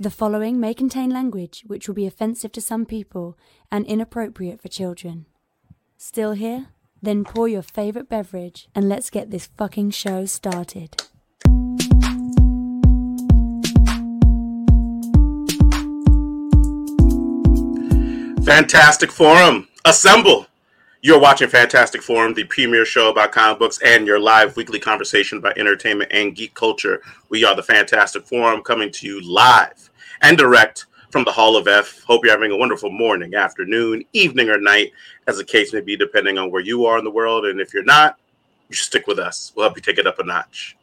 The following may contain language which will be offensive to some people and inappropriate for children. Still here? Then pour your favorite beverage and let's get this fucking show started. Fantastic Forum, assemble! You're watching Fantastic Forum, the premier show about comic books and your live weekly conversation about entertainment and geek culture. We are the Fantastic Forum coming to you live and direct from the Hall of F. Hope you're having a wonderful morning, afternoon, evening, or night, as the case may be, depending on where you are in the world. And if you're not, you stick with us. We'll help you take it up a notch.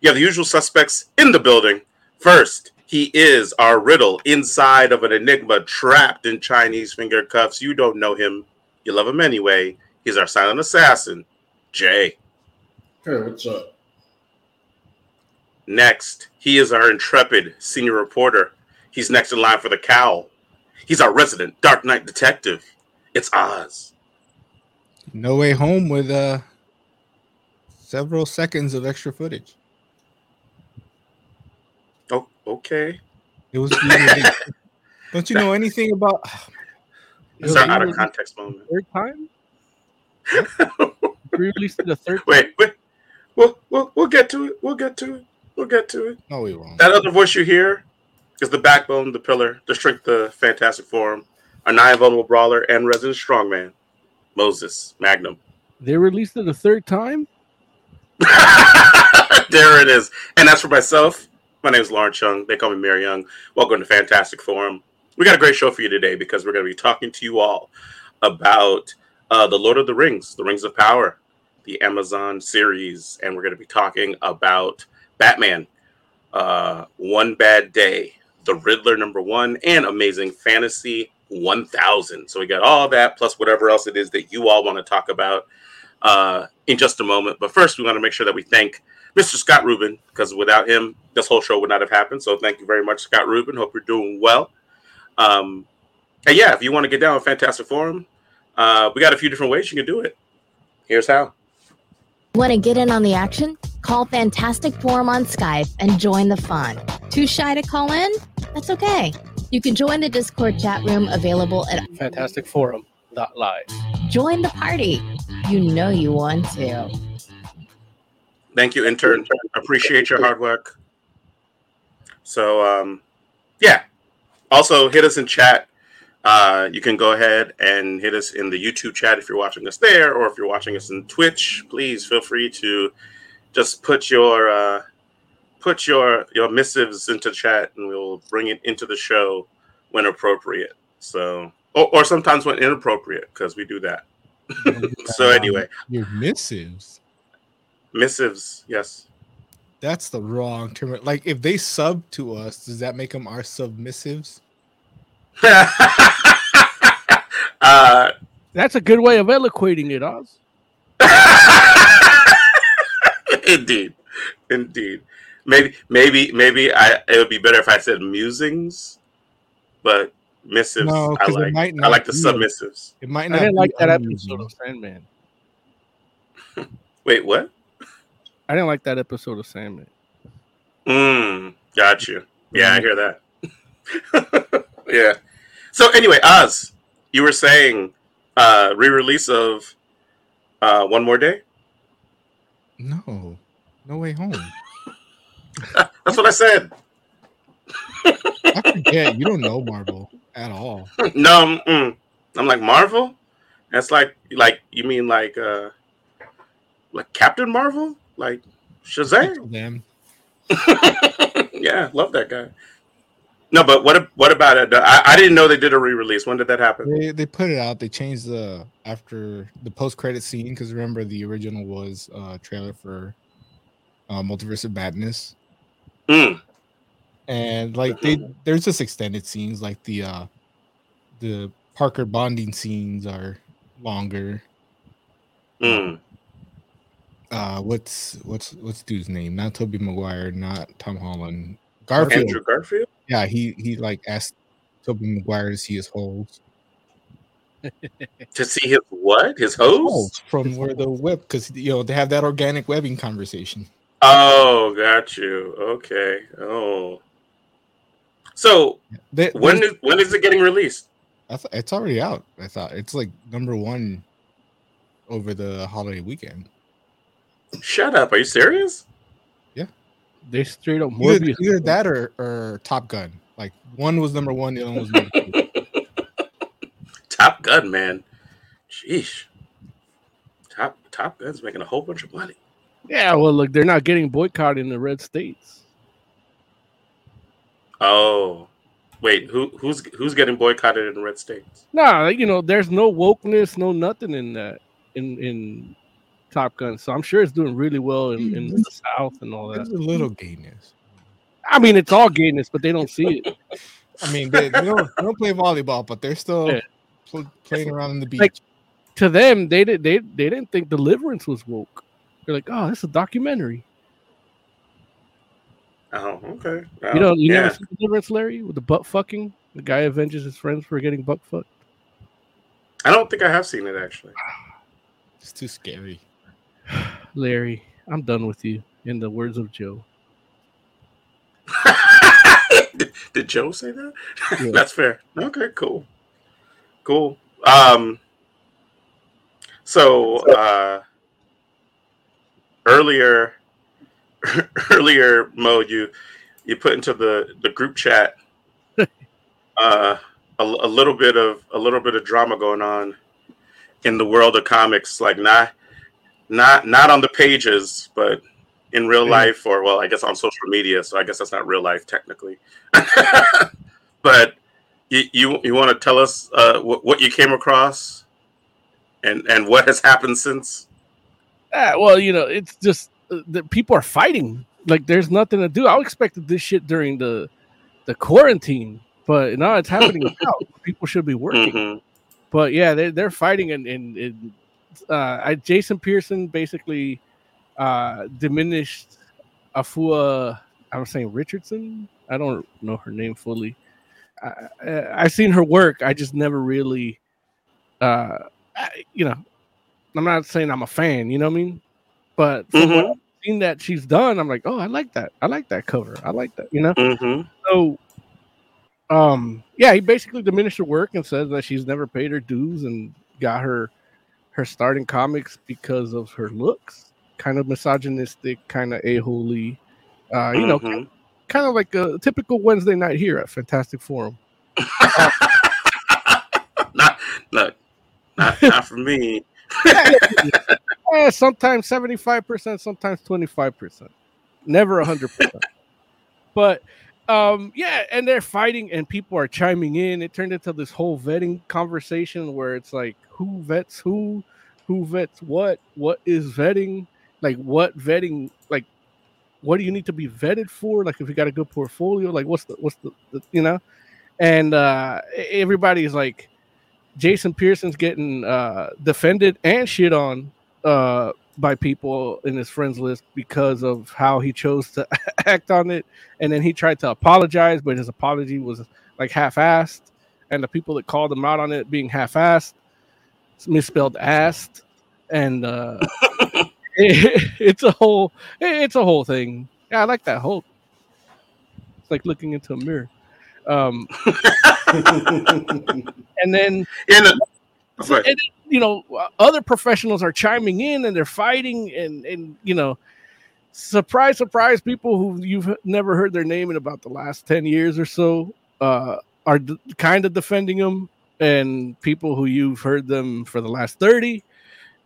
You have the usual suspects in the building. First, he is our riddle inside of an enigma trapped in Chinese finger cuffs. You don't know him. You love him anyway. He's our silent assassin, Jay. Hey, what's up? Next, he is our intrepid senior reporter. He's next in line for the cowl. He's our resident Dark Knight detective. It's Oz. No way home with uh several seconds of extra footage. Oh, okay. It was. don't you know anything about? It's our out of context moment. Third time? Re-released it the third. Wait, wait. We'll, we'll we'll get to it. We'll get to it. We'll get to it. No, we won't. That other voice you hear is the backbone, the pillar, the strength, the fantastic Forum, our nine vulnerable brawler and resident strongman, Moses Magnum. They released it a third time. there it is. And that's for myself. My name is Lauren Chung. They call me Mary Young. Welcome to Fantastic Forum. We got a great show for you today because we're going to be talking to you all about uh, the Lord of the Rings, the Rings of Power, the Amazon series, and we're going to be talking about Batman, uh, One Bad Day, The Riddler number one, and Amazing Fantasy 1000. So we got all that plus whatever else it is that you all want to talk about uh, in just a moment. But first, we want to make sure that we thank Mr. Scott Rubin because without him, this whole show would not have happened. So thank you very much, Scott Rubin. Hope you're doing well. Um, and yeah, if you want to get down with Fantastic Forum, uh, we got a few different ways you can do it. Here's how. Want to get in on the action? Call Fantastic Forum on Skype and join the fun. Too shy to call in? That's okay. You can join the Discord chat room available at fantasticforum.live. Join the party. You know you want to. Thank you, intern. Appreciate your hard work. So, um, yeah. Also, hit us in chat. Uh, you can go ahead and hit us in the YouTube chat if you're watching us there, or if you're watching us in Twitch. Please feel free to just put your uh, put your your missives into chat, and we'll bring it into the show when appropriate. So, or, or sometimes when inappropriate, because we do that. so anyway, your missives, missives, yes. That's the wrong term. Like, if they sub to us, does that make them our submissives? uh, That's a good way of eloquating it, Oz. indeed, indeed. Maybe, maybe, maybe I. It would be better if I said musings, but missives. No, I 'cause it like. might I like the submissives. It might I not. didn't like that episode of Sandman. Wait, what? I didn't like that episode of Sandman. Mm, got you. Yeah, I hear that. yeah. So anyway, Oz, you were saying uh re-release of uh One More Day. No, no way home. That's what I said. I forget. You don't know Marvel at all. no, mm, I'm like Marvel. That's like like you mean like uh like Captain Marvel, like Shazam. Them. yeah, love that guy. No, but what what about it? I, I didn't know they did a re-release. When did that happen? They they put it out. They changed the after the post credit scene because remember the original was a trailer for uh, Multiverse of Madness, Mm. and like they there's just extended scenes like the uh the Parker bonding scenes are longer. Mm. Uh, what's what's what's dude's name? Not Tobey Maguire, not Tom Holland. Garfield. Andrew Garfield. Yeah, he he like asked Tobey Maguire to see his holes. To see his what? His hose? Holes from where the web because you know they have that organic webbing conversation. Oh, got you. Okay. Oh. So They, when is when is it getting released? I th- it's already out. I thought it's like number one over the holiday weekend. Shut up! Are you serious? Yeah. They straight up Either, Morbius. either that or, or Top Gun. Like one was number one, the other one was number two. Top Gun, man. Sheesh. Top Top Gun's making a whole bunch of money. Yeah, well, look, they're not getting boycotted in the red states. Oh, wait. Who who's who's getting boycotted in the red states? Nah, you know, there's no wokeness, no nothing in that in in Top Gun. So I'm sure it's doing really well in, in mm-hmm. the South and all There's that. a little gayness. I mean, it's all gayness, but they don't see it. I mean, they, they don't, they don't play volleyball, but they're still Yeah. pl- playing around in the beach. Like- to them, they did they they didn't think Deliverance was woke. They're like, oh, this is a documentary. Oh, okay. you Oh, know, you yeah. never seen Deliverance, Larry, with the butt fucking. The guy avenges his friends for getting butt fucked. I don't think I have seen it actually. it's too scary. Larry, I'm done with you. In the words of Joe. did, did Joe say that? Yeah. That's fair. Okay, cool. Cool. Um so uh earlier earlier Mo you you put into the the group chat uh a, a little bit of a little bit of drama going on in the world of comics like not not not on the pages but in real Yeah. life or well i guess on social media so i guess that's not real life technically but you you, you want to tell us uh, what, what you came across and and what has happened since Ah, well, you know, it's just uh, the people are fighting. Like, there's nothing to do. I expected this shit during the the quarantine, but now it's happening now. People should be working. Mhm. But yeah, they're they're fighting, and and, and uh, I, Jason Pearson basically uh, diminished Afua. I'm saying Richardson. I don't know her name fully. I, I've seen her work. I just never really, uh, I, you know, I'm not saying I'm a fan. You know what I mean? But from what Mhm. I've seen that she's done, I'm like, oh, I like that. I like that cover. I like that. You know Mhm. so um yeah he basically diminished her work and says that she's never paid her dues and got her her start in comics because of her looks kind of misogynistic kind of a-holy uh you know Mhm. kind of like a typical wednesday night here at fantastic forum. Not not not not for me. Eh, sometimes 75% sometimes 25% never 100% but um yeah and they're fighting and people are chiming in. It turned into this whole vetting conversation where it's like who vets who? Who vets what? What is vetting? Like what vetting like what do you need to be vetted for? Like if you got a good portfolio like what's the what's the, the you know? And uh everybody's like jason pearson's getting uh defended and shit on uh by people in his friends list because of how he chose to act on it. And then he tried to apologize but his apology was like half-assed. And the people that called him out on it being half-assed misspelled assed. And uh it- it's a whole it's a whole thing. Yeah i like that whole it's like looking into a mirror. Um and then in a, and then, you know other professionals are chiming in and they're fighting and and you know surprise surprise people who you've never heard their name in about the last 10 years or so uh are d- kind of defending them and people who you've heard them for the last 30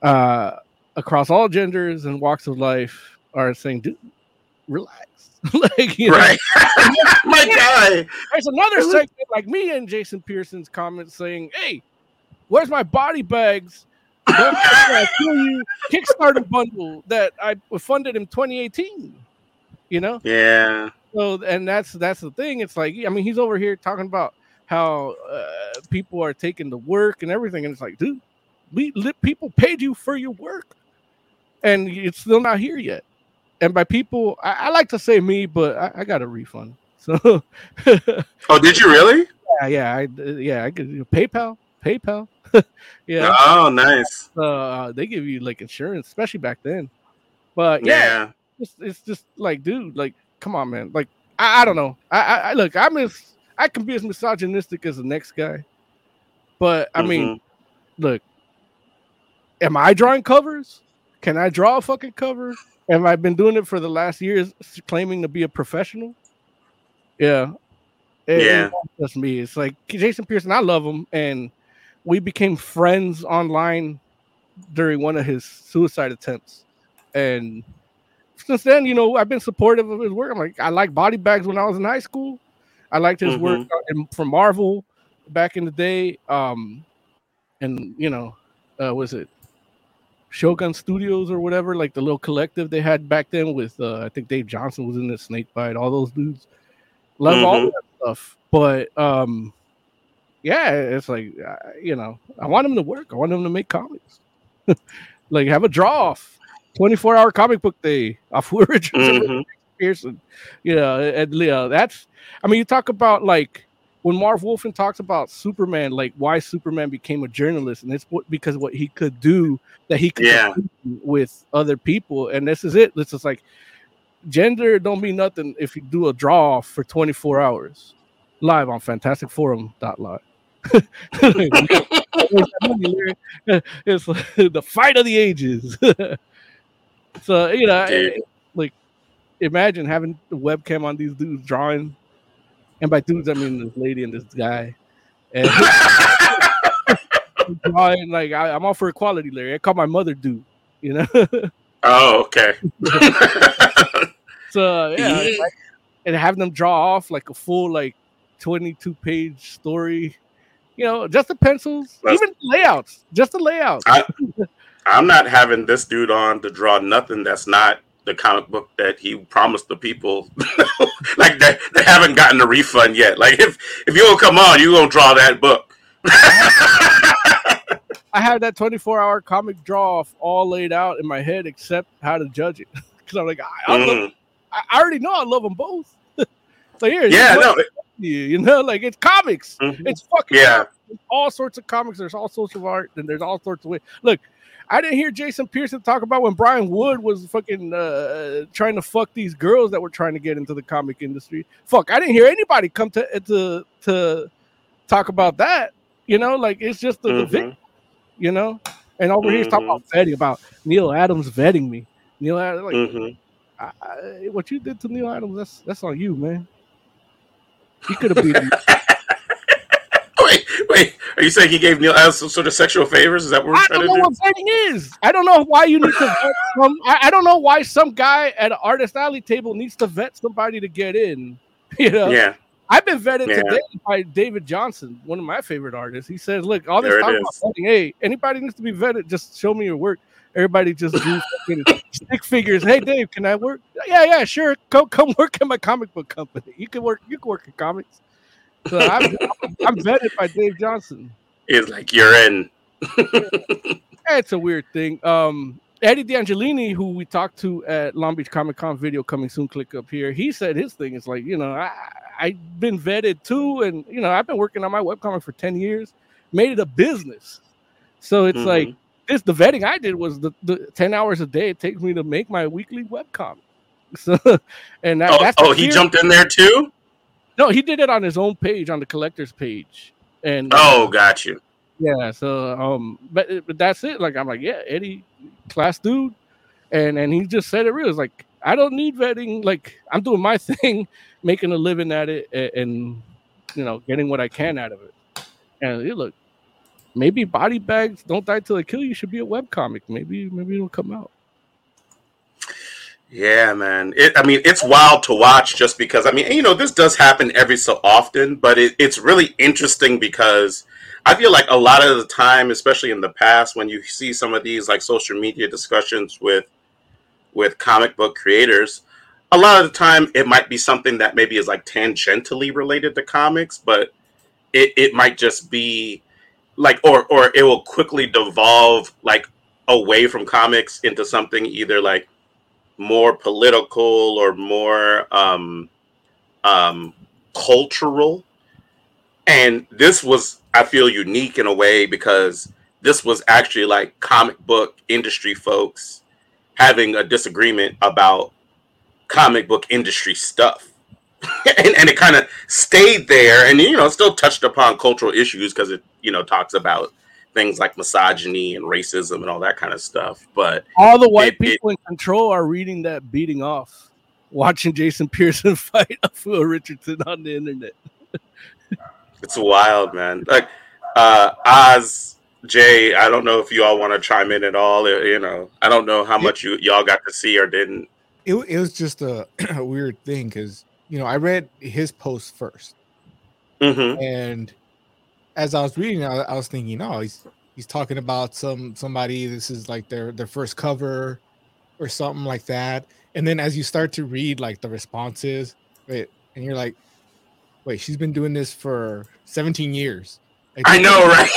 uh across all genders and walks of life are saying dude relax. Like you know, right. My guy there's another segment like me and Jason Pearson's comments saying, "Hey, where's my body bags? Don't I kill you Kickstarter bundle that I funded in 2018." You know, yeah so and that's that's the thing. It's like I mean, he's over here talking about how uh, people are taking the work and everything, and it's like, dude, we people paid you for your work, and it's still not here yet. And by people, I, I like to say me, but I, I got a refund. So oh did you really yeah, yeah, I, yeah, I could PayPal, PayPal. yeah, oh nice uh, they give you like insurance, especially back then. But yeah, yeah, It's, it's just like, dude, like, come on, man. Like, I, I don't know. I, I, I look, I miss, I can be as misogynistic as the next guy, but I mean, Mm-hmm. look, am I drawing covers? Can I draw a fucking cover? Have I been doing it for the last years, claiming to be a professional? Yeah, It- Yeah. just me. It's like Jason Pearson. I love him, and we became friends online during one of his suicide attempts, and since then, you know, I've been supportive of his work. I'm like, I like body bags when I was in high school. I liked his work Mm-hmm. in, from Marvel back in the day. Um, and you know, uh, was it Shogun Studios or whatever, like the little collective they had back then with uh, I think Dave Johnson was in the Snake Bite, all those dudes. Love all Mhm. that stuff, but um, yeah, it's like uh, you know, I want him to work. I want him to make comics, like have a draw off, twenty four hour comic book day off Will Mhm. Pearson. You know, and yeah, that's. I mean, you talk about like when Marv Wolfman talks about Superman, like why Superman became a journalist, and it's what because what he could do that he could Yeah. with other people, and this is it. This is like gender don't mean nothing if you do a draw off for 24 hours live on Fantastic Forum dot live. it's the fight of the ages. so you know, Dude. like imagine having the webcam on these dudes drawing, and by dudes I mean this lady and this guy, and drawing like I, I'm all for equality, Larry. I call my mother dude, you know. oh, okay. so yeah, Yeah. like, and having them draw off like a full like 22 page story, you know, just the pencils, That's- even layouts, just the layouts. I- I'm not having this dude on to draw nothing that's not the comic book that he promised the people. like they, they haven't gotten a refund yet. Like if if you don't come on, you gonna draw that book. I have that 24 hour comic draw off all laid out in my head, except how to judge it. Because I'm like, I, I, love, Mhm. I I already know I love them both. so here, Yeah, no, you, you know, like it's comics. mhm. It's fucking Yeah. all sorts of comics. There's all sorts of art, and there's all sorts of way. Look, I didn't hear Jason Pearson talk about when Brian Wood was fucking uh, trying to fuck these girls that were trying to get into the comic industry. Fuck, I didn't hear anybody come to to to talk about that. You know, like it's just the, the Mhm. victim. You know, and over here he's talking about vetting about Neal Adams vetting me. Neal Adams, like Mhm. I, I, what you did to Neal Adams, that's that's on you, man. He could have beaten. Wait, wait. Are you saying he gave Neal Adams some sort of sexual favors? Is that what we're I trying to do? I don't know what vetting is. I don't know why you need to vet some. I, I don't know why some guy at an artist alley table needs to vet somebody to get in. You know, Yeah. I've been vetted Yeah. today by David Johnson, one of my favorite artists. He says, "Look, all this There is. about vetting. Hey, anybody needs to be vetted. Just show me your work." Everybody just do fucking stick figures. Hey, Dave, can I work? Yeah, yeah, sure. Come, come work at my comic book company. You can work. You can work in comics. So I'm, I'm vetted by Dave Johnson. It's like you're in. It's a weird thing. Um, Eddie D'Angelini, who we talked to at Long Beach Comic Con video coming soon, click up here. He said his thing is like, you know, I I've been vetted too, and you know, I've been working on my webcomic for 10 years, made it a business. So it's like This the vetting I did was the, the 10 hours a day it takes me to make my weekly webcomic. So and that, Oh, that's oh, he jumped in there too. no, he did it on his own page on the collector's page. And Oh, got you. yeah, so um, but but that's it. Like I'm like, yeah, Eddie, class dude, and and he just said it real. It's like I don't need vetting. Like I'm doing my thing, making a living at it, and, and you know, getting what I can out of it. And look, maybe body bags don't die till they kill you should be a web comic. Maybe maybe it'll come out. Yeah, man. It, I mean, it's wild to watch just because, I mean, you know, this does happen every so often, but it, it's really interesting because I feel like a lot of the time, especially in the past, when you see some of these like social media discussions with with comic book creators, a lot of the time it might be something that maybe is like tangentially related to comics, but it, it might just be like or or it will quickly devolve like away from comics into something either like more political or more um, um, cultural. And this was, I feel, unique in a way because this was actually like comic book industry folks having a disagreement about comic book industry stuff. and, and it kind of stayed there, and you know, still touched upon cultural issues because it you know talks about things like misogyny and racism and all that kind of stuff. But All the white It- it- people in control are reading that beating off, watching Jason Pearson fight Phil Richardson on the internet. it's wild, man. Like uh Oz, Jay, I don't know if you all want to chime in at all. You know, I don't know how much you y'all got to see or didn't. it, it was just a, a weird thing because you know I read his post first, hmm and as I was reading, I, I was thinking, oh, he's he's talking about some somebody. This is like their their first cover, or something like that. And then as you start to read like the responses, wait, and you're like, wait, she's been doing this for 17 years. Like, I know, right?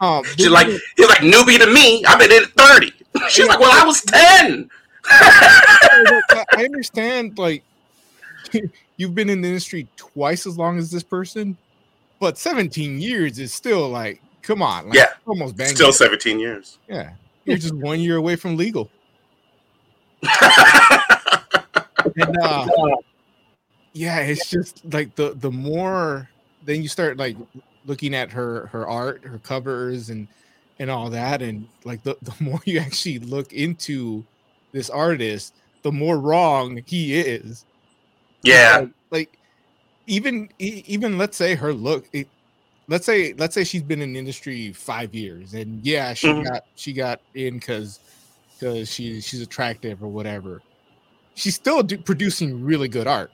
Um, She's like, he's like newbie to me. I've been in at 30. She's like, well, I was 10. I I understand, like, you've been in the industry twice as long as this person, but 17 years is still like, come on, like, Yeah. almost bang. Still 17 years. yeah, you're just one year away from legal. And uh, yeah, it's just like the the more then you start like looking at her her art, her covers, and and all that, and like the the more you actually look into this artist, the more wrong he is. yeah. like, like even even let's say her look it, let's say let's say she's been in the industry five years and yeah she Mhm. got she got in because because she she's attractive or whatever she's still do, producing really good art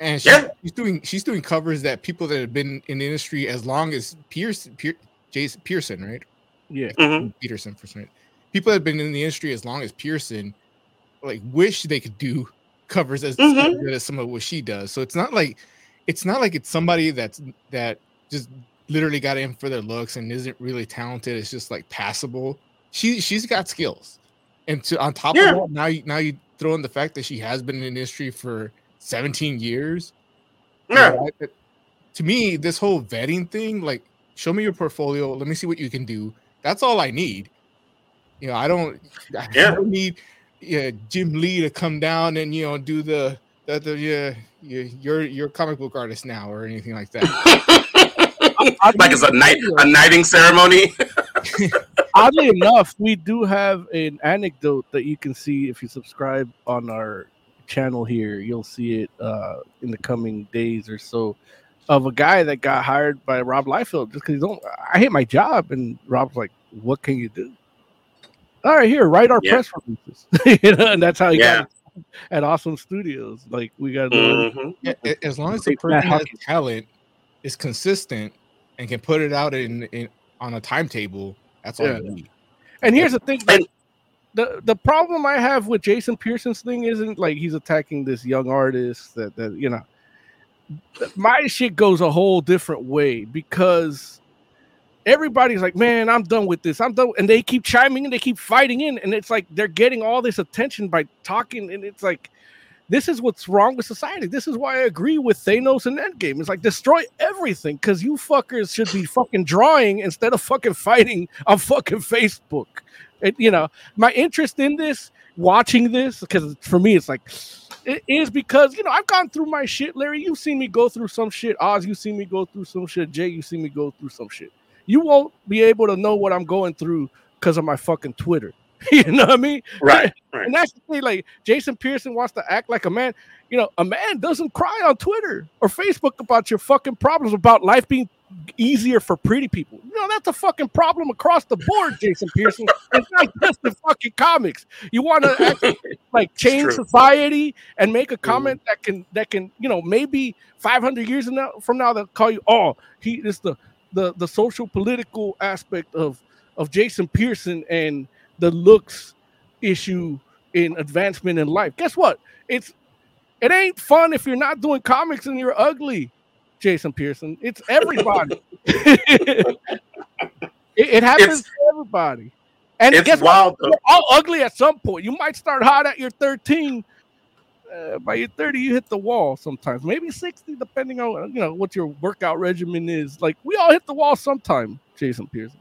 and she, Yeah. she's doing she's doing covers that people that have been in the industry as long as Pierce, Pier, Jason Pearson right Yeah. Mhm. Peterson for some people that have been in the industry as long as Pearson, like wish they could do covers as, as Mhm. good as some of what she does. So it's not like it's not like it's somebody that's that just literally got in for their looks and isn't really talented. It's just like passable. She she's got skills, and to on top Yeah. of that, now you now you throw in the fact that she has been in the industry for 17 years. you Yeah. know, I- to me, this whole vetting thing, like, show me your portfolio. Let me see what you can do. That's all I need. You know, I don't. I Yeah. don't need yeah, Jim Lee to come down and you know do the the, the yeah, yeah, you're you're a comic book artist now or anything like that. like it's a night a knighting ceremony. Oddly enough, we do have an anecdote that you can see if you subscribe on our channel here. You'll see it uh, in the coming days or so of a guy that got hired by Rob Liefeld just because he's don't. I hate my job, and Rob's like, "What can you do?" All right, here, write our Yeah. press releases, you know, and that's how you Yeah. got it at Awesome Studios. Like we got to do it. Mhm. Yeah, as long as the Take person has talent, is consistent, and can put it out in, in on a timetable, that's all Yeah. you need. And here's the thing: like, the the problem I have with Jason Pearson's thing isn't like he's attacking this young artist that that you know. My shit goes a whole different way because everybody's like, "Man, I'm done with this. I'm done," and they keep chiming in, they keep fighting in, and it's like they're getting all this attention by talking, and it's like. This is what's wrong with society. This is why I agree with Thanos and Endgame. It's like destroy everything because you fuckers should be fucking drawing instead of fucking fighting on fucking Facebook. It, you know, my interest in this, watching this, because for me, it's like, it is because, you know, I've gone through my shit. Larry, you've seen me go through some shit. Oz, you've seen me go through some shit. Jay, you've seen me go through some shit. You won't be able to know what I'm going through because of my fucking Twitter. you know what I mean? Right. Right. And that's the thing, like Jason Pearson wants to act like a man. You know, a man doesn't cry on Twitter or Facebook about your fucking problems about life being easier for pretty people. You know, that's a fucking problem across the board, Jason Pearson. it's not just the fucking comics. You want to like change society and make a mm-hmm. comment that can that can, you know, maybe 500 years from now, from now they'll call you, oh, he is the the the social political aspect of of Jason Pearson and the looks issue in advancement in life. Guess what? It's it ain't fun if you're not doing comics and you're ugly, Jason Pearson. It's everybody. it, it happens It's- to everybody. And It's guess what? wild though. We're all ugly at some point. You might start hot at your 13. Uh, by your 30, you hit the wall sometimes. Maybe 60, depending on you know what your workout regimen is. Like we all hit the wall sometime, Jason Pearson.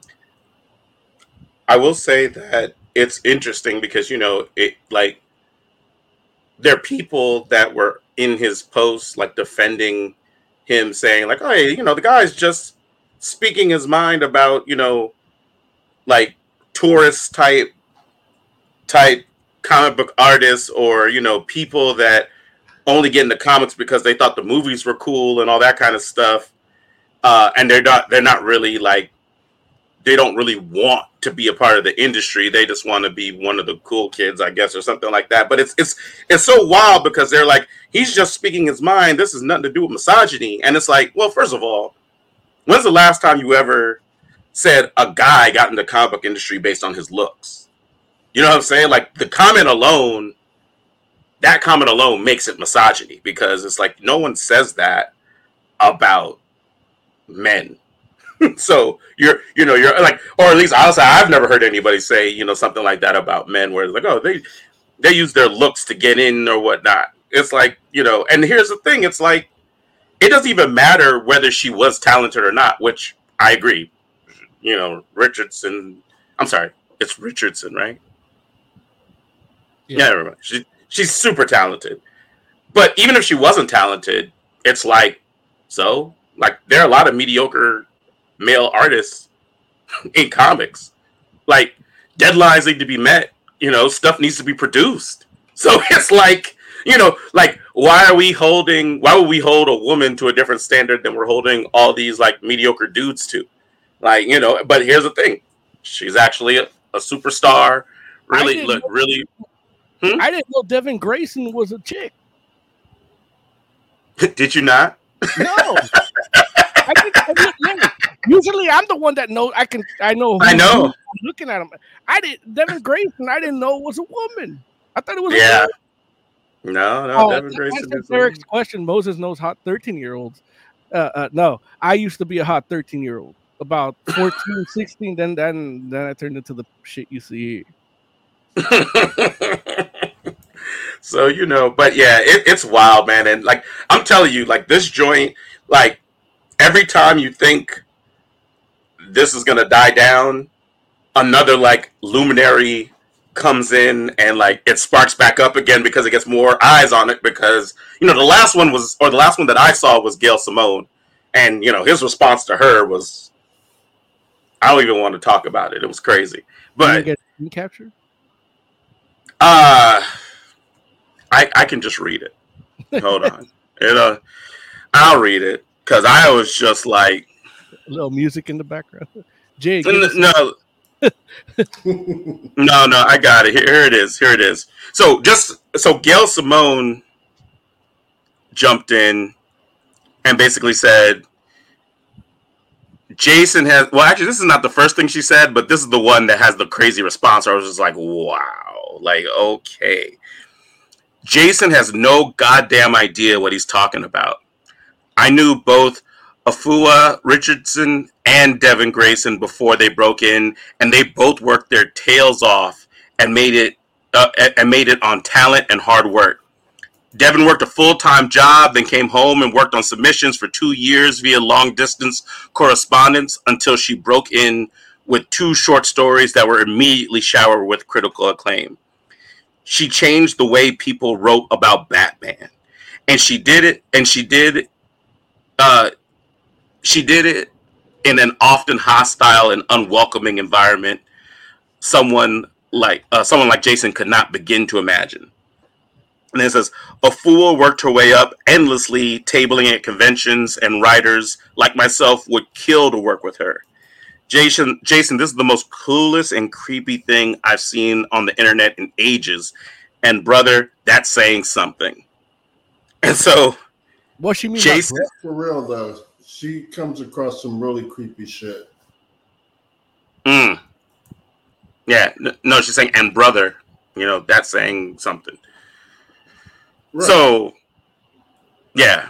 I will say that it's interesting because you know it like there are people that were in his posts like defending him saying like, "Oh, hey, you know, the guy's just speaking his mind about, you know, like tourist type type comic book artists or, you know, people that only get into comics because they thought the movies were cool and all that kind of stuff. Uh, and they're not they're not really like they don't really want to be a part of the industry. They just want to be one of the cool kids, I guess, or something like that. But it's it's it's so wild because they're like, he's just speaking his mind. This has nothing to do with misogyny. And it's like, well, first of all, when's the last time you ever said a guy got in the comic book industry based on his looks? You know what I'm saying? Like the comment alone, that comment alone makes it misogyny because it's like no one says that about men. So you're you know you're like or at least I'll say I've never heard anybody say you know something like that about men where it's like oh they they use their looks to get in or whatnot. It's like you know and here's the thing it's like it doesn't even matter whether she was talented or not which I agree. You know Richardson I'm sorry it's Richardson right yeah, never mind she she's super talented but even if she wasn't talented it's like so like there are a lot of mediocre male artists in comics. Like deadlines need to be met, you know, stuff needs to be produced. So it's like, you know, like why are we holding why would we hold a woman to a different standard than we're holding all these like mediocre dudes to? Like, you know, but here's the thing. She's actually a, a superstar. Really look really hmm? I didn't know Devin Grayson was a chick. Did you not? No. I think, I yeah. Usually, I'm the one that knows. I can. I know. I know. looking at him, I didn't. Devin Grayson. I didn't know it was a woman. I thought it was. A Yeah. No, no. Oh, Devin Grayson. Is Eric's question. Moses knows hot 13 year olds. Uh, uh, no, I used to be a hot 13 year old. About 14, 16. Then, then, then I turned into the shit you see. so you know, but yeah, it, it's wild, man. And like I'm telling you, like this joint, like every time you think this is gonna die down, another like luminary comes in and like it sparks back up again because it gets more eyes on it because you know the last one was or the last one that I saw was Gail Simone and you know his response to her was I don't even want to talk about it. It was crazy. But get captured? Uh I I can just read it. Hold on. It uh I'll read it because I was just like a little music in the background. Jay, no, no, no, I got it. Here, here it is. Here it is. So just so Gail Simone jumped in and basically said, Jason has well, actually, this is not the first thing she said, but this is the one that has the crazy response. I was just like, wow, like, okay. Jason has no goddamn idea what he's talking about. I knew both Afua Richardson and Devin Grayson before they broke in, and they both worked their tails off and made it uh, and made it on talent and hard work. Devin worked a full time job, then came home and worked on submissions for two years via long distance correspondence until she broke in with two short stories that were immediately showered with critical acclaim. She changed the way people wrote about Batman, and she did it, and she did uh, she did it in an often hostile and unwelcoming environment. Someone like uh, someone like Jason could not begin to imagine. And it says, Afua worked her way up endlessly, tabling at conventions, and writers like myself would kill to work with her. Jason, Jason, this is the most coolest and creepy thing I've seen on the internet in ages. And brother, that's saying something. And so, what she means, Jason, for real though, she comes across some really creepy shit. Mm. Yeah, no, she's saying and brother. You know, that's saying something. Right. So, yeah.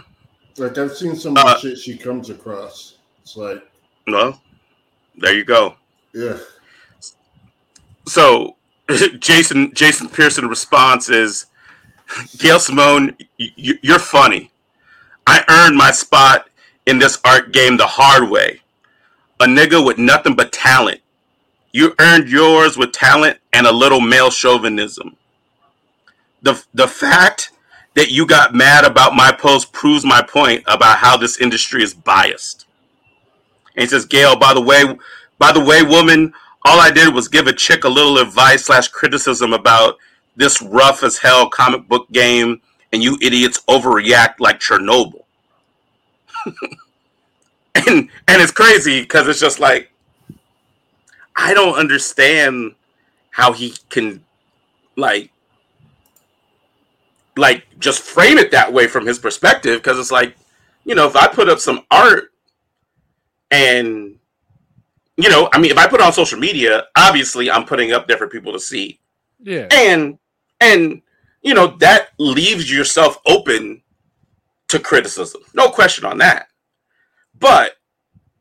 Like I've seen some of the uh, shit she comes across. It's like, well, there you go. Yeah. So, Jason Jason Pearson response is, Gail Simone, you're funny. I earned my spot in this art game the hard way. A nigga with nothing but talent. You earned yours with talent and a little male chauvinism. the the fact that you got mad about my post proves my point about how this industry is biased. And he says, Gail, by the way, by the way, woman, all I did was give a chick a little advice slash criticism about this rough as hell comic book game, and you idiots overreact like Chernobyl. and and it's crazy because it's just like I don't understand how he can like like just frame it that way from his perspective because it's like you know if i put up some art and you know i mean if i put it on social media obviously i'm putting up there for people to see. Yeah. and and you know that leaves yourself open to criticism. No question on that. But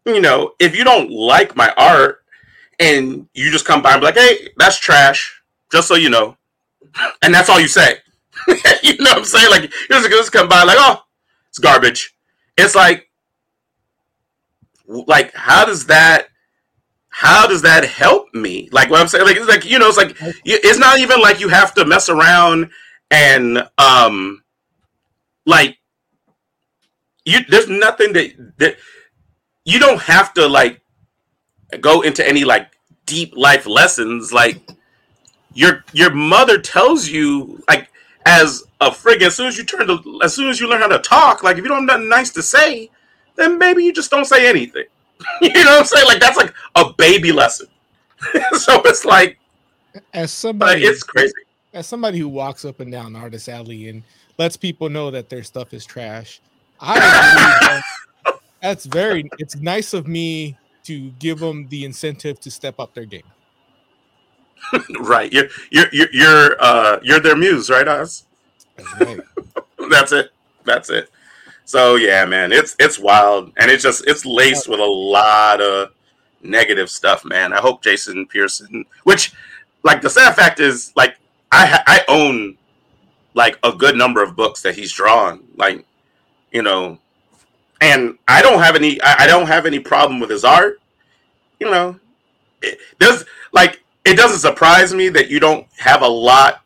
you know if you don't like my art and you just come by and be like hey that's trash just so you know. And that's all you say. You know what i'm saying? Like you just just come by like oh it's garbage. It's like like how does that how does that help me? Like what i'm saying like it's like you know it's like it's not even like you have to mess around and um like you there's nothing that that you don't have to like go into any like deep life lessons. Like your your mother tells you like as a frig as soon as you turn to as soon as you learn how to talk like if you don't have nothing nice to say then maybe you just don't say anything you know what i'm saying like that's like a baby lesson so it's like As somebody, it's crazy as somebody who walks up and down Artist Alley and lets people know that their stuff is trash, I that that's very. It's nice of me to give them the incentive to step up their game. right you're you're you're you're uh you're their muse right Oz? That's right. that's it that's it so yeah man it's it's wild and it's just it's laced with a lot of negative stuff man. I hope jason pearson which like the sad fact is like i i own like a good number of books that he's drawn like you know and i don't have any i, I don't have any problem with his art you know. It does like it doesn't surprise me that you don't have a lot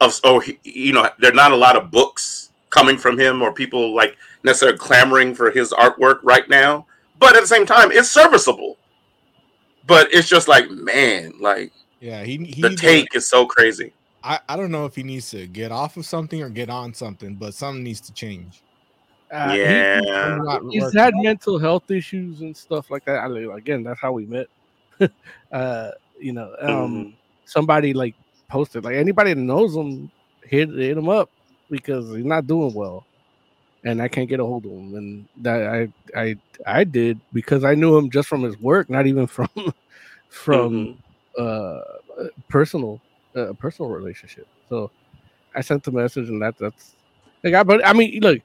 of or he- you know there are not a lot of books coming from him or people like necessarily clamoring for his artwork right now but at the same time it's serviceable but it's just like man like Yeah, he he. the needs to- take is so crazy I I don't know if he needs to get off of something or get on something, but something needs to change. Uh, he- yeah I'm he's had mental health issues and stuff like that. I mean, again, that's how we met. uh, you know, um, Mhm. somebody like posted like anybody that knows him hit hit him up because he's not doing well, and I can't get a hold of him. And that I I I did because I knew him just from his work, not even from from Mhm. uh personal uh, personal relationship. So I sent the message, and that that's like I but I mean look,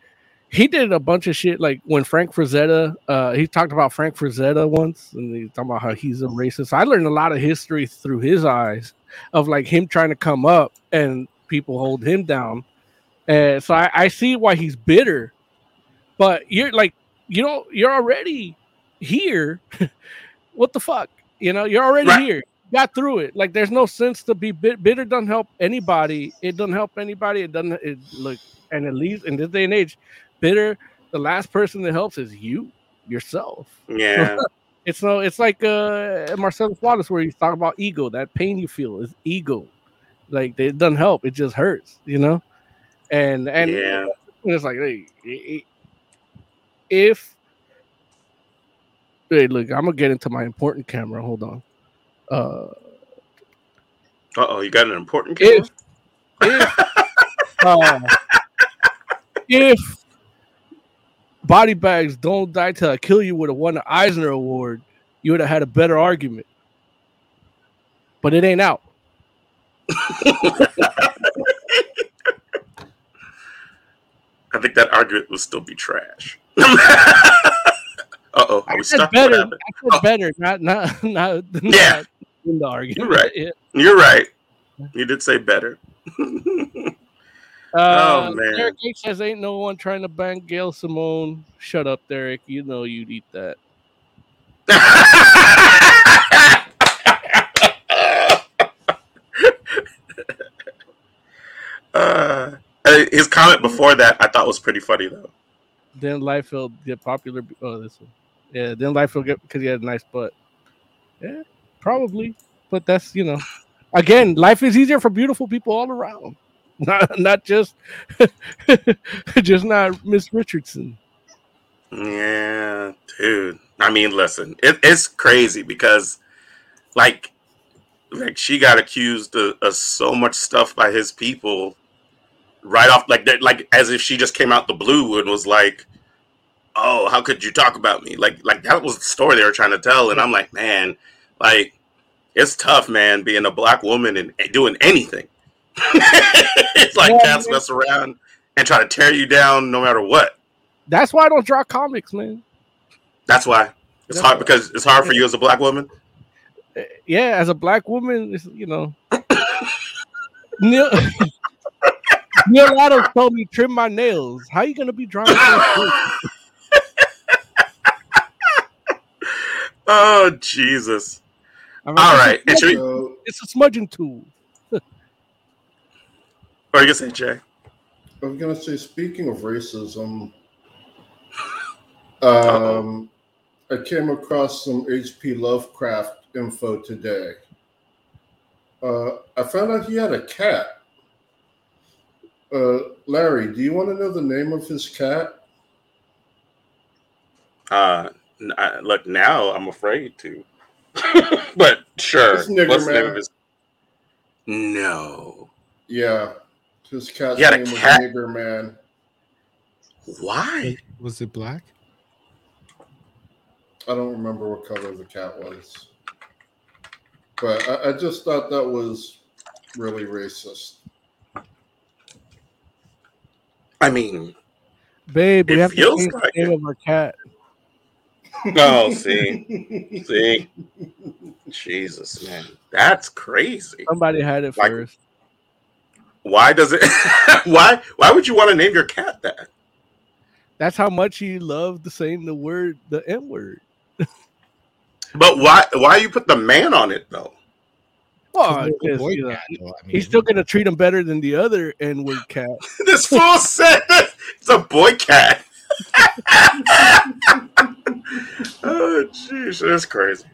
he did a bunch of shit like when Frank Frazetta uh he talked about Frank Frazetta once and he talking about how he's a racist. I learned a lot of history through his eyes of like him trying to come up and people hold him down. And so I, I see why he's bitter. But you're like, you know, you're already here. what the fuck? You know, you're already Right. here. Got through it. Like, there's no sense to be bit- bitter. Doesn't help anybody. It doesn't help anybody. It doesn't. It look, and at least in this day and age, bitter. The last person that helps is you yourself. yeah It's no. It's like uh Marcellus Wallace, where he's talking about ego. That pain you feel is ego. Like it doesn't help. It just hurts. You know. And and yeah it's like, hey, if hey, look, I'm gonna get into my important camera. Hold on. Uh, uh-oh you got an important camera? if if uh, if body bags don't die till I kill you would have won the Eisner Award, you would have had a better argument. But it ain't out. i think that argument would still be trash uh-oh I we said stuck better. I said Oh. better, not not not, Yeah. not in the argument. You're right. Yeah. you're right you did say better Uh, Oh, man. Derek H says, "Ain't no one trying to bang Gail Simone." Shut up, Derek. You know you'd eat that. uh, his comment before that I thought was pretty funny though. Then Liefeld get popular. Oh, this one. Yeah, then Liefeld get because he had a nice butt. Yeah, probably. But that's you know, again, life is easier for beautiful people all around. Not not just just not Miss Richardson. Yeah, dude. I mean, listen, it, it's crazy because, like, like she got accused of, of so much stuff by his people, right off, like, that- like as if she just came out the blue and was like, "Oh, how could you talk about me?" Like, like that was the story they were trying to tell, and I'm like, man, like, it's tough, man, being a black woman and doing anything. it's like Yeah, cats mess around and try to tear you down no matter what. That's why I don't draw comics, man. That's why it's That's hard why. because it's hard for you as a black woman. Eh, Yeah, as a black woman, it's, you know. Neal, Neal Adams told me trim my nails. How you gonna be drawing? Oh Jesus! All All right, and should we, It's a smudging tool. or you gonna say Jay. I was gonna say, speaking of racism, um, I came across some H.P. Lovecraft info today. Uh, I found out he had a cat. Uh, Larry, do you want to know the name of his cat? Uh, n- I- look, now I'm afraid to, but sure. It's Nigger What's the name of his? No. Yeah, his cat's He had a name cat? was Nigger Man. Why? Was it black? I don't remember what color the cat was, but I, I just thought that was really racist. I mean, Babe, we have to change the name it. of our cat. Oh, See, see, Jesus, man, that's crazy. Somebody had it Like- first. Why does it? why? Why would you want to name your cat that? That's how much he loved saying the word, the N word. But why? Why you put the man on it though? Well, Little because, boy you know, cat, I mean, he's still gonna treat him better than the other N word cat. This fool said it's a boy cat. oh, jeez, that's crazy.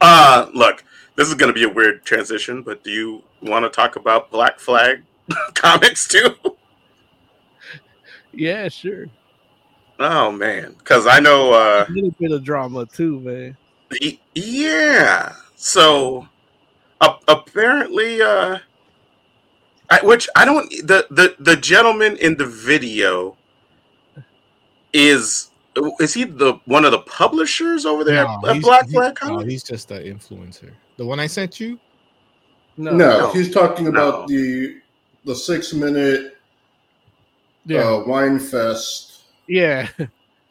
Uh, look, this is going to be a weird transition, but do you want to talk about Black Flag comics too? Yeah, sure. Oh man, because I know. Uh, A little bit of drama too, man. yeah. So, uh, apparently, uh, I, which I don't. The the the gentleman in the video is is he the one of the publishers over there no, at he's- Black he- Flag no, he's just an influencer. The one I sent you? No, No, No. he's talking about No. the the six minute yeah, uh, wine fest yeah,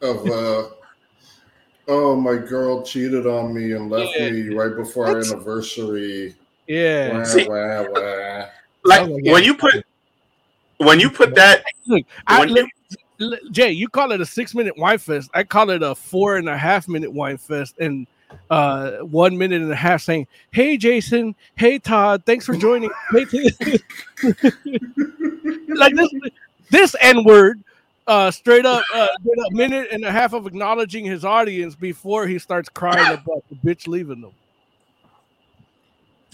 of uh, oh my girl cheated on me and left Yeah. me right before our anniversary. Yeah. Wah, See- wah, wah. like Oh, yeah. when you put when you put that Look, I, when look, l- Jay, you call it a six minute wine fest. I call it a four and a half minute wine fest, and uh, one minute and a half saying, "Hey, Jason. Hey, Todd. Thanks for joining." Hey, T-" like this, this N word. Uh, straight up, uh, a minute and a half of acknowledging his audience before he starts crying about the bitch leaving them.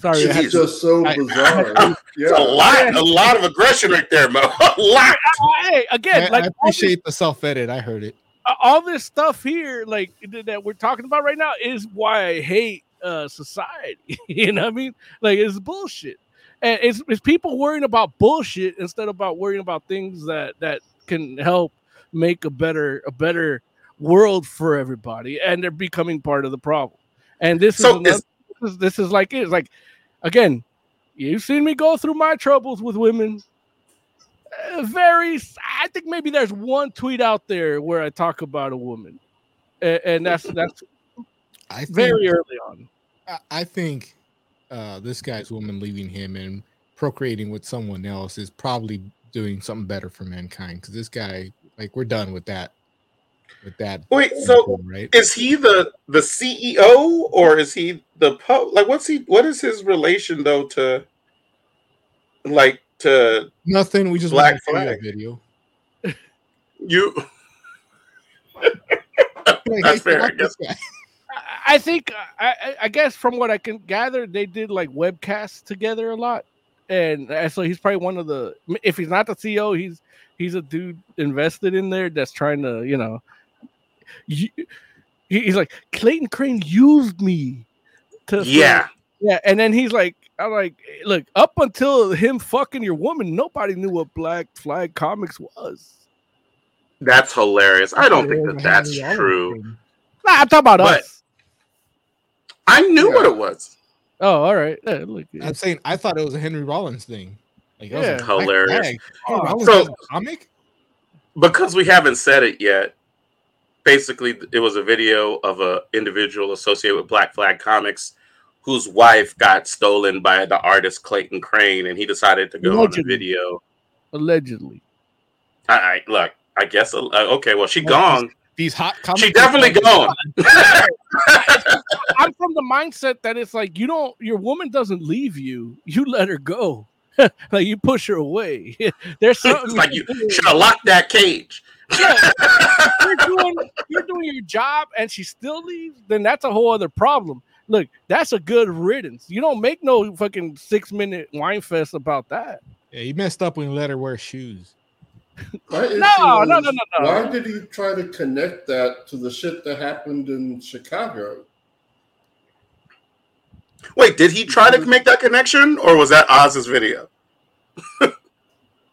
Sorry, I had It's just so I- bizarre. It's yeah. a lot, a lot of aggression right there, Mo. A lot. hey, again, I, like I all this- appreciate the self edit. I heard it. all this stuff here, like that we're talking about right now, is why I hate uh society. you know what I mean? Like it's bullshit, and it's it's people worrying about bullshit instead of about worrying about things that that can help make a better a better world for everybody, and they're becoming part of the problem. And this So is, another, is- this is this is like it. It's like again, you've seen me go through my troubles with women uh, very i think maybe there's one tweet out there where i talk about a woman and, and that's that's I think, very early on I, I think uh, this guy's woman leaving him and procreating with someone else is probably doing something better for mankind because this guy, like, we're done with that. With that, Wait, so right? is he the the CEO or is he the pub? Like, what's he? What is his relation though to like to Nothing. We just Black to show you a flag. video. you? That's fair, I guess. I I think I, I- I guess from what I can gather, they did like webcasts together a lot, and uh, so he's probably one of the. If he's not the CEO, he's he's a dude invested in there that's trying to you know. You, he's like Clayton Crain used me to for- Yeah, yeah, and then he's like, I'm like, look, up until him fucking your woman, nobody knew what Black Flag Comics was. that's hilarious. I don't think that that's true. Rollins. Nah, I'm talking about But- us. I knew what it was. Oh, all right. Yeah, look, I'm saying I thought it was a Henry Rollins thing. Like, that was Yeah. Hilarious. Oh, so- comic. because we haven't said it yet basically it was a video of a individual associated with black flag comics whose wife got stolen by the artist clayton crain and he decided to go on a video allegedly. i, I look i guess uh, okay well she Well, gone These hot comics. she definitely gone I'm from the mindset that it's like you don't, your woman doesn't leave you, you let her go. like you push her away. There's something it's like you should have locked that cage Yeah. you're doing you're doing your job and she still leaves, then that's a whole other problem. Look, that's a good riddance. You don't make no fucking six minute wine fest about that. Yeah, he messed up when he let her wear shoes. My issue No, no, no, no, no. Why did he try to connect that to the shit that happened in Chicago? wait did he try to make that connection or was that oz's video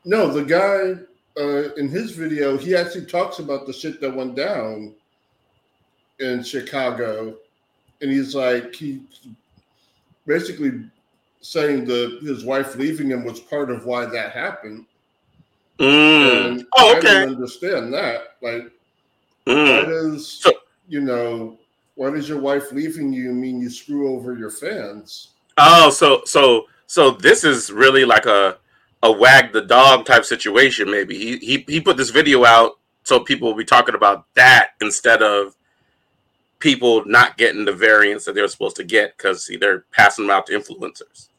No, the guy uh, in his video, he actually talks about the shit that went down in Chicago, and he's like, he basically saying the his wife leaving him was part of why that happened. Mm. And oh I okay didn't understand that. Like, why Mm. does So- you know why does your wife leaving you mean you screw over your fans? Oh, so so so this is really like a a wag the dog type situation. Maybe he he he put this video out so people will be talking about that instead of people not getting the variants that they're supposed to get because they're passing them out to influencers.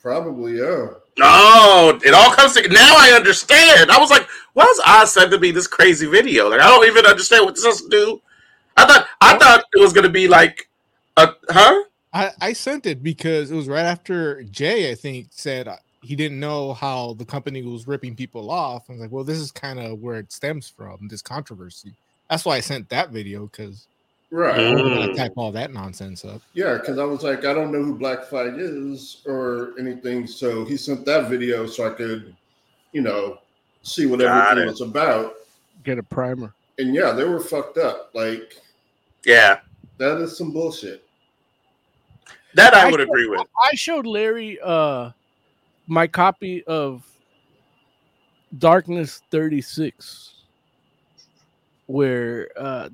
Probably, yeah. No, it all comes to now. I understand. I was like, "Why is Oz said to be this crazy video?" Like, I don't even understand what this has to do. I thought I thought it was gonna be like, a, huh? I, I sent it because it was right after Jay, I think, said he didn't know how the company was ripping people off. I was like, well, this is kind of where it stems from, this controversy. That's why I sent that video because Right. I wasn't Mm. gonna type all that nonsense up. Yeah, because I was like, I don't know who Black Flag is or anything. So he sent that video so I could, you know, see what Got everything it. was about. Get a primer. And yeah, they were fucked up. Like, Yeah, that is some bullshit. that I I would showed- agree with. I showed Larry uh my copy of Darkness 36 where uh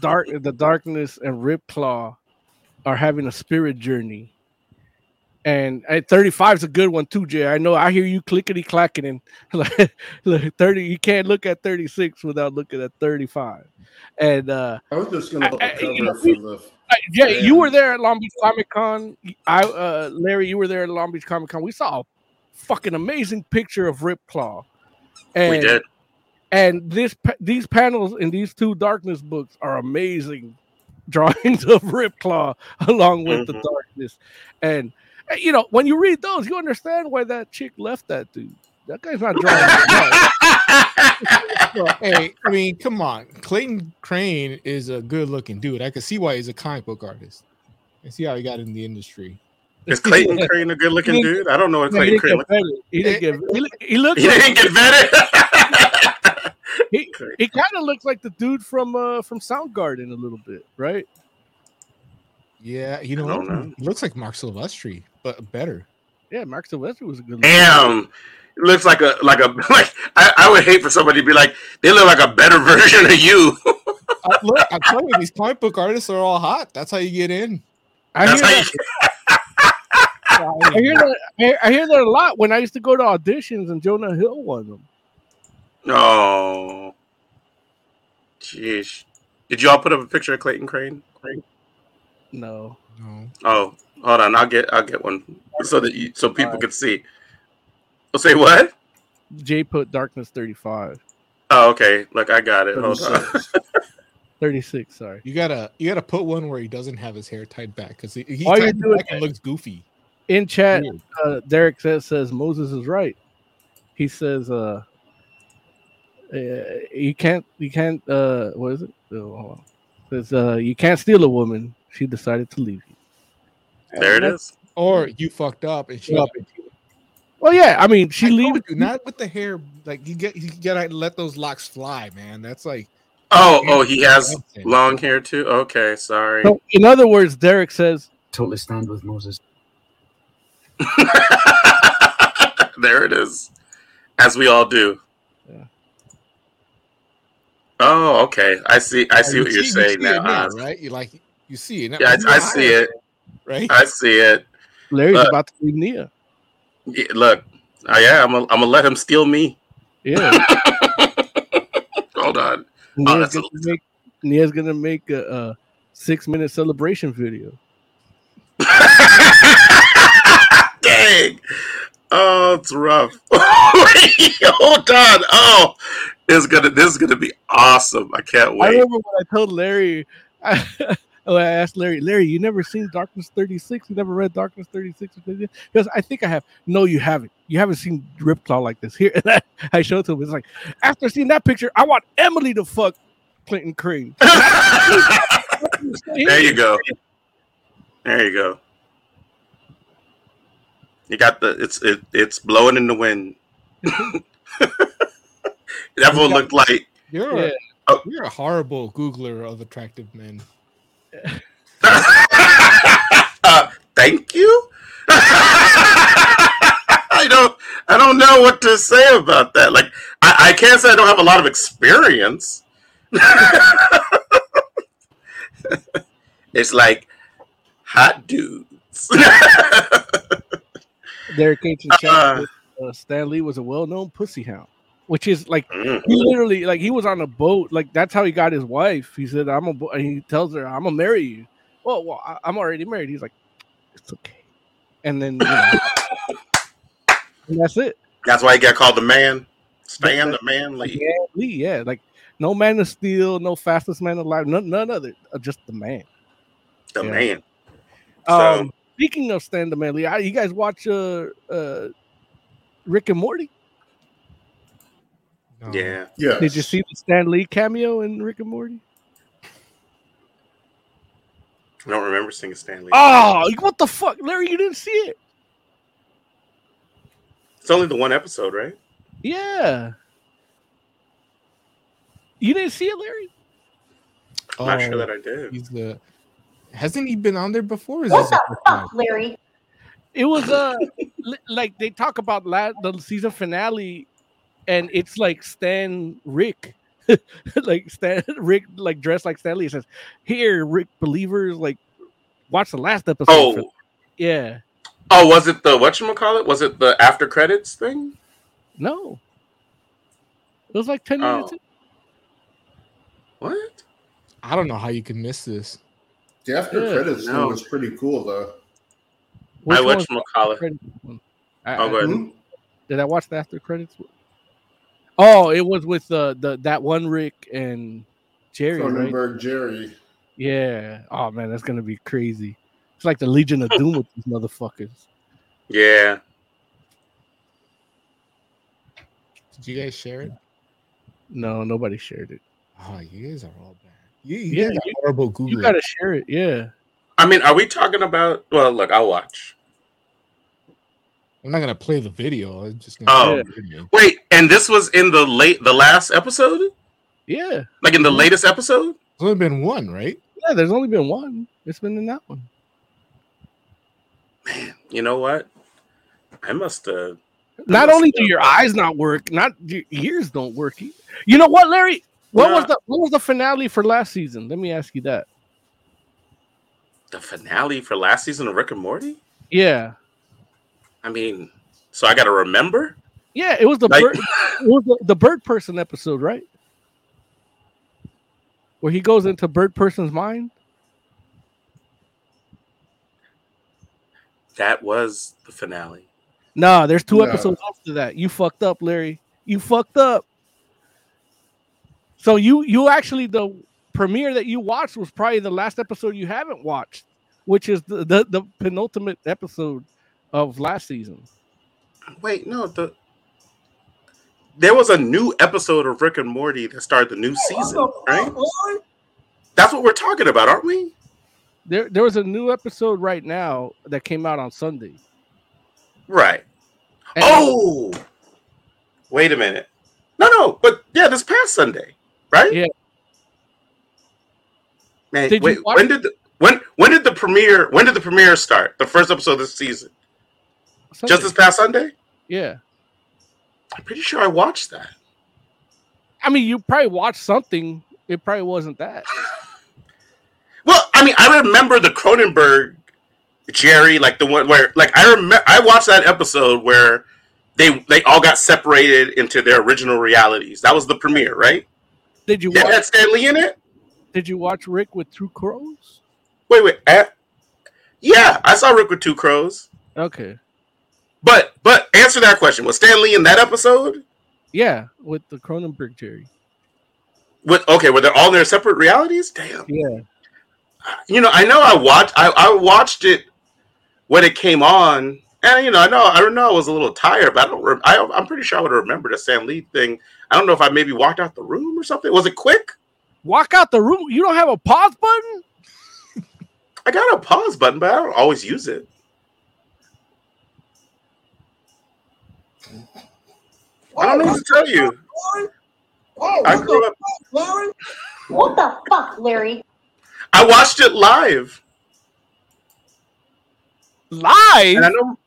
dark the darkness and Ripclaw are having a spirit journey. And at 35 is a good one too, Jay. I know I hear you clickety clacking and like, like 30 you can't look at 36 without looking at 35. And uh I was just gonna I- I- you know, for the. uh, yeah, you were there at Long Beach Comic Con. I, uh, Larry, you were there at Long Beach Comic Con. We saw a fucking amazing picture of Rip Claw. And, we did. And this, these panels in these two Darkness books are amazing drawings of Rip Claw along with the Mhm. darkness. And uh, you know, when you read those, you understand why that chick left that dude. That guy's not drawing. that Well, hey, I mean, come on. Clayton Crain is a good looking dude. I can see why he's a comic book artist. I see how he got in the industry. Is Clayton Crain a good looking dude? I don't know what. Clayton Crain didn't looks get. He didn't get. He, he looks. He like- didn't get vetted. he, he kind of looks like the dude from uh from Soundgarden a little bit, right? Yeah, you know, I know. He looks like Marc Silvestri, but better. Yeah, Marc Silvestri was a good. Damn. It looks like a like a like I, I would hate for somebody to be like they look like a better version of you. Uh, look, I'm telling you, these comic book artists are all hot. That's how you get in. I That's hear, how that, you I hear that. I, I hear that a lot when I used to go to auditions, and Jonah Hill was them. Oh. Jeez. Did y'all put up a picture of Clayton Crain? Crain? No, No. Oh, hold on. I'll get I'll get one so that you so people Alright. can see. I'll say what? Jay put darkness 35. Oh, okay. Look, I got it. Hold on. 36. 36, sorry. You gotta you gotta put one where he doesn't have his hair tied back because he, he All you ties it back is- and looks goofy. In chat, uh, Derek says says Moses is right. He says uh, uh you can't you can't uh what is it? Oh, hold on. Says uh you can't steal a woman. She decided to leave you. There it is. Or you fucked up and she Yeah. up into you. Well, yeah, I mean she I leaves. you, not with the hair. Like you get you gotta let those locks fly, man. That's like Oh, oh, he has long hair too. Okay, sorry. So, in other words, Derek says Totally stand with Moses. there it is. As we all do. Yeah. Oh, okay. I see. I see you what you're you saying see it now. now, right? You like you see it. now. Yeah, I, I see it. Right? I see it. Larry's Look. about to leave Nia. Yeah, look, oh, yeah, I'm gonna let him steal me. Yeah, Hold on. Oh, Nia's, that's gonna make, Nia's gonna make a, a six minute celebration video. Dang. Oh, it's rough. Hold on. Oh, it's gonna this is gonna be awesome. I can't wait. I remember when I told Larry, I, oh, I asked Larry, Larry, you never seen Darkness 36? You never read Darkness 36? Because I think I have. No, you haven't. You haven't seen Ripclaw like this. Here, I, I showed it to him. It's like, after seeing that picture, I want Emily to fuck Clayton Crain. there you go. There you go. You got the it's it, it's blowing in the wind. that will look like You're Yeah. a, Oh. you're a horrible Googler of attractive men. uh, thank you. I don't I don't know what to say about that. Like I, I can't say I don't have a lot of experience. it's like hot dudes. Derek H. chat, Uh. Stan Lee was a well known pussy hound, which is like, Mm. he literally, like, he was on a boat. Like, that's how he got his wife. He said, I'm a, bo-, and he tells her, I'm gonna marry you. Well, well, I- I'm already married. He's like, it's okay. And then, you know, and that's it. That's why he got called the man. Stan the man Lee. Yeah, Lee, yeah, like no man of steel, no fastest man alive, none, none other, uh, just the man. The Yeah. man. So Um, speaking of Stan the Man Lee, I, you guys watch uh, uh, Rick and Morty? No. yeah. Yes. Did you see the Stan Lee cameo in Rick and Morty? I don't remember seeing Stan Lee. Oh, what the fuck, Larry? You didn't see it? It's only the one episode, right? Yeah. You didn't see it, Larry? I'm not sure Oh, that I did. He's the. Hasn't he been on there before? Is What the the time? fuck, Larry? It was uh li- like they talk about la- the season finale, and it's like Stan Rick, like Stan Rick like dressed like Stan Lee. It says, "Here, Rick believers, like watch the last episode." Oh, for-" yeah, oh, was it the what you call it? Was it the after credits thing? no, it was like ten Oh. minutes. in. What? I don't know how you can miss this. The after Yeah, credits no. thing was pretty cool, though. Which I one what was call it? credits one? I- Oh, I- go ahead. Hmm? Did I watch the after credits? Oh, it was with the the that one Rick and Jerry, right? Cronenberg Jerry. Yeah. Oh man, that's gonna be crazy. It's like the Legion of Doom with these motherfuckers. Yeah. Did you guys share it? No, nobody shared it. Oh, you guys are all bad. You, you Yeah, guys are horrible Googler. You gotta share it. Yeah. I mean, are we talking about? Well, look, I'll watch. I'm not gonna play the video. I'm just Oh. gonna. play the video. Wait, and this was in the late, the last episode, Yeah. like in the latest episode. There's only been one, right? Yeah. There's only been one. It's been in that one. Man, you know what? I must have. Not only do your eyes not work, not your ears don't work. You know what, Larry? What was the what was the finale for last season? Let me ask you that. The finale for last season of Rick and Morty. Yeah. I mean, so I got to remember. Yeah, it was the Like- bird, it was the, the bird person episode, right? Where he goes into bird person's mind. That was the finale. Nah, there's two No. episodes after that. You fucked up, Larry. You fucked up. So you you actually the premiere that you watched was probably the last episode you haven't watched, which is the the, the penultimate episode of last season. Wait, no, the there was a new episode of Rick and Morty that started the new season, right? That's what we're talking about, aren't we? There there was a new episode right now that came out on Sunday. Right. And- Oh, wait a minute. No, no, but yeah, this past Sunday, right? Yeah. Man, Did you wait, watch when did the when when did the premiere when did the premiere start? The first episode of this season, Sunday. just this past Sunday. yeah. I'm pretty sure I watched that. I mean, you probably watched something. It probably wasn't that. Well, I mean, I remember the Cronenberg Jerry, like the one where, like, I remember I watched that episode where they they all got separated into their original realities. That was the premiere, right? Did you Yeah, watch? had Stan Lee in it. Did you watch Rick with Two Crows? Wait, wait. yeah, I saw Rick with two crows. Okay. But but answer that question. Was Stan Lee in that episode? Yeah, with the Cronenberg Jerry. With okay, were they all in their separate realities? Damn. Yeah. You know, I know I watched I, I watched it when it came on, and you know, I know I don't know I was a little tired, but I don't. I, I'm pretty sure I would have remembered the Stan Lee thing. I don't know if I maybe walked out the room or something. Was it quick? Walk out the room. You don't have a pause button? I got a pause button, but I don't always use it. I don't know what to tell you. I grew up. What the fuck, Larry? I watched it live, Live? and I know.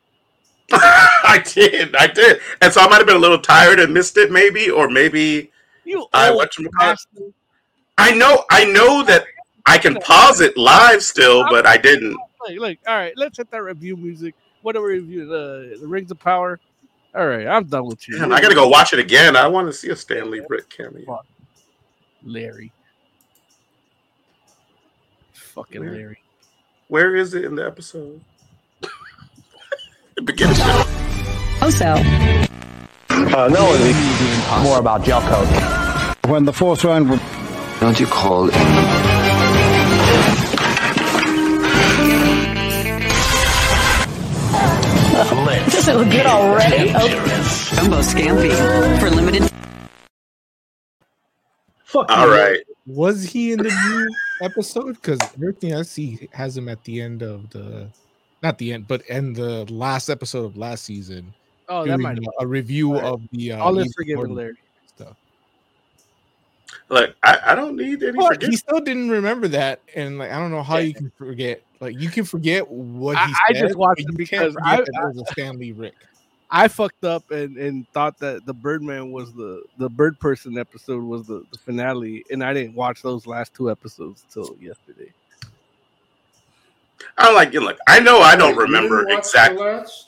I did, I did, and so I might have been a little tired and missed it, maybe, or maybe You I watched. I know, I know that I can pause it live still, but I didn't. Look, look, all right, let's hit that review music. What are we reviewing? Uh, the Rings of Power. All right, I'm done with you. I gotta go watch it again. I want to see a Stan Lee Rick cameo. Larry. Fucking? Larry. Where is it in the episode? The beginning. Also, Uh, no, it's more about gel coat. When the fourth round was Don't you call it? does it look good already? Jumbo Scampi for limited. Fuck All you. right. Was he in the new episode? Because everything I see has him at the end of the, not the end, but end the last episode of last season. Oh, that might. a, a review Alright. of the. Uh, All is Evil forgiven, Larry. stuff. Look, I, I don't need any Fuck, forgiveness. he still didn't remember that, and like I don't know how you can forget. Like you can forget what I- he I said, just watched it because forget I- that was a Stan Lee Rick. I fucked up and, and thought that the Birdman was the the Bird Person episode was the, the finale, and I didn't watch those last two episodes till yesterday. I'm like, you know, look, I know I don't You didn't remember watch exactly. The last,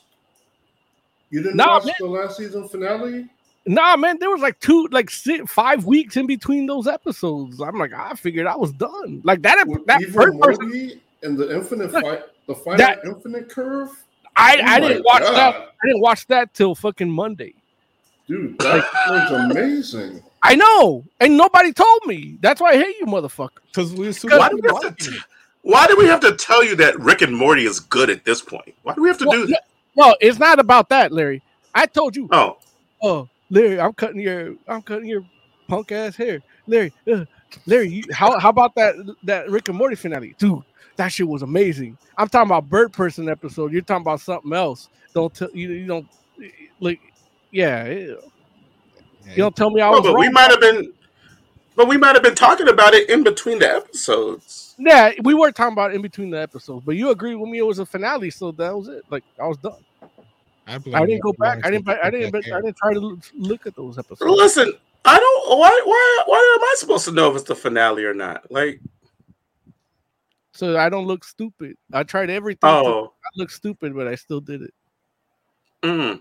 you didn't Nah, watch man. the last season finale? Nah, man, there was like two, like six, five weeks in between those episodes. I'm like, I figured I was done. Like that, With that Evil Bird Person. Morty and the infinite Look, fight, the final that- infinite curve. I, Oh I didn't watch God. that. I didn't watch that till fucking Monday. Dude, that was amazing. I know, and nobody told me. That's why I hate you, motherfucker. Because we assume Why do we have to? T- why do we have to tell you that Rick and Morty is good at this point? Why do we have to Well, do that? No, it's not about that, Larry. I told you. Oh, Oh, Larry, I'm cutting your, I'm cutting your punk ass hair, Larry. Uh, Larry, you, how how about that that Rick and Morty finale, dude? That shit was amazing. I'm talking about Bird Person episode. You're talking about something else. Don't tell you. You don't like. Yeah, you don't tell me I no, was but we might have been, but we might have been talking about it in between the episodes. Yeah, we were talking about in between the episodes, but you agreed with me it was a finale, so that was it. Like I was done. I, I didn't go back. I didn't. Wanted to I didn't. I didn't try to look- look at those episodes. Listen, I don't. Why? Why? Why am I supposed to know if it's the finale or not? Like, So I don't look stupid. I tried everything. to oh, not look stupid, but I still did it. mm,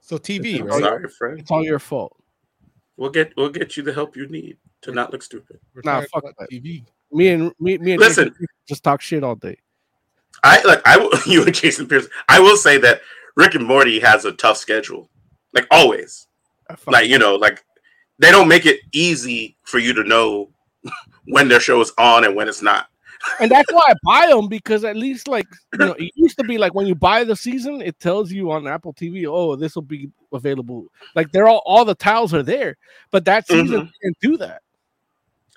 So TV, I'm right? sorry, friend. It's all your fault. We'll get we'll get you the help you need to not look stupid. We're Nah, fuck about that. TV. Me and me, me and Listen. Jason just talk shit all day. I like I will you and Jason Pierce. I will say that Rick and Morty has a tough schedule, like always. Like you know, like they don't make it easy for you to know when their show is on and when it's not. and that's why I buy them because at least like you know it used to be like when you buy the season, it tells you on Apple TV, oh, this will be available. Like they're all all the tiles are there, but that season mm-hmm. didn't do that.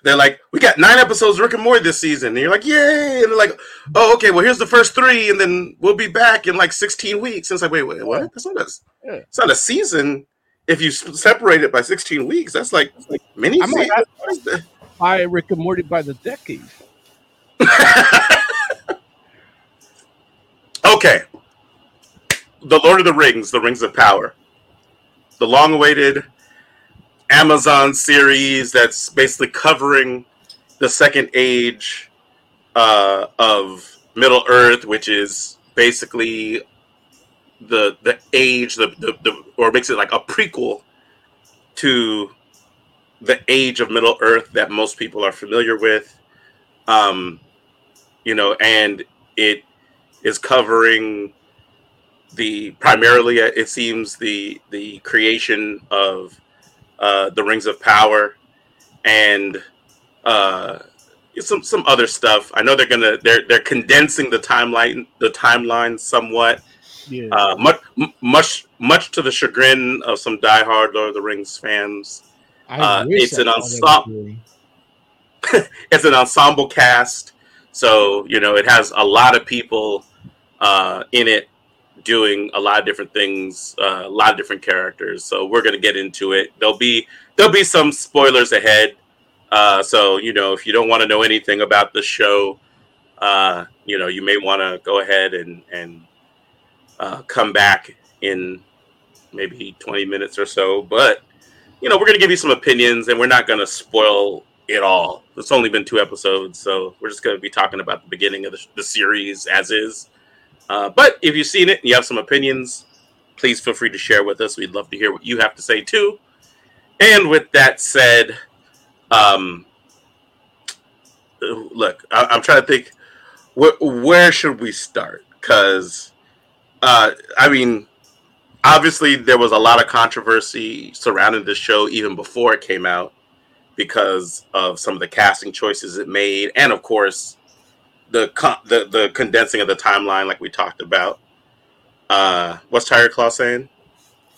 They're like, we got nine episodes of Rick and Morty this season. And you're like, yay! And they're like, oh, okay, well, here's the first three, and then we'll be back in like 16 weeks. And it's like, wait, wait, what? That's not a, Yeah. it's not a season. If you separate it by 16 weeks, that's like like mini I might season. have- What is? Buy Rick and Morty by the decade. okay. The Lord of the Rings, The Rings of Power. The long awaited Amazon series that's basically covering the second age uh, of Middle Earth, which is basically the the age, the, the, the or makes it like a prequel to the age of Middle Earth that most people are familiar with. Um, you know, and it is covering the primarily it seems the the creation of uh, the rings of power and uh, some some other stuff. I know they're gonna they're they're condensing the timeline the timeline somewhat. Yeah. Uh, much much much to the chagrin of some diehard Lord of the Rings fans. Uh, it's I an ensemble- it's an ensemble cast, so you know it has a lot of people uh, in it doing a lot of different things, uh, a lot of different characters. So we're gonna get into it. There'll be there'll be some spoilers ahead. Uh, so you know if you don't want to know anything about the show, uh, you know you may want to go ahead and and uh, come back in maybe 20 minutes or so. But you know we're gonna give you some opinions, and we're not gonna spoil it all. It's only been two episodes, so we're just going to be talking about the beginning of the, the series as is. Uh, but if you've seen it and you have some opinions, please feel free to share with us. We'd love to hear what you have to say too. And with that said, um, look, I, I'm trying to think where, where should we start? Because, uh, I mean, obviously there was a lot of controversy surrounding this show even before it came out because of some of the casting choices it made, and of course, the con- the the condensing of the timeline, like we talked about. Uh, what's Tiger Claw saying?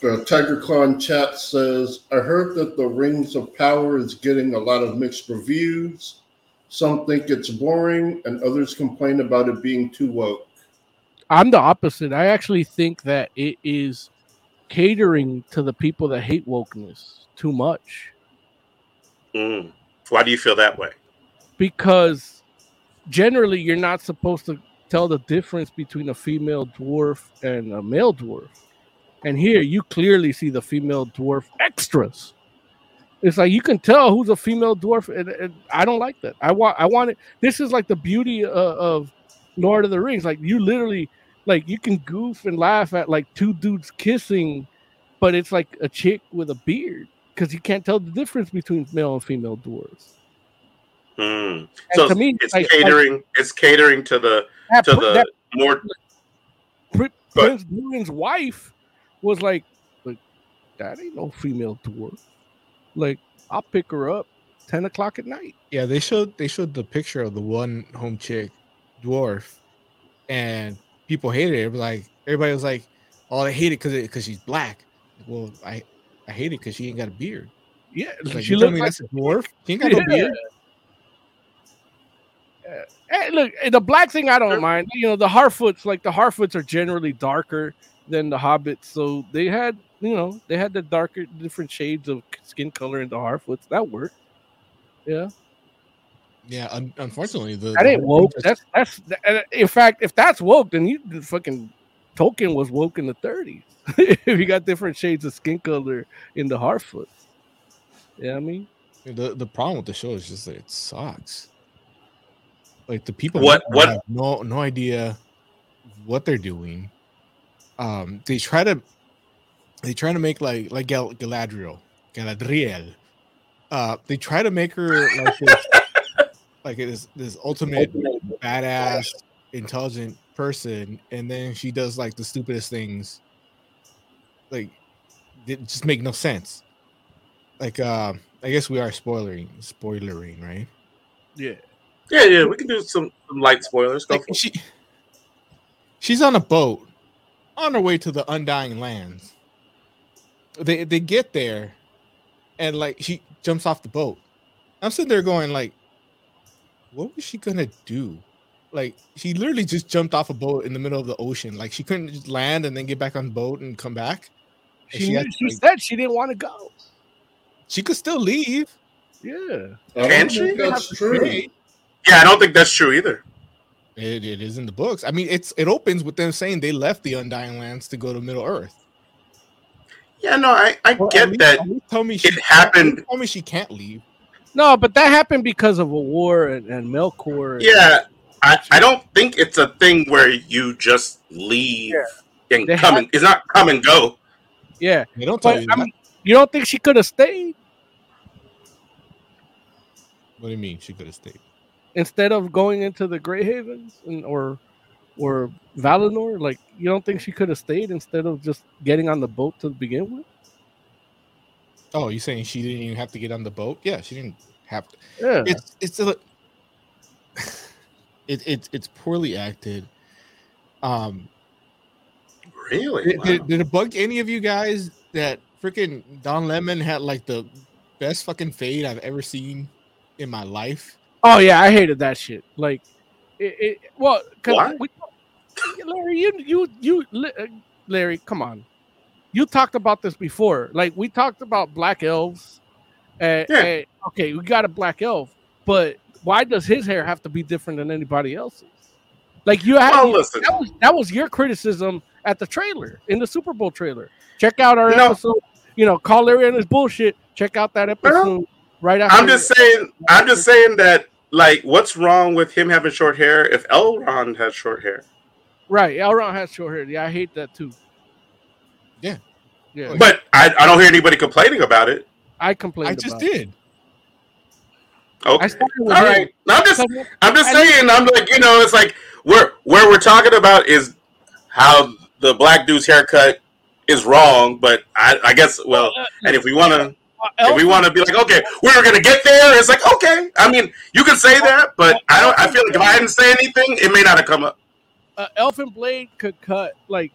Uh, Tiger Claw in chat says, I heard that the Rings of Power is getting a lot of mixed reviews. Some think it's boring, and others complain about it being too woke. I'm the opposite. I actually think that it is catering to the people that hate wokeness too much Mm. Why do you feel that way? because generally you're not supposed to tell the difference between a female dwarf and a male dwarf. And here you clearly see the female dwarf extras. It's like you can tell who's a female dwarf, and, and I don't like that. I want, I want it. This is like the beauty of, of Lord of the Rings. Like you literally, like you can goof and laugh at like two dudes kissing, but it's like a chick with a beard because you can't tell the difference between male and female dwarves. Mm. So to me, it's like- catering. it's catering to the That, to pr- the that more. Pri- Go ahead. Prince Durin's wife was like, like, that ain't no female dwarf. Like, I'll pick her up 10 o'clock at night. Yeah, they showed they showed the picture of the one home chick dwarf, and people hated it. It was like everybody was like, "Oh, I hate it because because she's black." Well, I I hate it because she ain't got a beard. Yeah, Like, she you looks like that's a dwarf. She ain't got no beard. Hey, look, eh, the black thing I don't mind. You know, the Harfoots, like the Harfoots are generally darker than the Hobbits, so they had, you know, they had the darker, different shades of skin color in the Harfoots. That worked. Yeah, Yeah, un- unfortunately, the that the ain't woke. just- That's that's. uh, In fact, if that's woke, then you fucking Tolkien was woke in the 30s. if you got different shades of skin color in the Harfoots. Yeah, I mean, the the problem with the show is just that it sucks. Like the people What- what- have no no idea what they're doing. Um, they try to they try to make like like Gal- Galadriel, Galadriel. Uh, they try to make her like this, like this this ultimate badass, intelligent person, and then she does like the stupidest things like it just make no sense. Like uh I guess we are spoilering spoilering, right? Yeah. Yeah, yeah, we can do some, some light spoilers. Go Like for it. she she's on a boat on her way to the undying lands. They they get there and like she jumps off the boat. I'm sitting there going like what was she gonna do? Like she literally just jumped off a boat in the middle of the ocean. Like she couldn't just land and then get back on the boat and come back. And She, she had to, she like- said she didn't want to go. She could still leave. Yeah. I Can she? that's true. Yeah, I don't think that's true either. It, it is in the books. I mean, it's it opens with them saying they left the Undying Lands to go to Middle Earth. Yeah, no, I, I Well, get least- that. Tell me she it happened- Tell me she can't leave. No, but that happened because of a war and, and Melkor. and- Yeah, I, I don't think it's a thing where you just leave and They come have- and it's not come and go. Yeah. They don't tell But you I mean, you don't think she could have stayed what do you mean she could have stayed? Instead of going into the Grey Havens and or or Valinor? Like, you don't think she could have stayed instead of just getting on the boat to begin with? Oh, you saying she didn't even have to get on the boat? Yeah, she didn't have to. Yeah. It's it's a it, it it's poorly acted. Um, Really? did, Wow. did, did it bug any of you guys that freaking Don Lemon had like the best fucking fade I've ever seen in my life? Oh yeah, I hated that shit. Like, it, it well, we, Larry, you you you, uh, Larry, come on, you talked about this before. Like we talked about black elves. Uh, Yeah. okay, we got a black elf, but why does his hair have to be different than anybody else's? Like you had Well, listen. that was that was your criticism at the trailer in the Super Bowl trailer. Check out our No. episode. You know, call Larry and his bullshit. Check out that episode right after. I'm just saying. I'm just saying that. Like, what's wrong with him having short hair if Elrond has short hair? Right, Elrond has short hair. Yeah, I hate that too. Yeah. yeah. But I, I don't hear anybody complaining about it. I complained. I just about it. did. Okay. I All him. right. No, I'm just I'm just saying. I'm like, you know, it's like where where we're talking about is how the black dude's haircut is wrong. But I, I guess well, Uh, and if we want to. Uh, If we want to be like, okay, we're gonna get there, it's like, okay. I mean, you can say that, but I don't. I feel like if I didn't say anything, it may not have come up. uh, Elfin Blade could cut like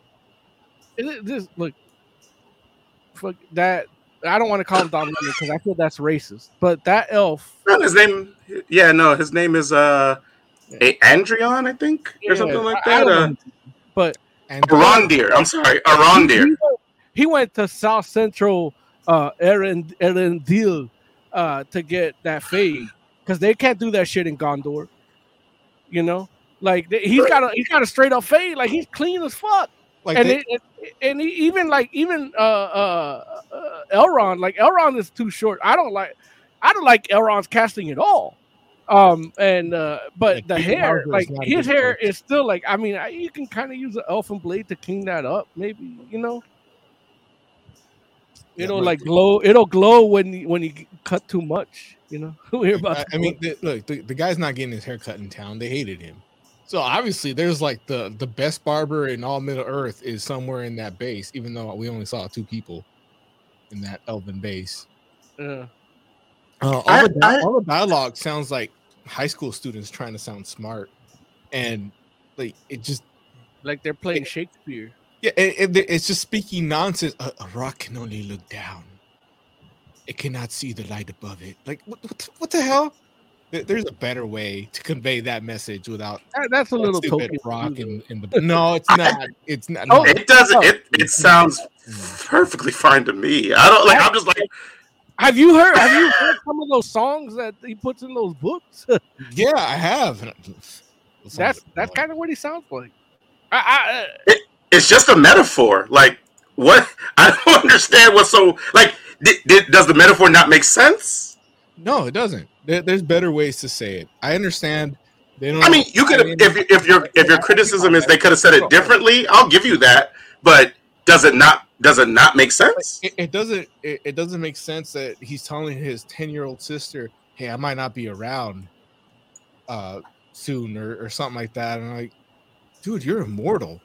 is it this look fuck that I don't want to call him Don Lemon because I feel that's racist. But that elf, No, his name, yeah, no, his name is uh, a Andrion, I think, yeah, or something like I- I that. Uh, but And Arondir. I'm sorry, he, Arondir. went, he went to South Central uh Eren Deal uh to get that fade because they can't do that shit in Gondor. You know, like they- he's got a he's got a straight up fade, like he's clean as fuck. like and they- it, it- and he, even like even uh, uh uh Elrond, like Elrond is too short. I don't like I don't like Elrond's casting at all. Um and uh but Like, the Peter hair, Hauser like his hair choice. is still like I mean I, you can kind of use an elfin blade to clean that up, maybe you know. Yeah, It'll but- like glow. It'll glow when you, when you cut too much. You know, we hear about. I, I mean, the, look, the, the guy's not getting his hair cut in town. They hated him. So obviously, there's like the the best barber in all Middle Earth is somewhere in that base. Even though we only saw two people in that elven base. uh, Uh, all, I- the, I- all the dialogue sounds like high school students trying to sound smart, and like it just like they're playing Shakespeare. Yeah, it, it- it's just speaking nonsense. A, a rock can only look down; it cannot see the light above it. Like what? What, the- what the hell? There's a better way to convey that message without That- that's a little stupid rock too, in, in the. No, it's not. It's not. Oh, no. It doesn't. Oh. It it sounds perfectly fine to me. I don't like. I'm just like, Have you heard? Have you heard some of those songs that he puts in those books? yeah, I have. That's that's kind of what he sounds like. I, I, uh, it's just a metaphor. Like, what? I don't understand what's so like. Did, did, does the metaphor not make sense? No, it doesn't. There, there's better ways to say it. I understand. They don't. I mean, you could if if your if your criticism is they could have said it differently. I'll give you that. But does it not? Does it not make sense? it, it doesn't. It, it doesn't make sense that he's telling his ten year old sister, "Hey, I might not be around, uh, soon or, or something like that." And I'm like, dude, you're immortal.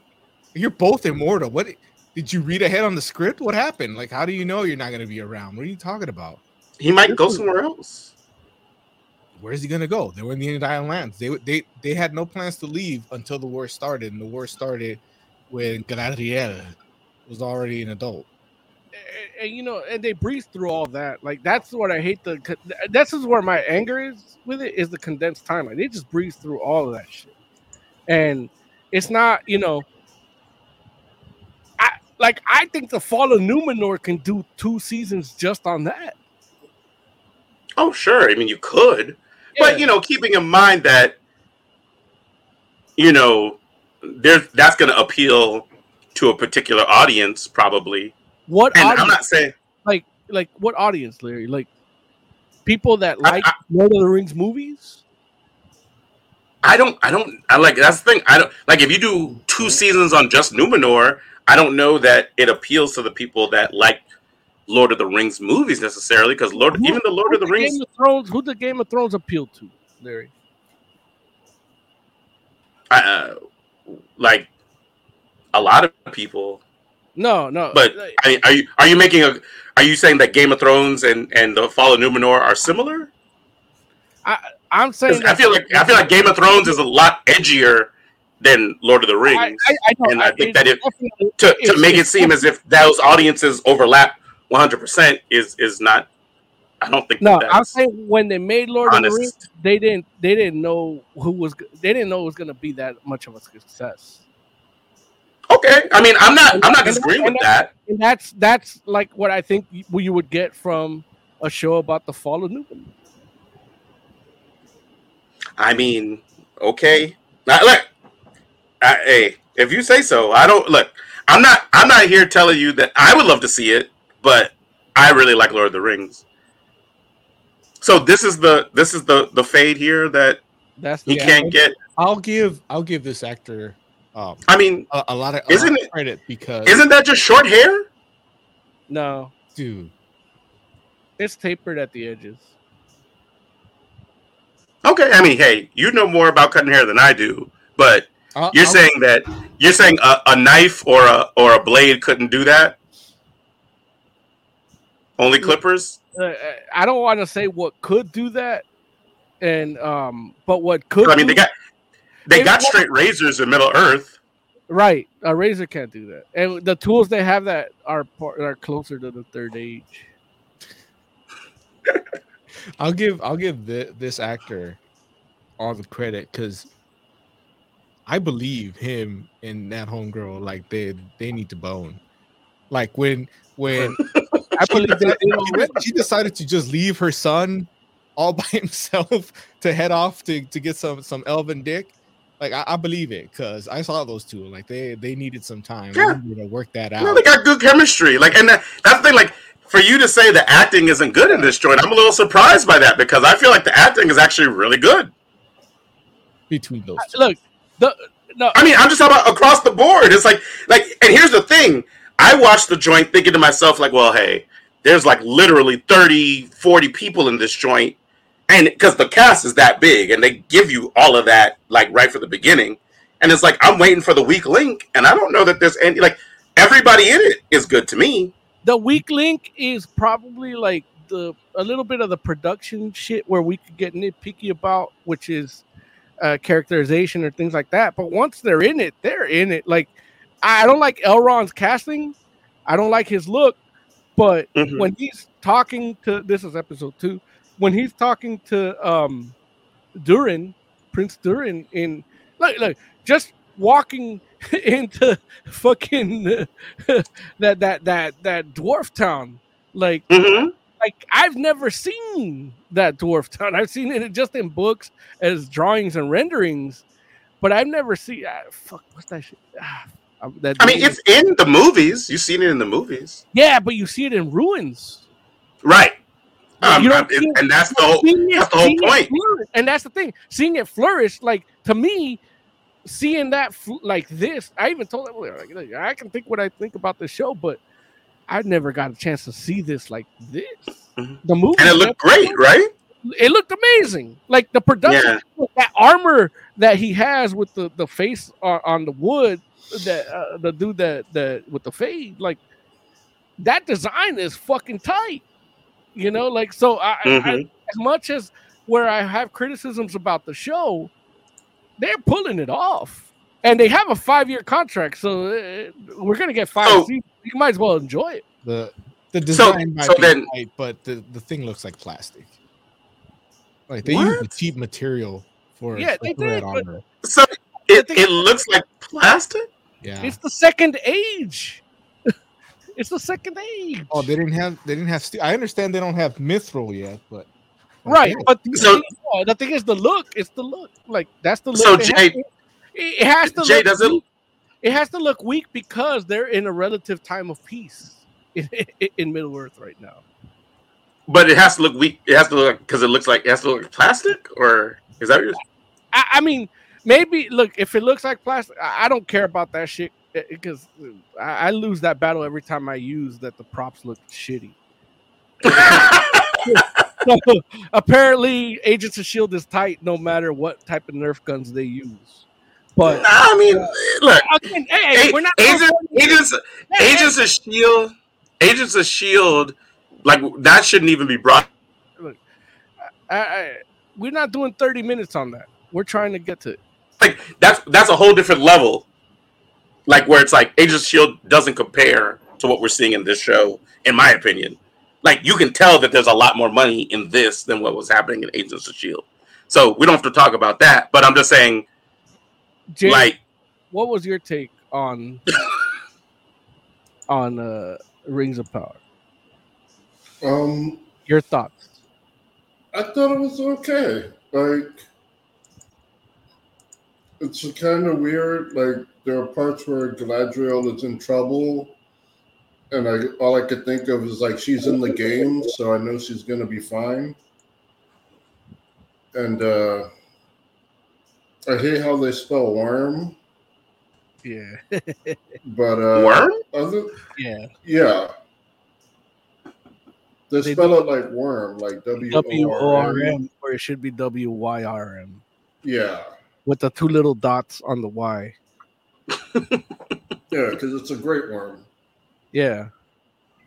You're both immortal. What? Did you read ahead on the script? What happened? Like, how do you know you're not going to be around? What are you talking about? He might go somewhere else. Where's he going to go? They were in the Undying lands. They they they had no plans to leave until the war started, and the war started when Galadriel was already an adult. and, and, you know, and they breeze through all that. Like that's what I hate. The con- this is where my anger is with it is the condensed timeline. They just breeze through all of that shit, and it's not you know. I like I think the Fall of Numenor can do two seasons just on that. Oh, sure. I mean, you could, but you know, keeping in mind that you know, there's that's going to appeal to a particular audience, probably. What And I'm audience- not saying like like what audience, Larry? Like people that like Lord of the Rings movies. I don't. I don't. I like that's the thing. I don't like if you do two mm-hmm. seasons on just Numenor. I don't know that it appeals to the people that like Lord of the Rings movies necessarily because Lord, even the Lord of the Who Rings. Game of Thrones. Who the Game of Thrones appeal to, Larry? uh, like a lot of people. No, no. But I mean, are you are you making a? Are you saying that Game of Thrones and and the Fall of Numenor are similar? I I'm saying I feel like I feel like Game of Thrones is a lot edgier than Lord of the Rings, I, I know, and I think that if to, to make it seem as if those audiences overlap 100 percent is is not. I don't think No, that I'm saying when they made Lord of the. Rings, they didn't they didn't know who was they didn't know it was going to be that much of a success. Okay, I mean, I'm not I'm not disagreeing with that. And that's that's like what I think you, you would get from a show about the fall of Numenor. I mean, okay. Now, look, I, hey, if you say so, I don't look. I'm not. I'm not here telling you that I would love to see it, but I really like Lord of the Rings. So this is the this is the the fade here that That's he Yeah, can't I'll- get. I'll give I'll give this actor um I mean, a, a lot of a isn't lot of it- credit because isn't that just short hair? No, dude it's tapered at the edges. Okay, I mean, hey, you know more about cutting hair than I do, but I'll- you're I'll- saying that you're saying a, a knife or a or a blade couldn't do that. Only clippers. Uh, I don't want to say what could do that, and um, but what could I mean, they got they It got wa- straight razors in Middle Earth. right. A razor can't do that, and the tools they have that are are closer to the third age. I'll give I'll give thi- this actor all the credit because I believe him and that homegirl like they they need to bone. Like when when I believe that you know, she decided to just leave her son all by himself to head off to, to get some some elven dick. Like I, I believe it because I saw those two. Like they they needed some time. Yeah. To work that out. No, they got good chemistry. Like, and that, that's the thing. Like, for you to say the acting isn't good in this joint, I'm a little surprised by that because I feel like the acting is actually really good. between those. Uh, two. Look, the no, I mean, I'm just talking about across the board. It's like, like, and here's the thing. I watched the joint thinking to myself, like, well, hey, there's like literally 30, 40 people in this joint. And because the cast is that big and they give you all of that, like, right from the beginning. And it's like, I'm waiting for the weak link. And I don't know that there's any, like, everybody in it is good to me. the weak link is probably like the a little bit of the production shit where we could get nitpicky about, which is uh, characterization or things like that. But once they're in it, they're in it. Like I don't like Elrond's casting. I don't like his look, but Mhm. when he's talking to this is episode two, when he's talking to um Durin, Prince Durin in like like just walking into fucking that that that that dwarf town like Mm-hmm. Like I've never seen that dwarf town. I've seen it just in books as drawings and renderings, but I've never seen. Ah, fuck, what's that shit? Ah, um, that I mean, it's in the movies. You've seen it in the movies. yeah, but you see it in ruins. Right. Um, You don't and- it- and that's the whole, it- that's the whole point. flourish- and that's the thing. Seeing it flourish, like to me, seeing that fl- like this. I even told everyone, like, I can think what I think about the show, but I never got a chance to see this like this. Mhm. The movie And it looked great, right? it looked amazing. Like the production, that armor that he has with the the face on, on the wood, that uh, the dude that that with the fade, like that design is fucking tight. You know, like so. I, I Mhm. as much as where I have criticisms about the show, they're pulling it off, and they have a five year contract, so uh, we're gonna get five. So- seasons. you might as well enjoy it. The the So- design might so be then- tight, but the, the thing looks like plastic. Like they use the cheap material for, Yeah, for they for that did, but- So it, it looks like plastic. Yeah. It's the second age. it's the second age. Oh, they didn't have they didn't have. Steel. I understand they don't have mithril yet, but Right, Okay. but the, So- thing, yeah, the thing is the look. It's the look. Like that's the look. So, it, Jay- to, it has to Jay, look does it- weak. It has to look weak because they're in a relative time of peace in, in Middle Earth right now. But it has to look weak. It has to look because it looks like it has to look like plastic, or is that? I, I mean, maybe look if it looks like plastic. I, I don't care about that shit uh, because I, I lose that battle every time I use that. The props look shitty. So, apparently, Agents of Shield is tight no matter what type of Nerf guns they use. But I mean, look, again, hey, A- we're not agents, agents, Hey, agents of Shield, agents of Shield, like that shouldn't even be brought. I, I, we're not doing 30 minutes on that. We're trying to get to it. Like that's that's a whole different level. Like where it's like Agents of Shield doesn't compare to what we're seeing in this show, in my opinion. Like you can tell that there's a lot more money in this than what was happening in Agents of Shield. So we don't have to talk about that. But I'm just saying, Jay, like, what was your take on on uh, Rings of Power? Um, Your thoughts? I thought it was okay. Like, it's kind of weird. Like, there are parts where Galadriel is in trouble, and I all I could think of is like she's in the game, so I know she's gonna be fine. And uh I hate how they spell worm, Yeah, but uh worm. Other, yeah. yeah. They They spell it like worm, like W W O O R R M. M, or it should be W Y R M, Yeah, with the two little dots on the Y. yeah, because it's a great worm. Yeah,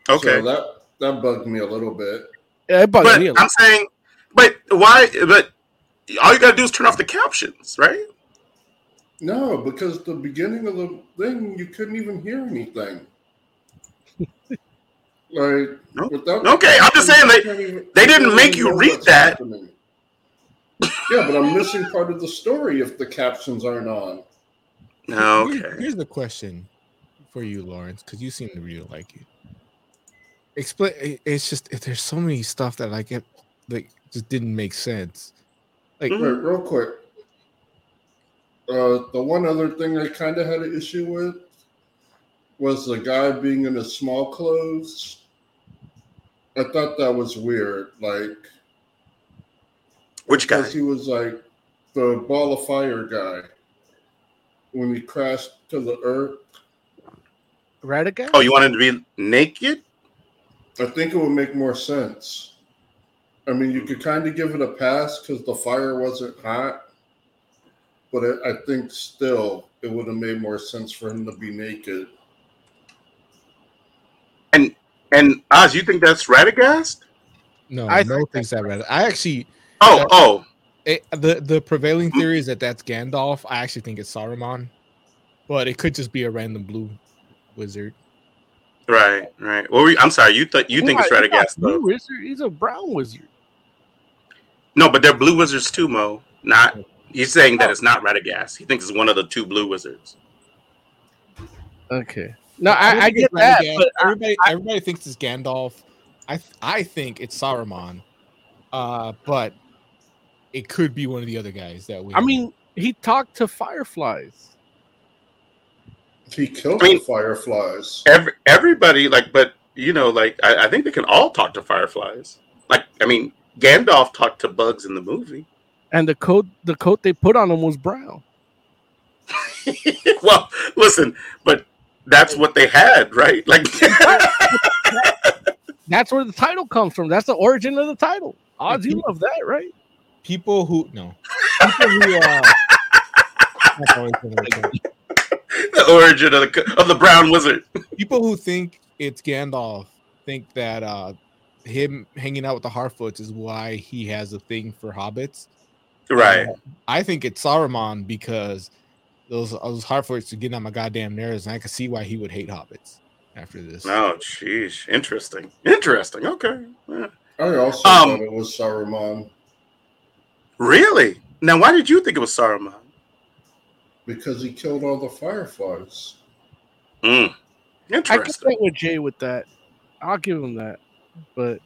Okay, So that that bugged me a little bit. yeah it bugs but me. a I'm lot. saying, but why? But all you gotta do is turn off the captions, right? No, because the beginning of the thing you couldn't even hear anything. like No. without Okay, I'm just saying they- even- they didn't make you read that. happening. yeah, but I'm missing part of the story if the captions aren't on. Oh, here's- Okay. Here's the question for you, Lawrence, because you seem to really like it. Explain. It's just there's so many stuff that I get like just didn't make sense. Like. Wait, real quick. Uh, the one other thing I kind of had an issue with was the guy being in his small clothes. I thought that was weird. Like, Which guy? he was like the ball of fire guy when he crashed to the earth. Radigan? Oh, you wanted to be naked? I think it would make more sense. I mean, you could kind of give it a pass because the fire wasn't hot, but it, I think still it would have made more sense for him to be naked. And and Oz, you think that's Radagast? no, I no think things Radagast. I actually Oh, Yeah. oh, it, the the prevailing theory is that that's Gandalf. I actually think it's Saruman, but it could just be a random blue wizard. right, right. Well, we, I'm sorry. You thought you He's think it's not- he's Radagast blue though? wizard. He's a brown wizard. No, but they're blue wizards too, Mo. Not. He's saying that it's not Radagast. He thinks it's one of the two blue wizards. Okay. No, I, I get that, Radagast. but I, everybody everybody thinks it's Gandalf. I I think it's Saruman, uh, but it could be one of the other guys that we. I mean, he talked to fireflies. He killed I mean- fireflies. Every everybody like, but you know, like I, I think they can all talk to fireflies. Like, I mean, Gandalf talked to bugs in the movie. And the coat the coat they put on him was brown. well, listen, but that's what they had, right? Like, That's where the title comes from. That's the origin of the title. Oz, you love that, right? People who no, people who uh, that's always gonna return. the origin of the of the brown wizard. people who think it's Gandalf think that uh him hanging out with the Harfoots is why he has a thing for hobbits. Right. Uh, I think it's Saruman because those those Harfoots are getting on my goddamn nerves, and I can see why he would hate hobbits after this. Oh, jeez. Interesting. Interesting. Okay. Yeah. I also Um, thought it was Saruman Really? Now, why did you think it was Saruman? because he killed all the fireflies. Mm. I can Interesting. go with Jay with that. I'll give him that. But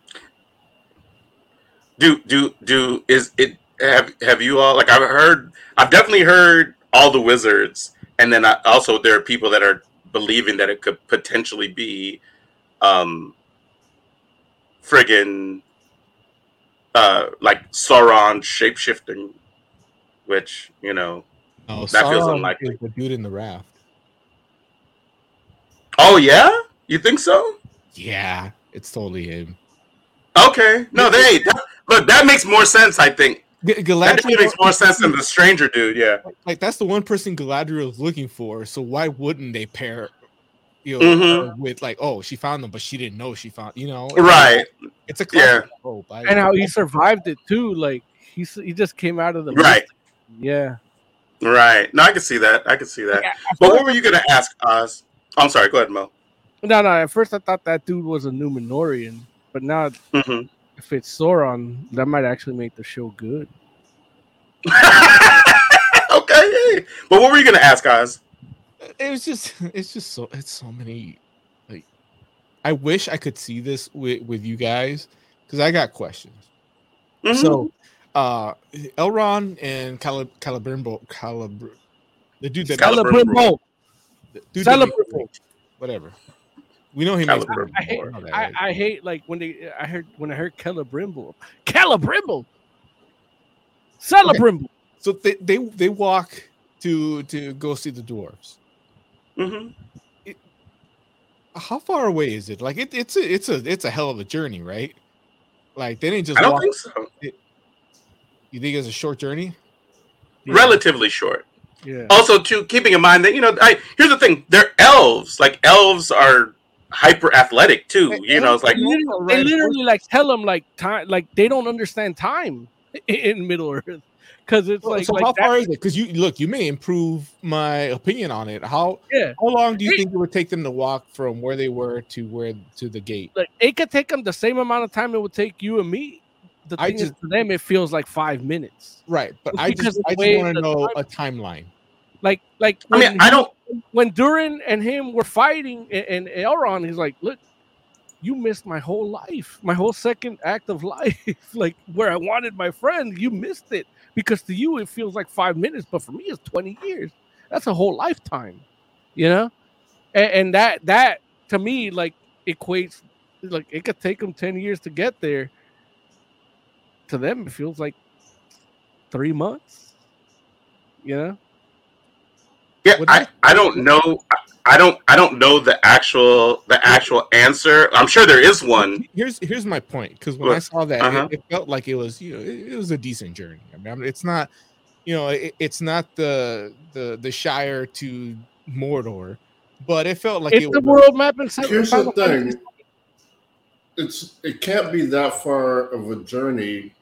do do do is it have have you all like I've heard I've definitely heard all the wizards and then I, also there are people that are believing that it could potentially be um friggin uh like Sauron shapeshifting which you know No, that feels Sauron unlikely. is the dude in the raft. oh yeah you think so Yeah, it's totally him. okay no they that, look that makes more sense I think G- Galadriel makes more sense than the stranger dude yeah like that's the one person Galadriel is looking for. So why wouldn't they pair, you know, Mhm. with like, oh, she found them, but she didn't know she found, you know, right It's a Yeah. classic trope. I- and how he survived it too. Like he he just came out of the right Yeah. Right. No, I can see that. I can see that. At But what were you gonna ask, Oz? I'm sorry. Go ahead, Mo. No, no. At first, I thought that dude was a Numenorian, but now hmm if it's Sauron, that might actually make the show good. okay. But what were you gonna ask, guys? it was just it's just so it's so many like I wish I could see this with with you guys because I got questions. Mhm. So uh Elron and Calib Calibrimbo Calibr the dude that Calibrimbo. Celebrimbo. the dude that makes- whatever. We know he makes Calibrimbo. I hate, I. I hate like when they I heard when I heard Celebrimbo. Celebrimbo. Celebrimbo. So they, they they walk to to go see the dwarves. Mhm. How far away is it? Like it, it's a it's a it's a hell of a journey, right? Like they didn't just I don't walk. think so. You think it's a short journey? Relatively short. Yeah. Also, too, keeping in mind that you know, I here's the thing: they're elves. Like elves are hyper athletic too. You know, it's like they literally, they literally like tell them like time like they don't understand time in Middle Earth because it's So, like, so like how far is it? Because you look, you may improve my opinion on it. How yeah how long do you Hey. think it would take them to walk from where they were to where to the gate? like it could take them the same amount of time it would take you and me. The I thing is, to them, it feels like five minutes. Right, but It's I just I just want to know time- a timeline. Like, like I mean, I don't. When Durin and him were fighting, and, and Elrond, he's like, "Look, you missed my whole life, my whole second act of life, like where I wanted my friend. You missed it because to you it feels like five minutes, but for me it's twenty years. That's a whole lifetime, you know. And, and that that to me like equates like it could take them ten years to get there. To them, it feels like three months, you know. Yeah, I, I don't know. I don't I don't know the actual the actual answer. I'm sure there is one. Here's here's my point because when I saw that, Uh-huh. it, it felt like it was you know it, it was a decent journey. I mean, it's not you know it, it's not the the the Shire to Mordor, but it felt like it's it the was, world map and Here's the thing. It's it can't be that far of a journey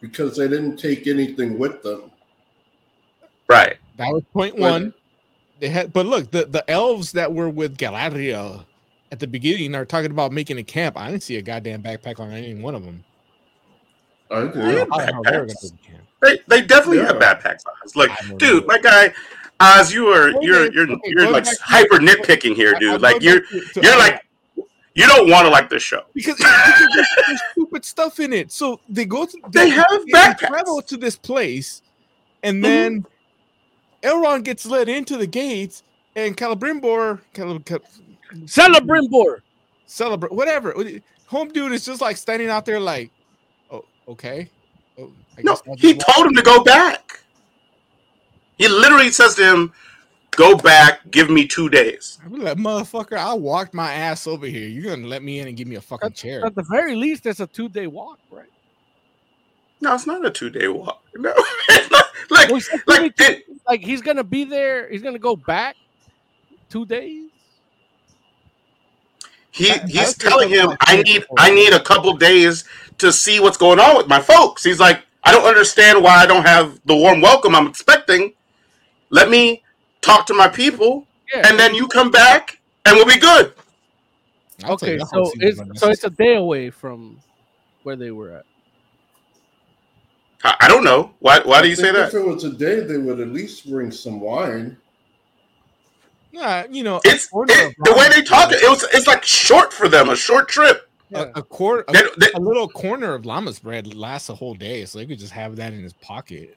because they didn't take anything with them. Right. that was point But- one. They had, but look, the the elves that were with Galadriel at the beginning are talking about making a camp. I didn't see a goddamn backpack on any one of them. I Yeah. do. How the hell they were gonna Backpacks. make a camp? They they definitely have Yeah. backpacks. Oz. Like, dude, know. my guy, Oz, you are Well, you're you're okay, you're like back to- hyper nitpicking here, I- I'm dude. Like you're to- to- you're I- like you don't want to like this show. because, because there's, there's stupid stuff in it. So they go to They have backpacks. travel to this place, and Mhm. then Elrond gets led into the gates, and Celebrimbor, Calib, Cal, Celebrimbor. celebrate whatever. Home dude is just like standing out there, like, oh, okay. Oh, I No, guess he walk." told him to go back. He literally says to him, "Go back. Give me two days." I'm like, motherfucker, I walked my ass over here. You're gonna let me in and give me a fucking chair. At the very least, it's a two day walk, right? No, it's not a two day walk. No, it's not, like Well, he like two- like he's gonna be there. He's gonna go back two days. he That- he's telling him I'm I saying need before. I need a couple days to see what's going on with my folks. He's like, I don't understand why I don't have the warm welcome I'm expecting. Let me talk to my people, Yeah. and then you come back, and we'll be good. I'll okay, so whole scene was it's so it's a day away from where they were at. I, I don't know why. Why do you say that? If it was a day, they would at least bring some wine. Nah, you know, It's it, the way they talk. It was it's like short for them, a short trip. a, a quarter, a, They- they- a little corner of lembas bread lasts a whole day, so they could just have that in his pocket.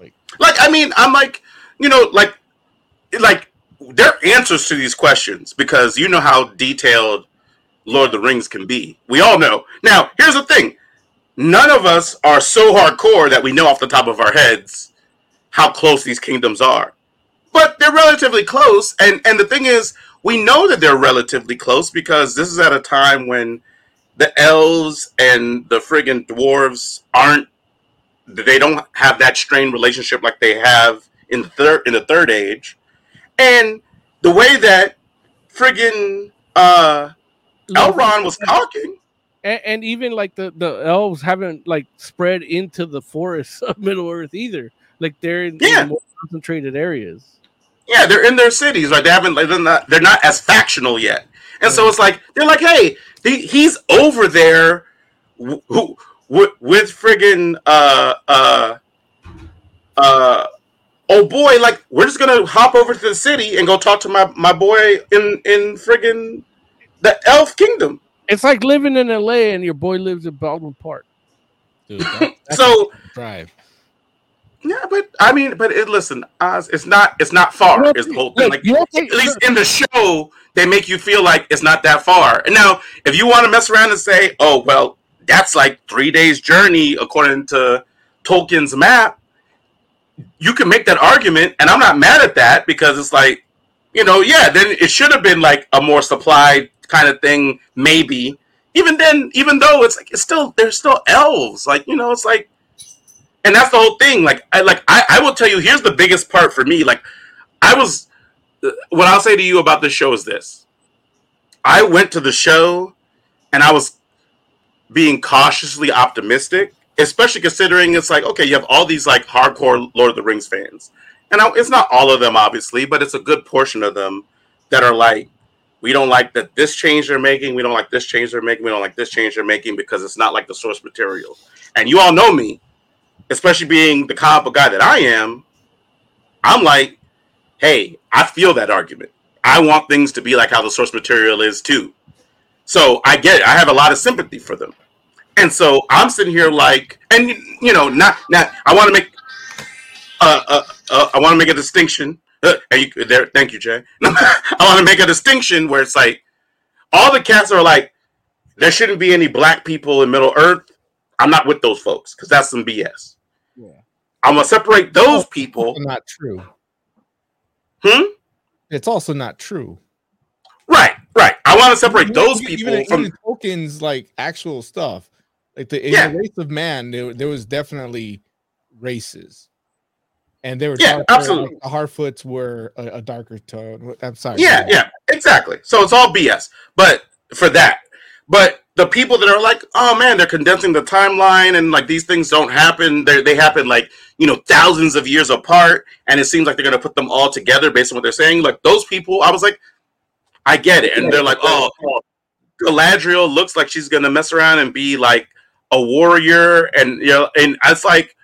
Like, Like I mean, I'm like, you know, like, like there are answers to these questions because you know how detailed Lord of the Rings can be. We all know. Now, here's the thing: none of us are so hardcore that we know off the top of our heads how close these kingdoms are, but they're relatively close. And and the thing is, we know that they're relatively close because this is at a time when the elves and the friggin' dwarves aren't they don't have that strained relationship like they have in the third in the third age and the way that friggin uh elrond was talking and, and even like the the elves haven't like spread into the forests of Middle Earth either. Like they're in, in more concentrated areas. yeah they're in their cities right? They haven't like, they're not they're not as factional yet. And so it's like they're like hey he, he's over there who with, with friggin uh uh uh oh boy like we're just gonna hop over to the city and go talk to my my boy in in friggin the elf kingdom It's like living in LA and your boy lives in Baldwin Park. dude, that, that's so a drive. Yeah, but I mean, but it, listen, Oz, it's not it's not far. Is the whole thing like you don't think- at least in the show they make you feel like it's not that far. And now, if you want to mess around and say, "Oh, well, that's like three days journey according to Tolkien's map," you can make that argument, and I'm not mad at that because it's like, you know, yeah, then it should have been like a more supplied kind of thing, maybe. Even then, even though it's like it's still there's still elves, like you know, it's like and that's the whole thing. Like, I like I, I will tell you. Here's the biggest part for me. Like, I was. Uh, what I'll say to you about this show is this: I went to the show, and I was being cautiously optimistic, especially considering it's like okay, you have all these like hardcore Lord of the Rings fans, and I, it's not all of them, obviously, but it's a good portion of them that are like, we don't like that this change they're making, we don't like this change they're making, we don't like this change they're making because it's not like the source material. And you all know me especially being the comic book guy that I am, I'm like, hey, I feel that argument. I want things to be like how the source material is too. So I get it. I have a lot of sympathy for them. And so I'm sitting here like, and you know, not not. I want to make, uh, uh, uh, I want to make a distinction. And you, there, thank you, Jay. I want to make a distinction where it's like, all the cats are like, there shouldn't be any black people in Middle Earth. I'm not with those folks because that's some BS. Yeah. I'm gonna separate those people. Not true. Hmm. It's also not true. Right, right. I want to separate Even- those people even, from. even Tolkien's like actual stuff. Like the in Yeah. the race of man, there, there was definitely races, and they were Yeah, absolutely. like, the Harfoots were a, a darker tone. I'm sorry. Yeah, yeah, exactly. So it's all BS. But for that, but the people that are like, oh man, they're condensing the timeline, and like these things don't happen. They they happen like you know thousands of years apart, and it seems like they're gonna put them all together based on what they're saying. Like those people, I was like, I get it, and they're like, oh, Galadriel looks like she's gonna mess around and be like a warrior, and you know, and it's like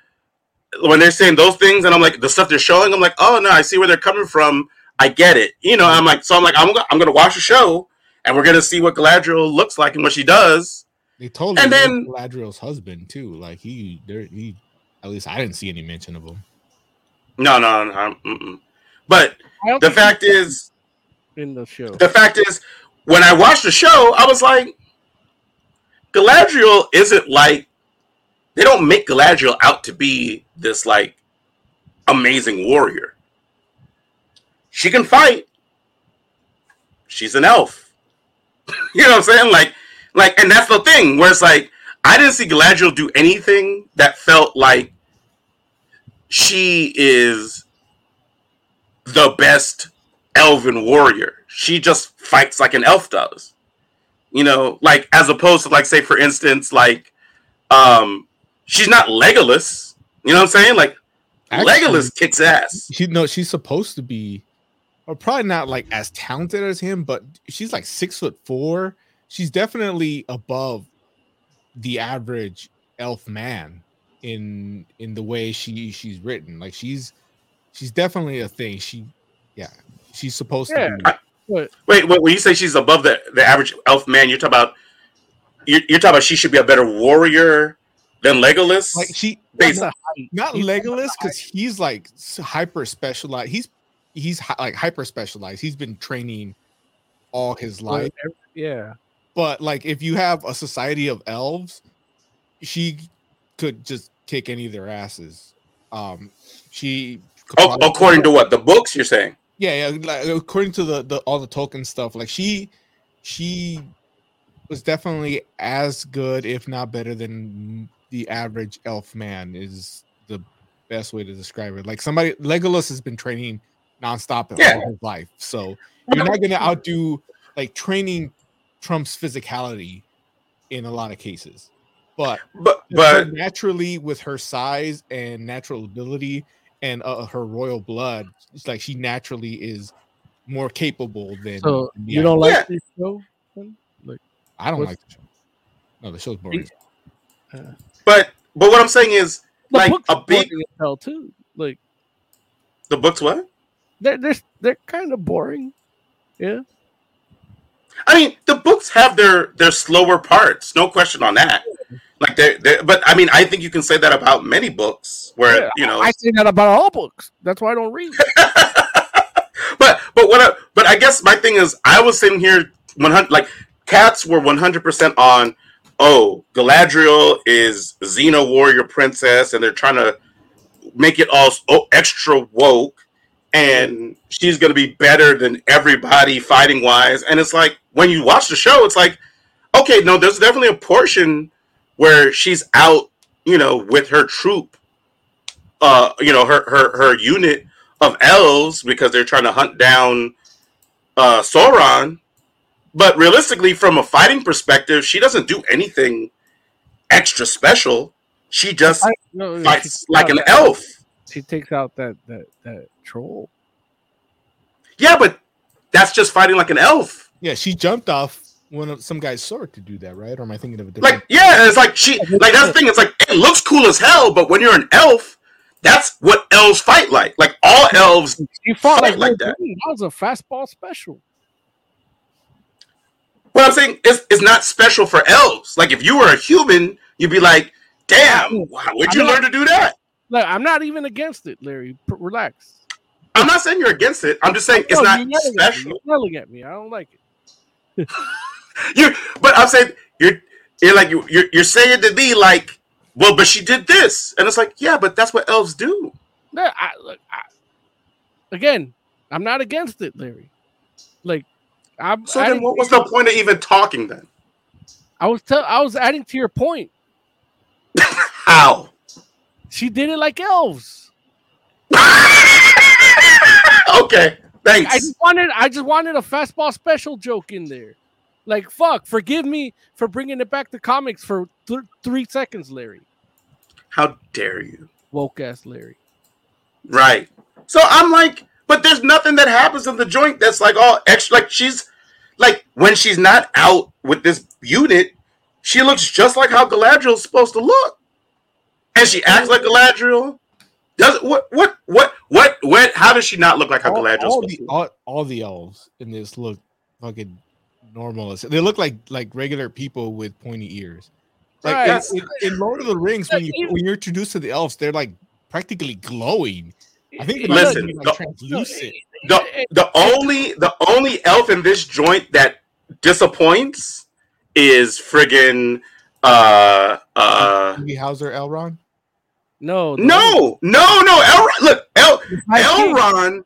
when they're saying those things, and I'm like the stuff they're showing, I'm like, oh no, I see where they're coming from. I get it, you know. I'm like, so I'm like, I'm go- I'm gonna watch the show, and we're gonna see what Galadriel looks like and what she does. They told And and then- then Galadriel's husband too. Like he, there, he. At least I didn't see any mention of him. No, no, no. Mm-mm. But the fact is, in the show. the fact is, when I watched the show, I was like, Galadriel isn't like they don't make Galadriel out to be this like amazing warrior. She can fight. She's an elf. you know what I'm saying? Like, like, and that's the thing where it's like I didn't see Galadriel do anything that felt like she is the best elven warrior. She just fights like an elf does. You know, like as opposed to like say for instance, like um she's not Legolas. You know what I'm saying? Like Actually- Legolas kicks ass. She no, she's supposed to be, or probably not like as talented as him, but she's like six foot four. She's definitely above the average elf man in in the way she she's written. Like she's she's definitely a thing. She yeah, she's supposed Yeah. to. Be. But Wait, wait, when you say she's above the, the average elf man, you're talking about you're, you're talking about she should be a better warrior than Legolas? Like she Based- the height. not not Legolas because he's like hyper specialized. He's he's hi- like hyper specialized. He's been training all his life. Yeah. But like, if you have a society of elves, she could just kick any of their asses. Um, she Oh, according to what the books you're saying. yeah, yeah, like, according to the, the all the Tolkien stuff, like she she was definitely as good, if not better, than the average elf man. Is the best way to describe it. Like somebody Legolas has been training nonstop Yeah. all his life, so you're not gonna outdo like training trumps physicality in a lot of cases. But But but naturally with her size and natural ability and uh, her royal blood, it's like she naturally is more capable than. So than the you don't like Yeah. this show? then? I don't like the show. No, the show's boring. But but what I'm saying is The like a big hell too. Like the books what? they're they're they're kind of boring. Yeah. I mean, the books have their their slower parts, no question on that. Like they but I mean, I think you can say that about many books where Yeah, you know. I say that about all books. That's why I don't read. but but what I, but I guess my thing is, I was sitting here one hundred like cats were one hundred percent on. Oh, Galadriel is Xena warrior princess, and they're trying to make it all oh, extra woke, and she's going to be better than everybody fighting wise. And it's like when you watch the show, it's like, okay, no, there's definitely a portion where she's out, you know, with her troop, uh, you know, her her her unit of elves because they're trying to hunt down uh, Sauron. But realistically, from a fighting perspective, she doesn't do anything extra special. She just I- no, no, she fights like an that- elf. She takes out that that that troll. Yeah, but that's just fighting like an elf. Yeah, she jumped off one of some guy's sword to do that, right? Or am I thinking of a different? Like, yeah, it's like she like that's the thing. It's like it looks cool as hell, but when you're an elf, that's what elves fight like. Like all elves She fought Fight like, like that. that. that was a fastball special. What I'm saying is, it's not special for elves. Like if you were a human, you'd be like, "Damn, wow, where'd you I'm not- learn to do that?" Look, I'm not even against it, Larry. P- relax. I'm not saying you're against it. I'm just saying it's not you're yelling at me. special. You're yelling at me. I don't like it. You, but I'm saying you're, you're like you, you're, you're saying to me like, "Well, but she did this," and it's like, "Yeah, but that's what elves do." No, I, look, I, again, I'm not against it, Larry. Like, I'm. So then, what was the point of even talking then? I was tell. I was adding to your point. How? She did it like elves. okay, thanks. I just wanted. I just wanted a fastball special joke in there. Like, fuck. Forgive me for bringing it back to comics for th- three seconds, Larry. How dare you? Woke ass Larry. Right. So I'm like, but there's nothing that happens in the joint that's like all extra. Like she's like when she's not out with this unit, she looks just like how Galadriel's supposed to look, and she acts like Galadriel. Does what? What? What? What? What? How does she not look like how all, Galadriel's all supposed the to? Look? all, all the elves in this look fucking normal. They look like like regular people with pointy ears. Like Right. in- in, in Lord of the Rings, when you when you're introduced to the elves, they're like practically glowing. I think they're Listen, like, the- translucent. The the only the only elf in this joint that disappoints is friggin' uh uh Lee Hauser, Elrond. No, no no no Elrond look El High Elrond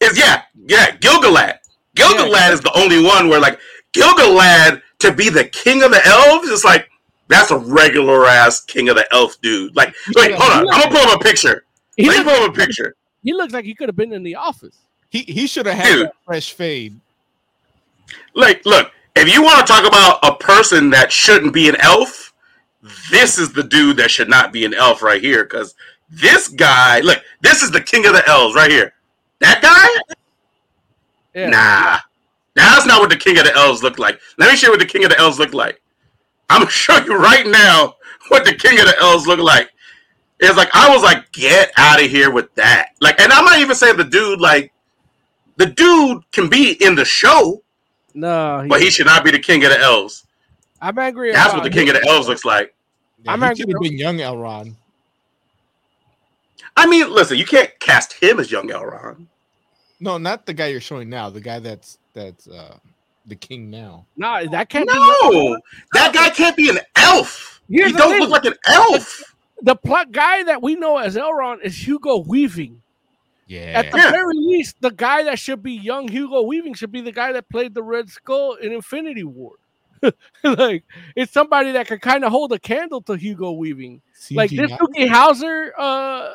is yeah yeah Gilgalad Gilgalad is the only one where like Gilgalad to be the king of the elves is like That's a regular ass King of the Elf dude. Like, wait, hold on. I'm gonna pull up a picture. He Let me looks, pull up a picture. he looks like he could have been in the office. He he should have had Dude. that fresh fade. Like, look, if you want to talk about a person that shouldn't be an elf, this is the dude that should not be an elf right here. Because this guy, look, this is the king of the elves right here. That guy? Yeah. Nah. That's not what the king of the elves look like. Let me show you what the king of the elves look like. I'm gonna show you right now what the king of the elves look like. It's like I was like, get out of here with that. Like, and I'm not even saying the dude like the dude can be in the show, No, but he should not be the king of the elves. I'm angry. That's about what the king of the elves looks like. Yeah, I'm he actually- should have been young Elrond. I mean, listen, you can't cast him as young Elrond. No, not the guy you're showing now. The guy that's that's uh the king now. No, that can't be. No, that guy can't be an elf. Here's he don't thing. look like an elf. The plot guy that we know as Elrond is Hugo Weaving. Yeah. At the Yeah. very least, the guy that should be young Hugo Weaving should be the guy that played the Red Skull in Infinity War. like it's somebody that can kind of hold a candle to Hugo Weaving. Like this CGI. Doogie Howser, uh,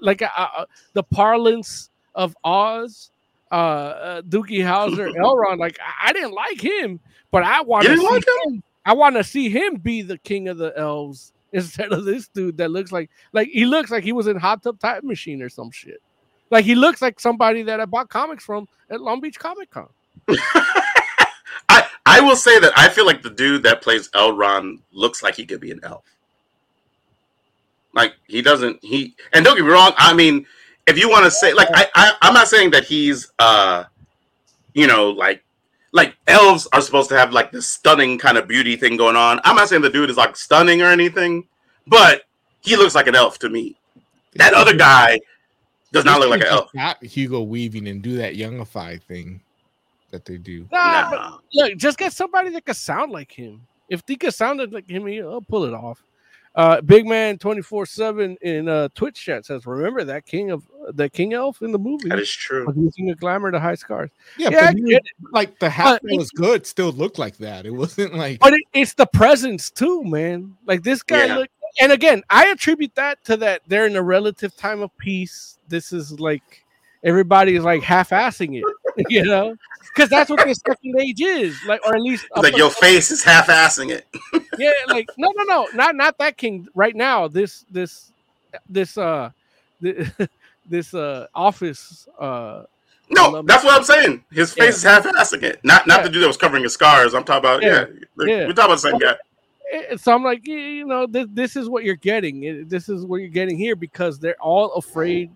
like uh, uh, the parlance of Oz, uh, uh Doogie Howser, Elrond. Like I, I didn't like him, but I want to see like him. I want to see him be the king of the elves instead of this dude that looks like like he looks like he was in Hot Tub Time Machine or some shit. Like he looks like somebody that I bought comics from at Long Beach Comic Con. I I will say that I feel like the dude that plays Elrond looks like he could be an elf. Like he doesn't he and don't get me wrong, I mean, if you want to say like I, I I'm not saying that he's uh you know like like elves are supposed to have like this stunning kind of beauty thing going on. I'm not saying the dude is like stunning or anything, but he looks like an elf to me. That other guy does not look like an elf. Not Hugo Weaving and do that youngify thing that they do. Nah, Nah. look, just get somebody that can sound like him. If he could sound like him, he'll pull it off. Uh, Big Man twenty four seven in uh, Twitch chat says, "Remember that king of the king elf in the movie That is true. was using a glamour to high scars." Yeah, Yeah, but you- like the half But- that was good still looked like that. It wasn't like But it, it's the presence too, man. Like this guy Yeah. look, and again, I attribute that to that they're in a relative time of peace. This is like everybody is like half-assing it, you know, because that's what this second age is, like, or at least like your face is half-assing it. yeah, like no, no, no, not not that king. Right now, this this this uh this, this uh office uh No, that's what I'm saying. His face Yeah. is half-assing it. Not not Yeah. the dude that was covering his scars. I'm talking about yeah. Yeah. like. We're talking about the same guy. eh, so I'm like, you know, this, this is what you're getting. Eh, This is what you're getting here because they're all afraid.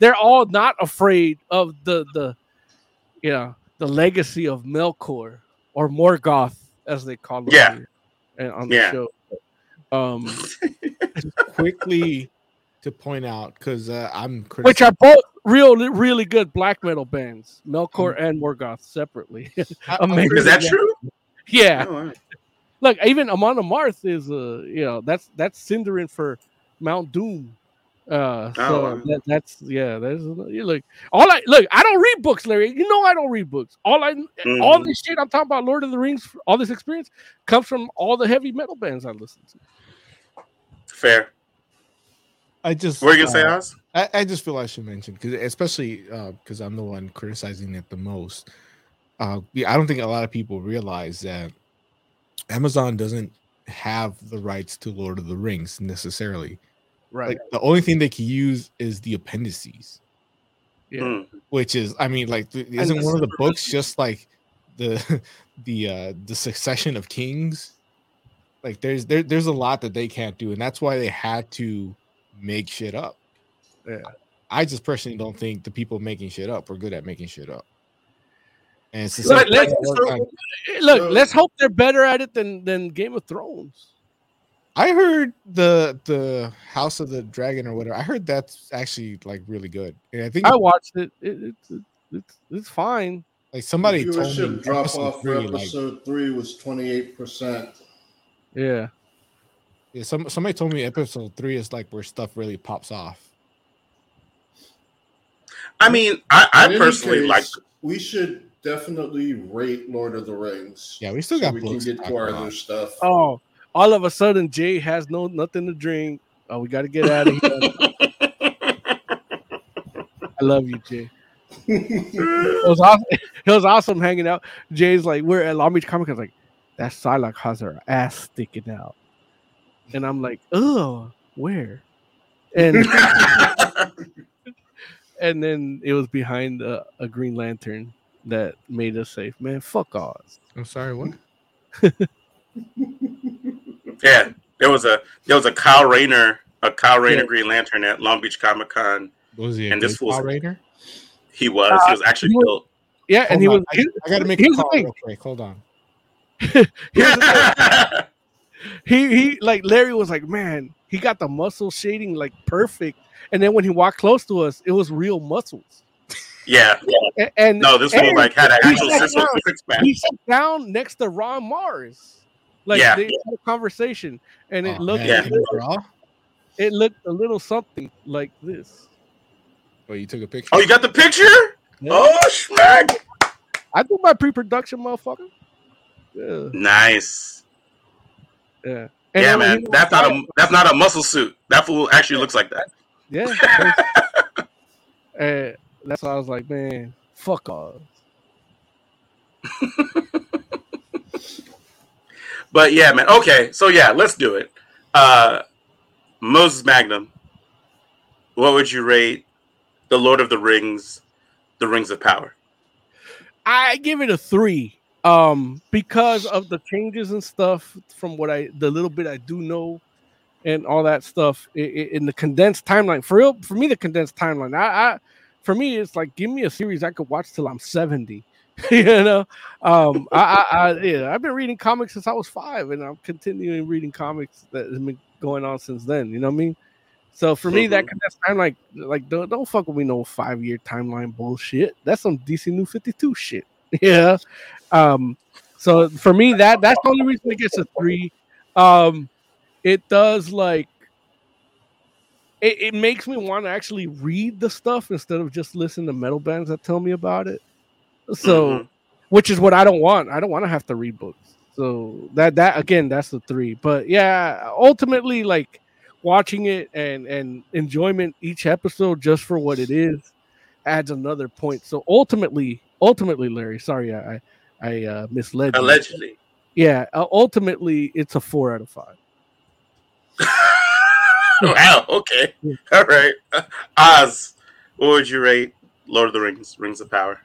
They're all not afraid of the the, you know, the legacy of Melkor or Morgoth as they call him. Yeah. here, and on the Yeah. show. Um, quickly to point out because uh, I'm which are both real, really good black metal bands, Melkor and Morgoth separately. Amazing. Is that true? yeah, Oh, all right. look, even Amon Amarth is uh you know that's that's Sindarin for Mount Doom. Uh, so Oh, wow. that, that's yeah. That's you look. All I look. I don't read books, Larry. You know I don't read books. All I all Mhm. this shit I'm talking about, Lord of the Rings, all this experience comes from all the heavy metal bands I listen to. Fair. I just What were you gonna say, uh, Oz? I, I just feel I should mention because especially because I'm the one criticizing it the most. Uh, I don't think a lot of people realize that Amazon doesn't have the rights to Lord of the Rings necessarily. Right. Like the only thing they can use is the appendices, yeah. Mm. which is, I mean, like, isn't one of the books just like the the uh the Succession of Kings? Like, there's there, there's a lot that they can't do, and that's why they had to make shit up. Yeah. I just personally don't think the people making shit up are good at making shit up. And it's the Look, same let's- that worked on- Eh, Look, So- let's hope they're better at it than than Game of Thrones. I heard the the House of the Dragon or whatever. I heard that's actually like really good. And I think I watched it. it, it, it's it's fine. like somebody told me Viewership drop episode off for three, like, episode three was 28%. Yeah. yeah, some somebody told me episode three is like where stuff really pops off. I mean, I, I personally case, like. We should definitely rate Lord of the Rings. Yeah, we still so got we can books to get talk to our about. other stuff. Oh, all of a sudden Jay has no nothing to drink. Oh, we got to get out of here. I love you, Jay. it was awesome. It was awesome hanging out. Jay's like, we're at Long Beach Comic Con. Like, that Psylocke has her ass sticking out, and I'm like, oh, where? And and then it was behind a, a Green Lantern that made us safe. Man, fuck Oz. I'm sorry, what? Yeah, there was a there was a Kyle Rayner, a Kyle Rayner Yeah. Green Lantern at Long Beach Comic Con. Was he a And this good fool's- Power Ranger? He was. Uh, he was actually he was- built. Yeah, and he Hold was. I, I gotta make a here's call real quick. Hold on. here's the thing. he he like Larry was like, man, he got the muscle shading like perfect. And then when he walked close to us, it was real muscles. yeah. A- And, No, this fool and like had an he actual six down- six pack. he sat down next to Ron Marz. Like Yeah. they had a conversation, and it Oh, looked Yeah. man, can it looked a little something like this. Oh, you took a picture. Oh, you got the picture? Yeah. Oh, schmack. I do my pre-production, motherfucker. Yeah, Nice. yeah. And yeah, man. That's not a that's not a muscle suit. That fool actually looks like that. Yeah. and that's why I was like, man, fuck off. But yeah, man. Okay, so yeah, let's do it. Uh Moses Magnum. What would you rate The Lord of the Rings, The Rings of Power? I give it a three. Um, because of the changes and stuff from what I the little bit I do know and all that stuff in the condensed timeline. For real, for me, the condensed timeline. I, I for me, it's like give me a series I could watch till I'm 70. you know, um, I, I, I, yeah, I've been reading comics since I was five, and I'm continuing reading comics that has been going on since then. You know what I mean? So for me, that Mhm. condensed timeline, like don't, don't fuck with me no five year timeline bullshit. That's some DC New Fifty Two shit. Yeah. Um. So for me, that that's the only reason it gets a three. Um, it does like it, it makes me want to actually read the stuff instead of just listen to metal bands that tell me about it. So, Mhm. which is what I don't want. I don't want to have to read books. So that that again, that's the three. But yeah, ultimately, like watching it and and enjoyment each episode just for what it is adds another point. So ultimately, ultimately, Larry, sorry, I I, uh, misled you. Allegedly. Yeah, uh, ultimately, it's a four out of five. wow. Okay. All right. Oz, what would you rate Lord of the Rings, Rings of Power?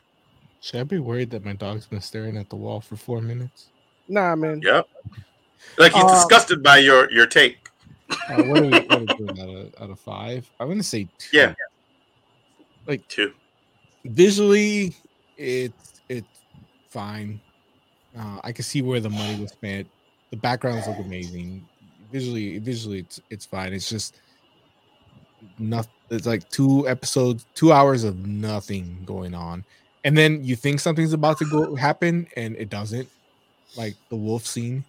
Should I be worried that my dog's been staring at the wall for four minutes? Nah, man. Yep. Like he's Uh, disgusted by your your take. Uh, what, are we, what are we doing out of, out of five? I'm gonna say two. Yeah. Like Two. visually, it's it's fine. Uh, I can see where the money was spent. The backgrounds look amazing. Visually, visually, it's it's fine. It's just nothing. It's like two episodes, two hours of nothing going on, and then you think something's about to go happen, and it doesn't. Like the wolf scene,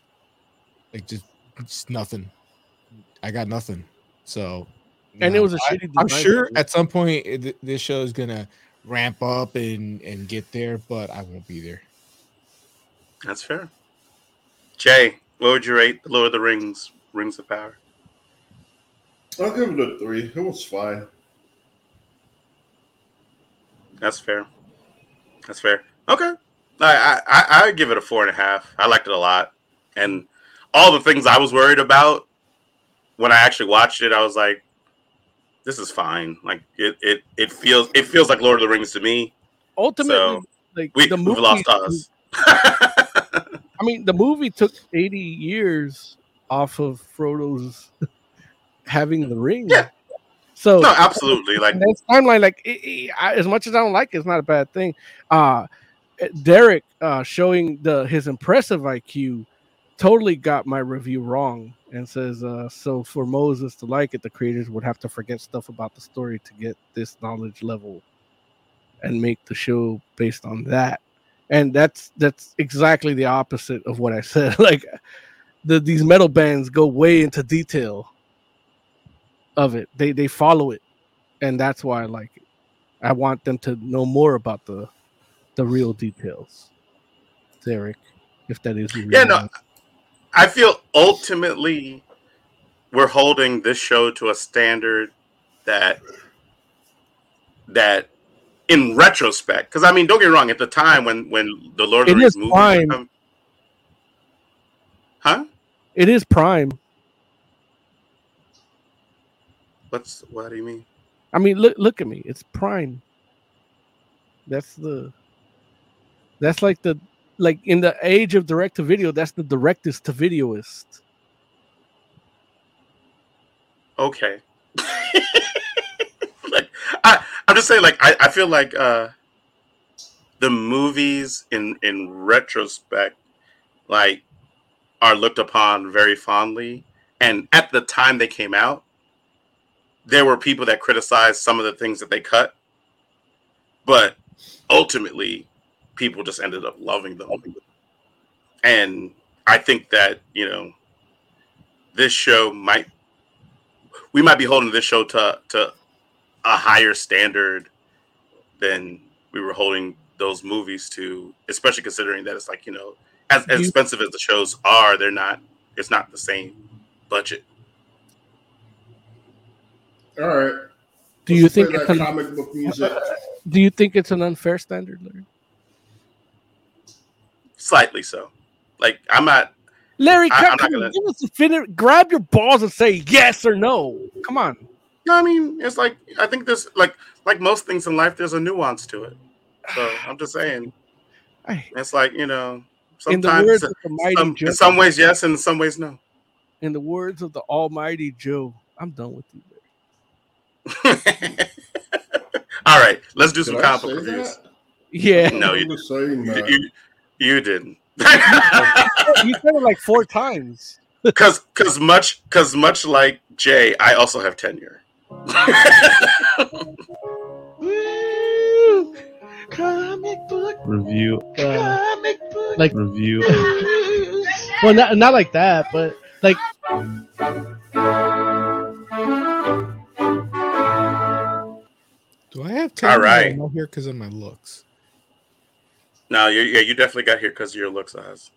like just, just nothing. I got nothing. So, And it was a I- shitty I'm sure for at some point it, this show is gonna ramp up and and get there, but I won't be there. That's fair. Jay, what would you rate the Lord of the Rings, Rings of Power? I'll give it a three. It was fine. That's fair. That's fair. Okay. I, I I give it a four and a half. I liked it a lot, and all the things I was worried about when I actually watched it, I was like, "This is fine." Like it it it feels it feels like Lord of the Rings to me. Ultimately, So like we the we've movie, lost us. I mean, the movie took 80 years off of Frodo's having the ring. Yeah. So no, absolutely. Like that's timeline. Like it, it- I, as much as I don't like it, it's not a bad thing. Uh Derek uh showing the his impressive IQ totally got my review wrong and says uh so for Moses to like it, the creators would have to forget stuff about the story to get this knowledge level and make the show based on that. And that's that's exactly the opposite of what I said. like the these metal bands go way into detail of it. They they follow it, and that's why I like it. I want them to know more about the the real details. Derek, if that is Yeah, no. I feel ultimately we're holding this show to a standard that that in retrospect because i mean don't get me wrong at the time when when the lord of the is rings movie prime. come- huh It is prime. What's what do you mean I mean, look look at me. It's prime. That's the. That's like the like in the age of direct to video. That's the directest to videoist. okay like i i'm just saying like i, I feel like uh the movies in in retrospect like are looked upon very fondly and at the time they came out there were people that criticized some of the things that they cut but ultimately people just ended up loving them and i think that you know this show might we might be holding this show to to a higher standard than we were holding those movies to, especially considering that it's like you know, as, as expensive as the shows are, they're not. It's not the same budget. All right. Do you Let's think it's an, comic book music? Do you think it's an unfair standard, Larry? Slightly so. Like I'm not. Larry, I- come, I'm not come gonna- give us a fin- Grab your balls and say yes or no. Come on. No, I mean it's like I think there's like like most things in life, there's a nuance to it. So I'm just saying, it's like you know, sometimes words of the mighty some, Joe, in some ways yes, and in some ways no. in the words of the Almighty Joe, I'm done with you. All right, let's do Did some I comic book reviews. that? Yeah, No, you, remember saying you, you, you didn't. you said it like four times. Because because much because much like Jay, I also have tenure. Comic book, Review. Uh, comic book. like, Review. well, not not like that, but like, Do I have All ten? right. I'm here because of my looks. no, you yeah, you definitely got here because of your looks, Oz.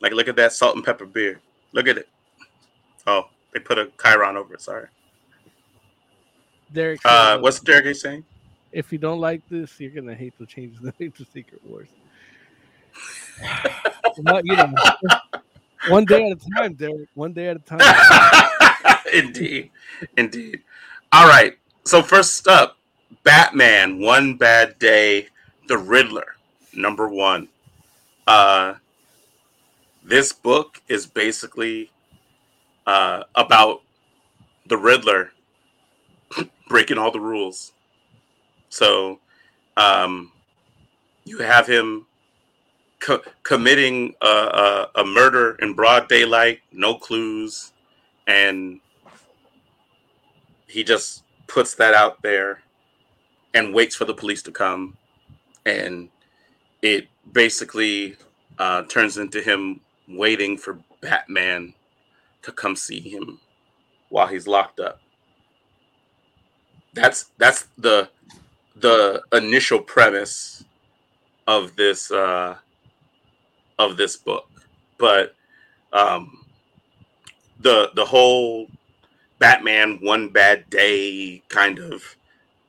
Like, look at that salt and pepper beer. Look at it. Oh, they put a chyron over it. Sorry. Derek. Uh, what's Derek saying? if you don't like this, you're gonna hate the changes that made to Secret Wars. But, you know, one day at a time, Derek. One day at a time. indeed, indeed. All right. So first up, Batman: One Bad Day, The Riddler, number one. Uh, this book is basically uh, about the Riddler breaking all the rules. So, um, you have him co- committing a, a, a murder in broad daylight, no clues, and he just puts that out there and waits for the police to come. And it basically uh, turns into him waiting for batman to come see him while he's locked up. That's that's the the initial premise of this uh of this book. But um the the whole Batman One Bad Day kind of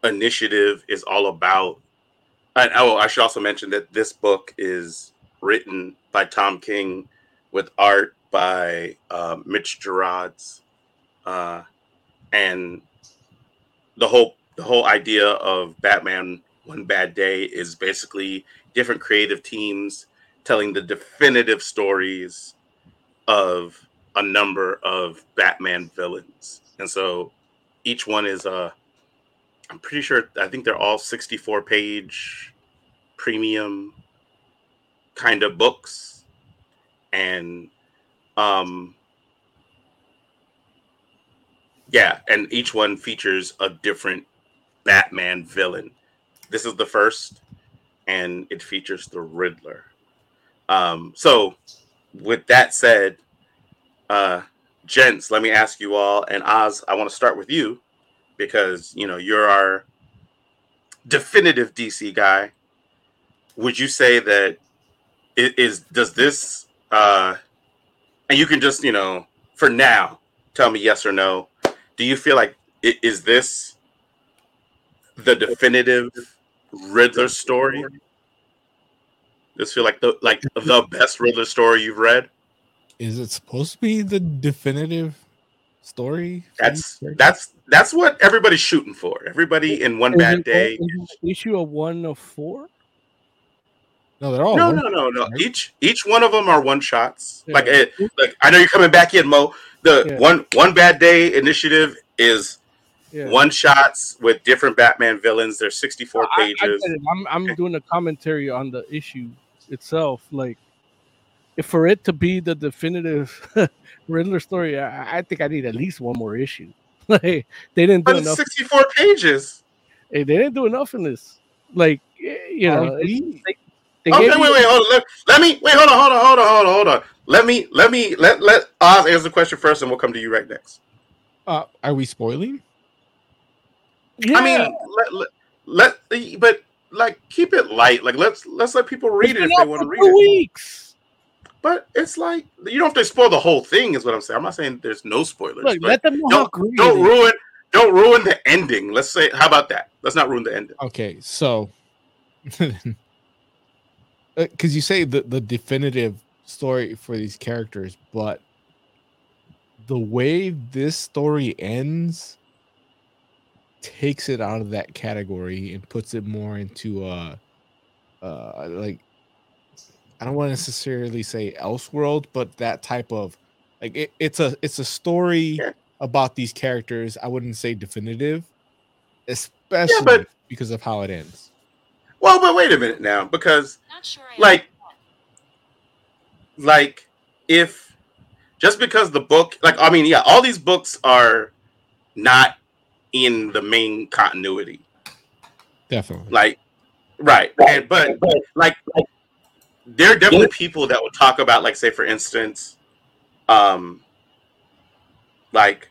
initiative is all about. And oh, I should also mention that this book is written by Tom King with art by uh, Mitch Gerads, uh, and the whole the whole idea of Batman One Bad Day is basically different creative teams telling the definitive stories of a number of Batman villains. And so each one is uh I'm pretty sure I think they're all 64 page premium kind of books. And um yeah, and each one features a different Batman villain. This is the first and it features the Riddler. Um so with that said, uh gents let me ask you all and oz i want to start with you because you know you're our definitive dc guy would you say that it is does this uh and you can just you know for now tell me yes or no. Do you feel like i- is this the definitive Riddler story? This feel like the like the best Riddler story you've read? Is it supposed to be the definitive story? That's that's that's what everybody's shooting for. Everybody in one Is bad it- day. is it issue a one of four. no, they're all no, no, no, no. right? Each each one of them are one shots. Yeah. Like it, like I know you're coming back in, Mo. The Yeah. one one bad day initiative is Yeah. one shots with different Batman villains. There's 64 I- I pages. I'm I'm doing a commentary on the issue itself. Like, if for it to be the definitive Riddler story, I, I think I need at least one more issue. like, they didn't do but enough. 64 pages. Hey, They didn't do enough in this. Like, you know, Are it- they, they Okay, wait, you- wait, hold on. Let, let me wait. Hold on, hold on, hold on, hold on, hold on. Let me, let me, let let Oz answer the question first, and we'll come to you right next. uh, are we spoiling? Yeah. I mean, let, let, let, but like keep it light. Like let's let's let people read It's it if they want to read two it. weeks. But it's like you don't have to spoil the whole thing. Is what I'm saying. I'm not saying there's no spoilers. Look, but let them know don't great don't it is. ruin don't ruin the ending. Let's say how about that? Let's not ruin the ending. Okay, so because you say the the definitive story for these characters, but the way this story ends takes it out of that category and puts it more into uh uh like I don't want to necessarily say Elseworld, but that type of like it, it's a it's a story Yeah. about these characters. I wouldn't say definitive, especially because of how it ends. Well, but wait a minute now, because like like if just because the book like I mean yeah, all these books are not in the main continuity. Definitely. Like right. And but like there are definitely people that would talk about like say for instance um like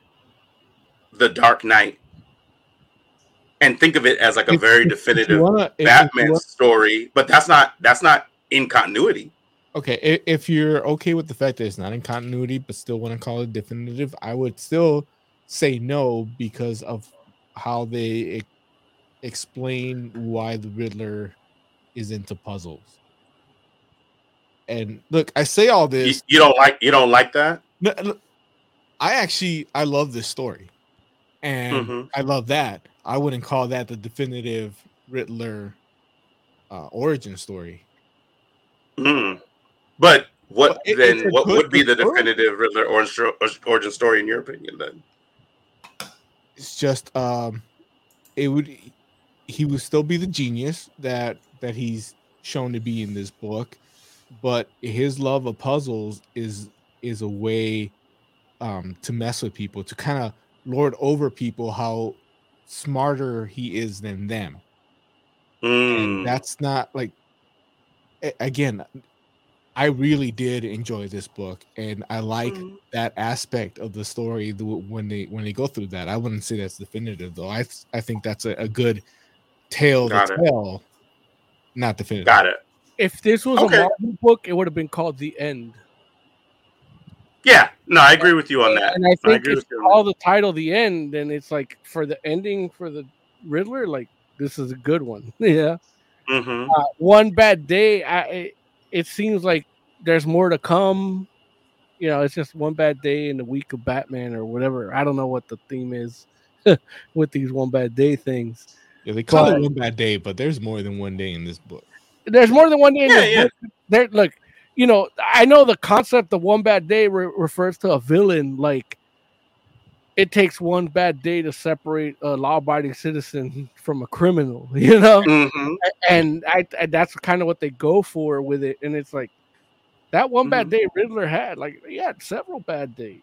the Dark Knight and think of it as like a If- very definitive wanna- if- if you Batman story, but that's not that's not in continuity. Okay, if you're okay with the fact that it's not in continuity, but still want to call it definitive, I would still say no because of how they explain why the Riddler is into puzzles. And look, I say all this. you don't like you don't like that? No, look, I actually I love this story, and Mhm. I love that. I wouldn't call that the definitive Riddler uh, origin story. Mm. But what then? What would be the story. definitive Riddler origin, origin story in your opinion? Then it's just um it would he would still be the genius that that he's shown to be in this book but his love of puzzles is is a way um to mess with people to kind of lord over people how smarter he is than them Mm. and that's not like again i really did enjoy this book and i like Mm. that aspect of the story when they when they go through that i wouldn't say that's definitive though i i think that's a, a good tale Got to it. tell not definitive got it. If this was Okay. a Marvel book, it would have been called The End. Yeah, no, I agree with you on that. And I think agree if with you you call the title The End, then it's like for the ending for the Riddler, like this is a good one. yeah. Mhm. Uh, one bad day. I it, it seems like there's more to come. You know, it's just one bad day in the week of Batman or whatever. I don't know what the theme is with these one bad day things. yeah they call But- it one bad day but there's more than one day in this book There's more than one day Yeah, yeah. There, look, you know, I know the concept of one bad day re- refers to a villain. Like, it takes one bad day to separate a law-abiding citizen from a criminal. You know, Mhm. and I, I that's kind of what they go for with it. And it's like that one bad Mhm. day Riddler had. Like, he had several bad days,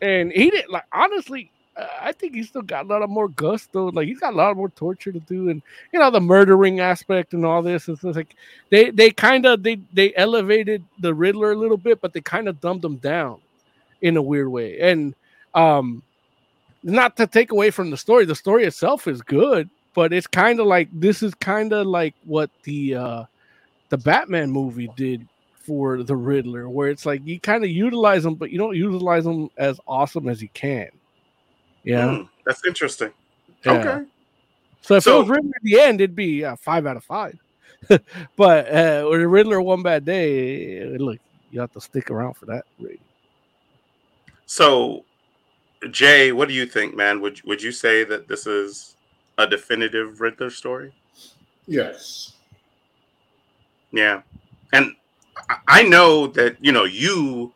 and he didn't like honestly. I think he's still got a lot of more gusto. Like he's got a lot more torture to do, and you know the murdering aspect and all this. It's like they they kind of they they elevated the Riddler a little bit, but they kind of dumbed him down in a weird way. And um, not to take away from the story, the story itself is good, but it's kind of like this is kind of like what the uh the Batman movie did for the Riddler, where it's like you kind of utilize him, but you don't utilize him as awesome as you can. Yeah, Hmm, that's interesting. Yeah. Okay. So if So- it was Riddler at the end, it'd be uh, five out of five. but uh, when the Riddler one bad day, look, you have to stick around for that. rating. So, Jay, what do you think, man? Would would you say that this is a definitive Riddler story? Yes. Yeah, and I- I know that you know you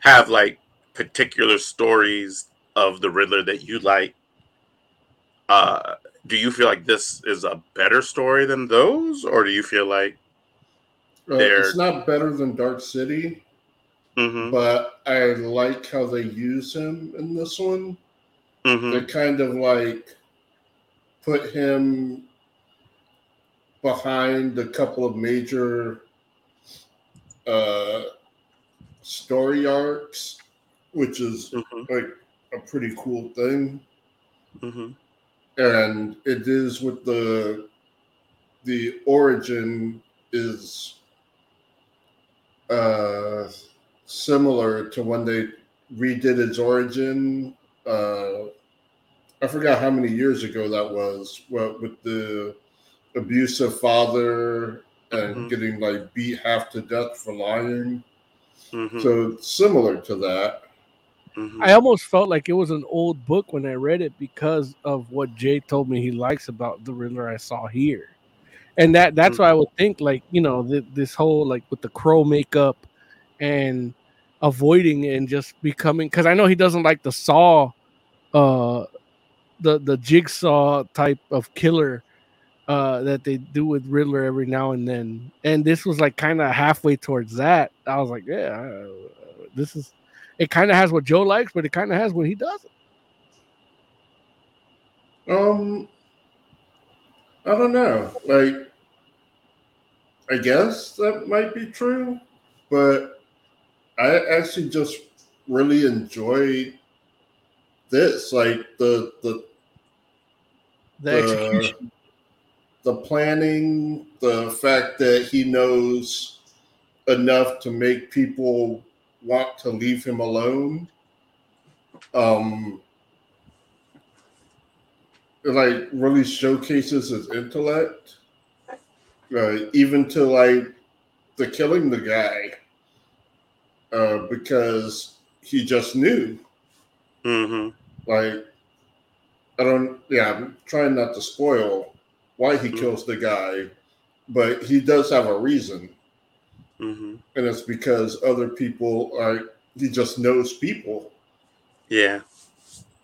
have like particular stories of the Riddler that you like. Uh, do you feel like this is a better story than those, or do you feel like? Uh, it's not better than Dark City, hmm but I like how they use him in this one. hmm They kind of like put him behind a couple of major uh, story arcs, which is hmm like a pretty cool thing. hmm and it is with the the origin is uh similar to when they redid its origin uh i forgot how many years ago that was what with the abusive father and Mhm. getting like beat half to death for lying hmm so similar to that hmm I almost felt like it was an old book when I read it because of what Jay told me he likes about the Riddler I saw here, and that that's why I would think like you know th- this whole like with the crow makeup and avoiding it and just becoming because I know he doesn't like the saw, uh, the the jigsaw type of killer. Uh, that they do with Riddler every now and then, and this was like kind of halfway towards that. I was like, yeah, uh, this is it kind of has what Joe likes, but it kind of has what he doesn't. Um, I don't know. Like, I guess that might be true, but I actually just really enjoyed this. Like the the The the, the planning, the fact that he knows enough to make people want to leave him alone. Um, it like really showcases his intellect, uh, even to like the killing the guy, uh, because he just knew. hmm Like, I don't. Yeah, I'm trying not to spoil why he Mhm. kills the guy, but he does have a reason, hmm and it's because other people are. He just knows people, Yeah.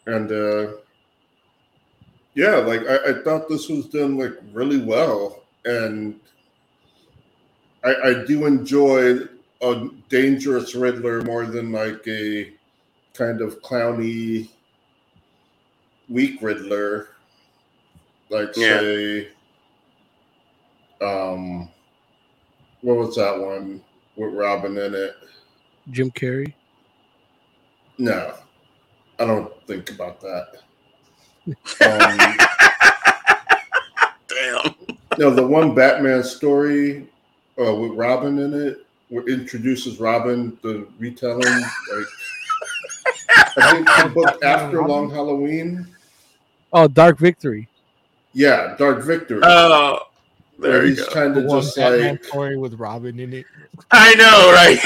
and uh, yeah, like I, I thought this was done like really well, and I, I do enjoy a dangerous Riddler more than like a kind of clowny, weak Riddler, like Yeah. say, um, what was that one with Robin in it? Jim Carrey. No, I don't think about that. Um, Damn. No, the one Batman story uh, with Robin in it, what introduces Robin, the retelling. Like, I think the book after Long Halloween. Oh, Dark Victory. Yeah, Dark Victory. Oh, there he's go. to The of one just Batman like, story with Robin in it. I know, right?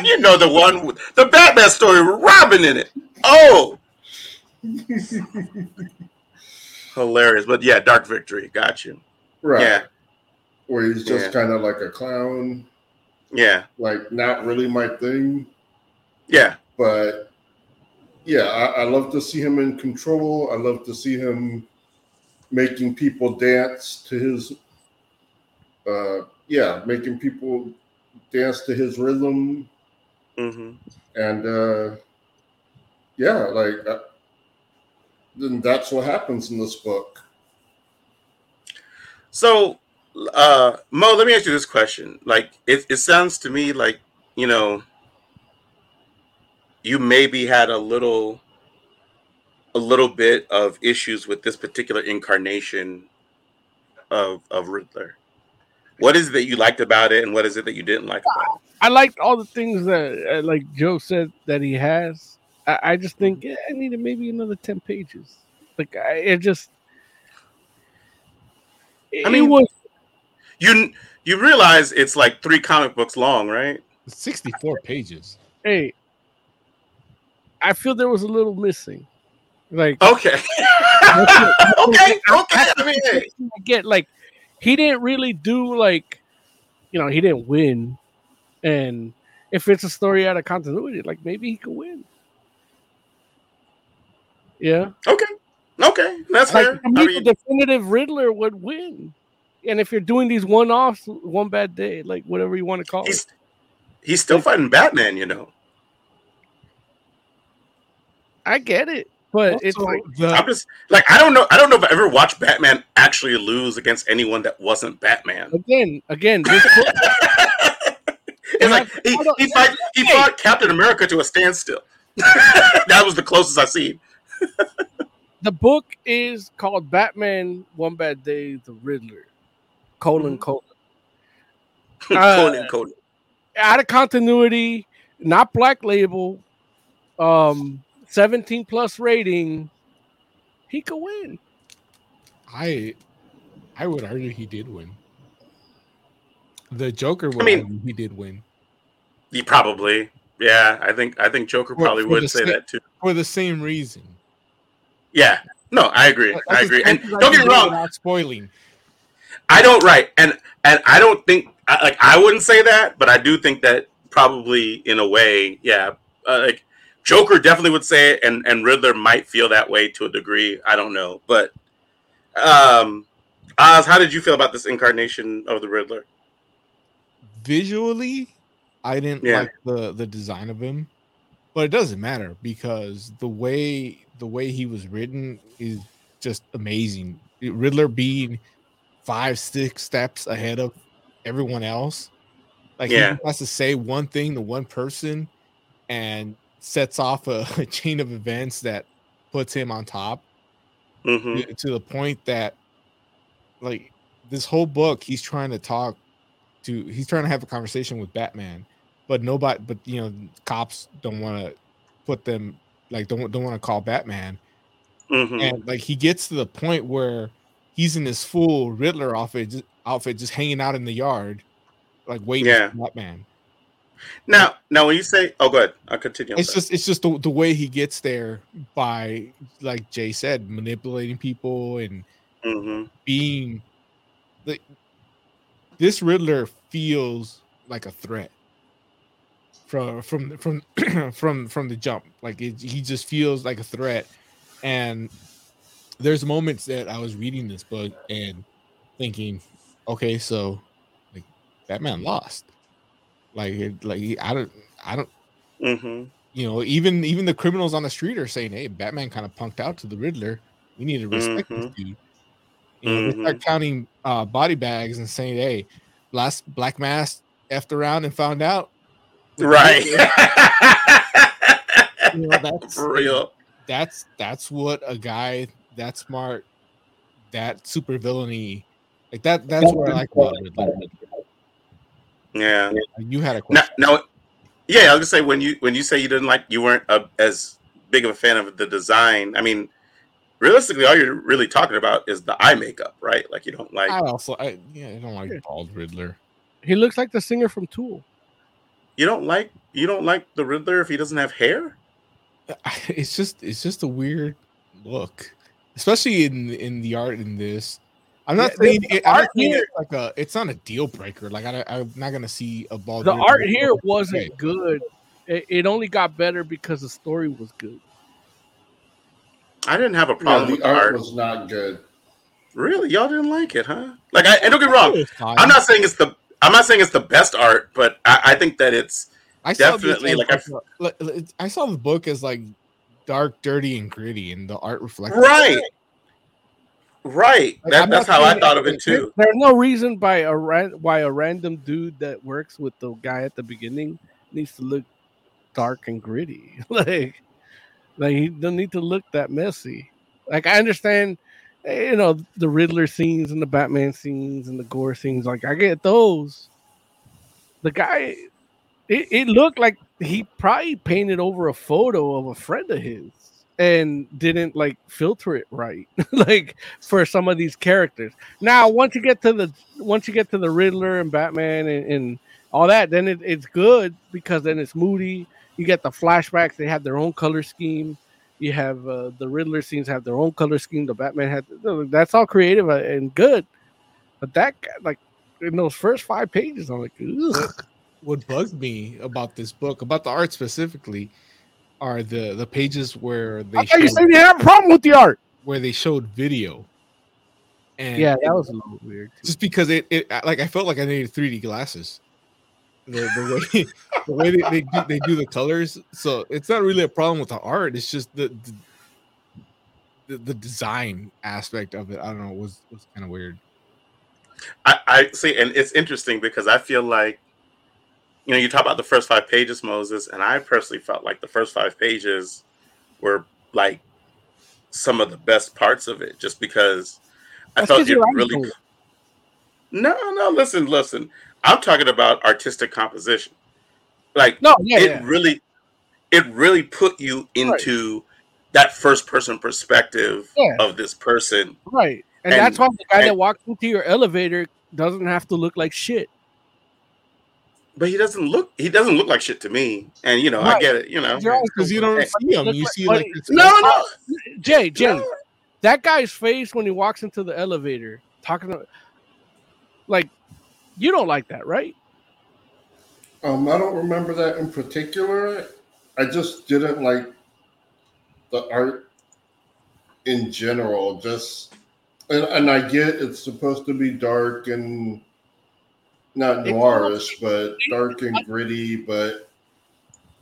you know the one, with, the Batman story with Robin in it. Oh, hilarious! But yeah, Dark Victory. Got you. right, Yeah, where he's just Yeah. kind of like a clown, yeah, like not really my thing. yeah. But yeah, I, I love to see him in control. I love to see him making people dance to his uh yeah, making people dance to his rhythm hmm and uh yeah, like uh, then that's what happens in this book. So, uh, Mo, let me ask you this question. Like, it, it sounds to me like, you know, you maybe had a little, a little bit of issues with this particular incarnation of of Riddler. What is it that you liked about it, and what is it that you didn't like about it? I liked all the things that, uh, like Joe said, that he has. I, I just think yeah, I needed maybe another ten pages. Like I, it just. I mean, was you you realize it's like three comic books long, right? 64 pages. hey, I feel there was a little missing. Like Okay. okay. Okay. I mean. I get like he didn't really do like you know he didn't win, and if it's a story out of continuity, like maybe he could win. Yeah, Okay. Okay. That's like fair. I mean, the definitive Riddler would win. And if you're doing these one-offs, one bad day, like whatever you want to call it, he's he's still fighting Batman, you know. I get it, but it's like the- I'm just like I don't know. I don't know if I ever watched Batman actually lose against anyone that wasn't Batman. again, again, this book, It's like he, he, fight, he fought Captain America to a standstill. that was the closest I've seen. the book is called Batman One Bad Day, The Riddler, colon colon. Uh, Conan, Conan. out of continuity, not black label, um, 17 plus rating, he could win. I I would argue he did win. The Joker would mean- argue he did win. He probably, yeah. I think I think Joker For- probably for would say sa- that too. For the same reason. Yeah. No, I agree. That's I agree. And I don't get me wrong. Without spoiling. I don't right, and and I don't think like I wouldn't say that, but I do think that probably in a way, yeah, uh, like Joker definitely would say it, and and Riddler might feel that way to a degree. I don't know, but um, Oz, how did you feel about this incarnation of the Riddler? Visually, I didn't Yeah. like the the design of him, but it doesn't matter because the way the way he was written is just amazing. Riddler being five six steps ahead of everyone else. Like Yeah. he has to say one thing to one person and sets off a, a chain of events that puts him on top. Hmm to- to the point that like this whole book he's trying to talk to he's trying to have a conversation with batman but nobody but you know cops don't want to put them like don't don't want to call batman. Hmm and like he gets to the point where he's in this full riddler outfit just, outfit just hanging out in the yard like waiting Yeah. for batman Now, now when you say, oh, go ahead, I'll continue. it's just it's just the, the way he gets there by like jay said manipulating people and hmm being like this Riddler feels like a threat from from from from from the jump. Like it, he just feels like a threat. And there's moments that I was reading this book and thinking, okay, so like Batman lost. Like it, like I don't I don't hmm you know even even the criminals on the street are saying, hey, Batman kind of punked out to the Riddler. We need to respect this dude. You know, they start counting uh, body bags and saying, "Hey, last Black Mask effed around and found out." Right. You know, that's For real. That's that's what a guy that smart, that super villainy, like that. That's what I like about. Yeah. You had a Now, question. now, yeah, I was gonna say when you when you say you didn't like you weren't a, as big of a fan of the design. I mean, realistically, all you're really talking about is the eye makeup, right? Like you don't like. I also, I, yeah, I don't like bald Riddler. He looks like the singer from Tool. You don't like you don't like the Riddler if he doesn't have hair. It's just, it's just a weird look, especially in in the art in this. I'm not Yeah, saying the it, art here- it's like a. It's not a deal breaker. Like I, I'm not gonna see a ball. The art here wasn't good. It, it only got better because the story was good. I didn't have a Yeah, problem the with the art art. was not good. Really, y'all didn't like it, huh? Like, I and don't get me wrong. I'm not saying it's the I'm not saying it's the best art, but I, I think that it's I definitely as like I a- like, like, I saw the book as like dark, dirty, and gritty, and the art reflects right, right. Like, That, that's how I thought of it too. There's no reason by a ran- why a random dude that works with the guy at the beginning needs to look dark and gritty. like, like he doesn't need to look that messy. Like I understand, eh, you know, the Riddler scenes and the Batman scenes and the gore scenes. Like I get those. The guy, it, it looked like he probably painted over a photo of a friend of his and didn't like filter it right like for some of these characters. Now once you get to the once you get to the riddler and batman and, and all that then it, it's good because then it's moody. You get the flashbacks. They have their own color scheme. You have uh, the riddler scenes have their own color scheme. The batman had that's all creative and good. But that like in those first five pages i'm like Ugh. what bugged me about this book, about the art specifically, are the the pages where they I thought you showed- said you have a problem with the art where they showed video. And yeah that was a little weird too. just because it, it like I felt like I needed 3D glasses. The, the way the way they, they do they do the colors, so it's not really a problem with the art. It's just the the, the, the design aspect of it. I don't know was was kind of weird. I, I see, and it's interesting because I feel like, you know, you talk about the first five pages, Moses, and I personally felt like the first five pages were like some of the best parts of it, just because I That's felt it really. No, no, listen, listen. I'm talking about artistic composition. Like, No, yeah, it yeah. really, it really put you into that first person perspective Yeah. of this person. Right. And, And- that's why the guy that walks into your elevator doesn't have to look like shit. But he doesn't look. He doesn't look like shit to me. And you know, I get it. You know, Because you don't see him. you see like this no, no. Jay, Jay, that guy's face when he walks into the elevator, talking to, like, you don't like that, right? Um, I don't remember that in particular. I just didn't like the art in general. Just and, and I get it's supposed to be dark and not noirish, but dark and gritty. But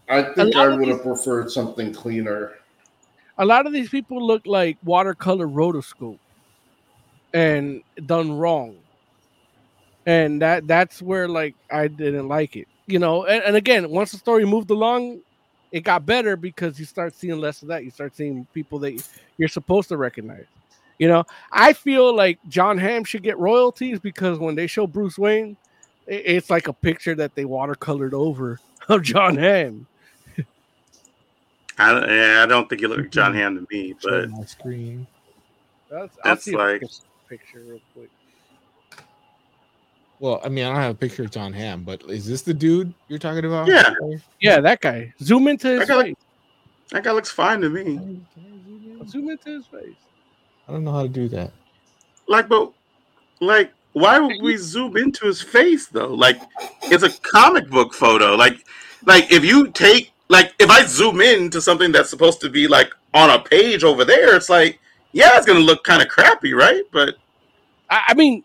I think I would have preferred something cleaner. A lot of these people look like watercolor rotoscope and done wrong. And that that's where like I didn't like it. You know, and, and again, once the story moved along, it got better because you start seeing less of that. You start seeing people that you're supposed to recognize. You know, I feel like Jon Hamm should get royalties because when they show Bruce Wayne, it's like a picture that they watercolored over of Jon Hamm. I, yeah, I don't think you look like John mm-hmm. Hamm to me, Show but my screen. That's, I'll That's see like- a picture real quick. Well, I mean, I don't have a picture of Jon Hamm, but is this the dude you're talking about? Yeah. Yeah, that guy. Zoom into his I got- face. that guy looks fine to me. Zoom into his face. I don't know how to do that. Like, but like, why would we zoom into his face though? Like, it's a comic book photo. Like, like if you take like if I zoom in to something that's supposed to be like on a page over there, it's like, yeah, it's gonna look kind of crappy, right? But I, I mean,